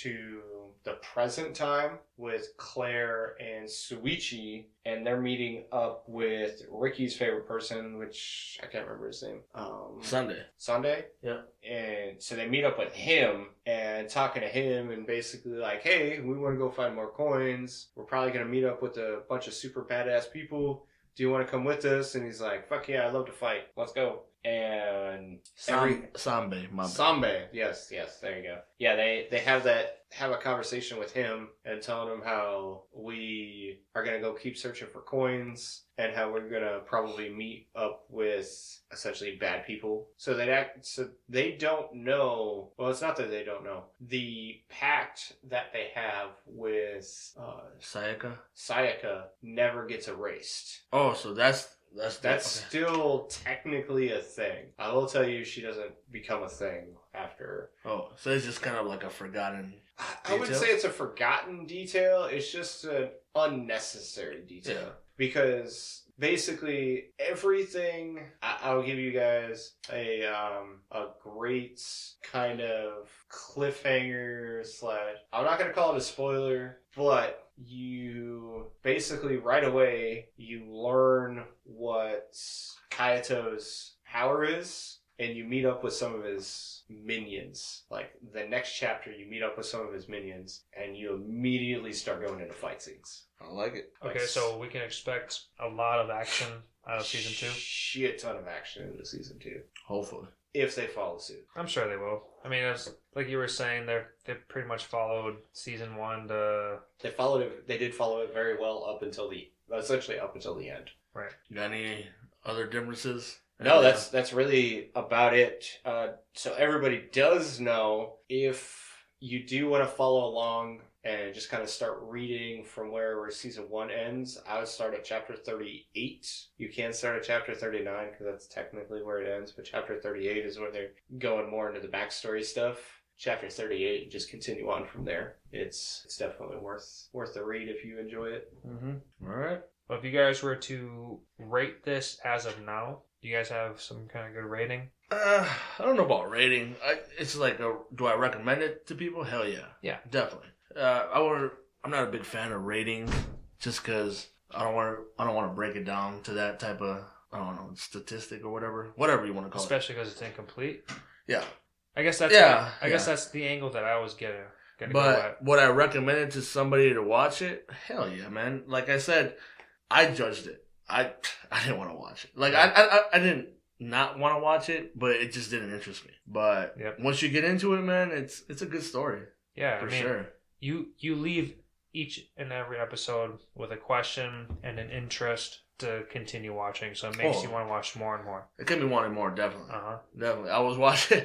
to the present time with Claire and Shuichi, and they're meeting up with Ricky's favorite person, which I can't remember his name. Um, Sunday. Sunday. Yeah. And so they meet up with him and talking to him and basically like, hey, we want to go find more coins. We're probably gonna meet up with a bunch of super badass people. Do you want to come with us? And he's like, fuck yeah, I love to fight. Let's go. And Sam- Sambe. Sambe, yes, yes, there you go. Yeah, they they have that have a conversation with him and telling him how we are gonna go keep searching for coins and how we're gonna probably meet up with essentially bad people. So they act so they don't know. Well, it's not that they don't know the pact that they have with uh, Sayaka. Sayaka never gets erased. Oh, so that's That's That's okay. still technically a thing. I will tell you, she doesn't become a thing after. Oh, so it's just kind of like a forgotten. I wouldn't say it's a forgotten detail. It's just an unnecessary detail Yeah. because basically everything. I- I'll give you guys a um a great kind of cliffhanger slash. I'm not gonna call it a spoiler, but you basically right away you learn what Kaito's power is, and you meet up with some of his minions. Like the next chapter, you meet up with some of his minions, and you immediately start going into fight scenes. I like it. Okay, Like, so we can expect a lot of action out of season two. Shit ton of action into season two Hopefully. if they follow suit. I'm sure they will. I mean, it's like you were saying, they they pretty much followed season one to They followed it. They did follow it very well up until the essentially up until the end. right. You got any other differences? No, that's that's really about it. Uh, so everybody does know if you do want to follow along and just kind of start reading from where, where season one ends. I would start at chapter thirty-eight. You can start at chapter thirty-nine because that's technically where it ends. But chapter thirty-eight is where they're going more into the backstory stuff. Chapter thirty-eight, and just continue on from there. It's it's definitely worth worth the read if you enjoy it. Mm-hmm. All right. Well, if you guys were to rate this as of now, do you guys have some kind of good rating? Uh, I don't know about rating. I, it's like, a, do I recommend it to people? Hell yeah. Yeah. definitely. Uh, I would. I'm not a big fan of ratings, just because I don't want to. I don't want to break it down to that type of. I don't know statistic or whatever, whatever you want to call it. Especially because it's incomplete. Yeah, I guess that's Yeah, I guess that's the angle that I was getting gonna go at. but would I recommend it to somebody to watch it? Hell yeah, man! Like I said, I judged it. I I didn't want to watch it. Like I, I I didn't not want to watch it, but it just didn't interest me. But Yep. once you get into it, man, it's it's a good story Yeah, for I mean, sure. you you leave each and every episode with a question and an interest to continue watching, so it makes Oh. you want to watch more and more. It kept me wanting more, definitely. Uh huh. Definitely. I was watching.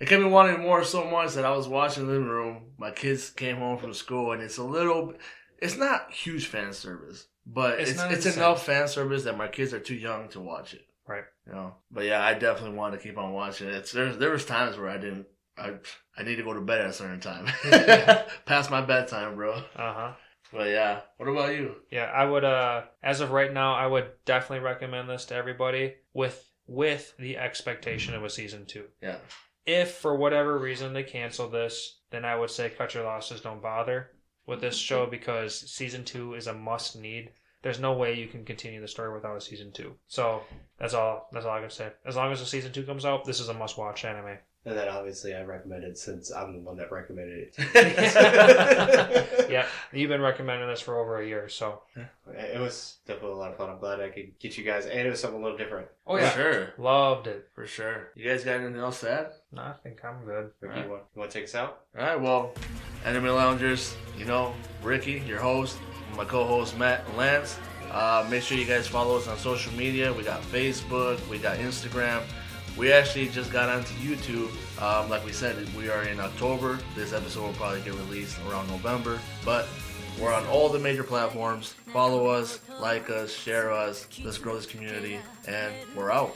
It kept me wanting more so much that I was watching the living room. My kids came home from school, and it's a little. It's not huge fan service, but It's it's it's, insane. enough fan service that my kids are too young to watch it. Right. You know. But yeah, I definitely want to keep on watching it. It's, there's there was times where I didn't. I I need to go to bed at a certain time, past my bedtime, bro. Uh huh. But yeah, what about you? Yeah, I would. Uh, as of right now, I would definitely recommend this to everybody with with the expectation of a season two. Yeah. If for whatever reason they cancel this, then I would say cut your losses. Don't bother with this mm-hmm. show because season two is a must need. There's no way you can continue the story without a season two. So that's all. That's all I can say. As long as the season two comes out, this is a must watch anime. And then obviously I recommend it since I'm the one that recommended it. Yeah, you've been recommending this for over a year, so It was definitely a lot of fun. I'm glad I could get you guys, and it was something a little different. oh For yeah, sure. loved it. For sure. You guys got anything else to add? No, I think I'm good. Ricky, Alright. you, want, you want to take us out? All right, well, Enemy Loungers, you know, Ricky, your host, my co-host Matt and Lance. Uh, make sure you guys follow us on social media. We got Facebook, we got Instagram. We actually just got onto YouTube. Um, like we said, we are in October. This episode will probably get released around November, but we're on all the major platforms. Follow us, like us, share us. Let's grow this community, and we're out.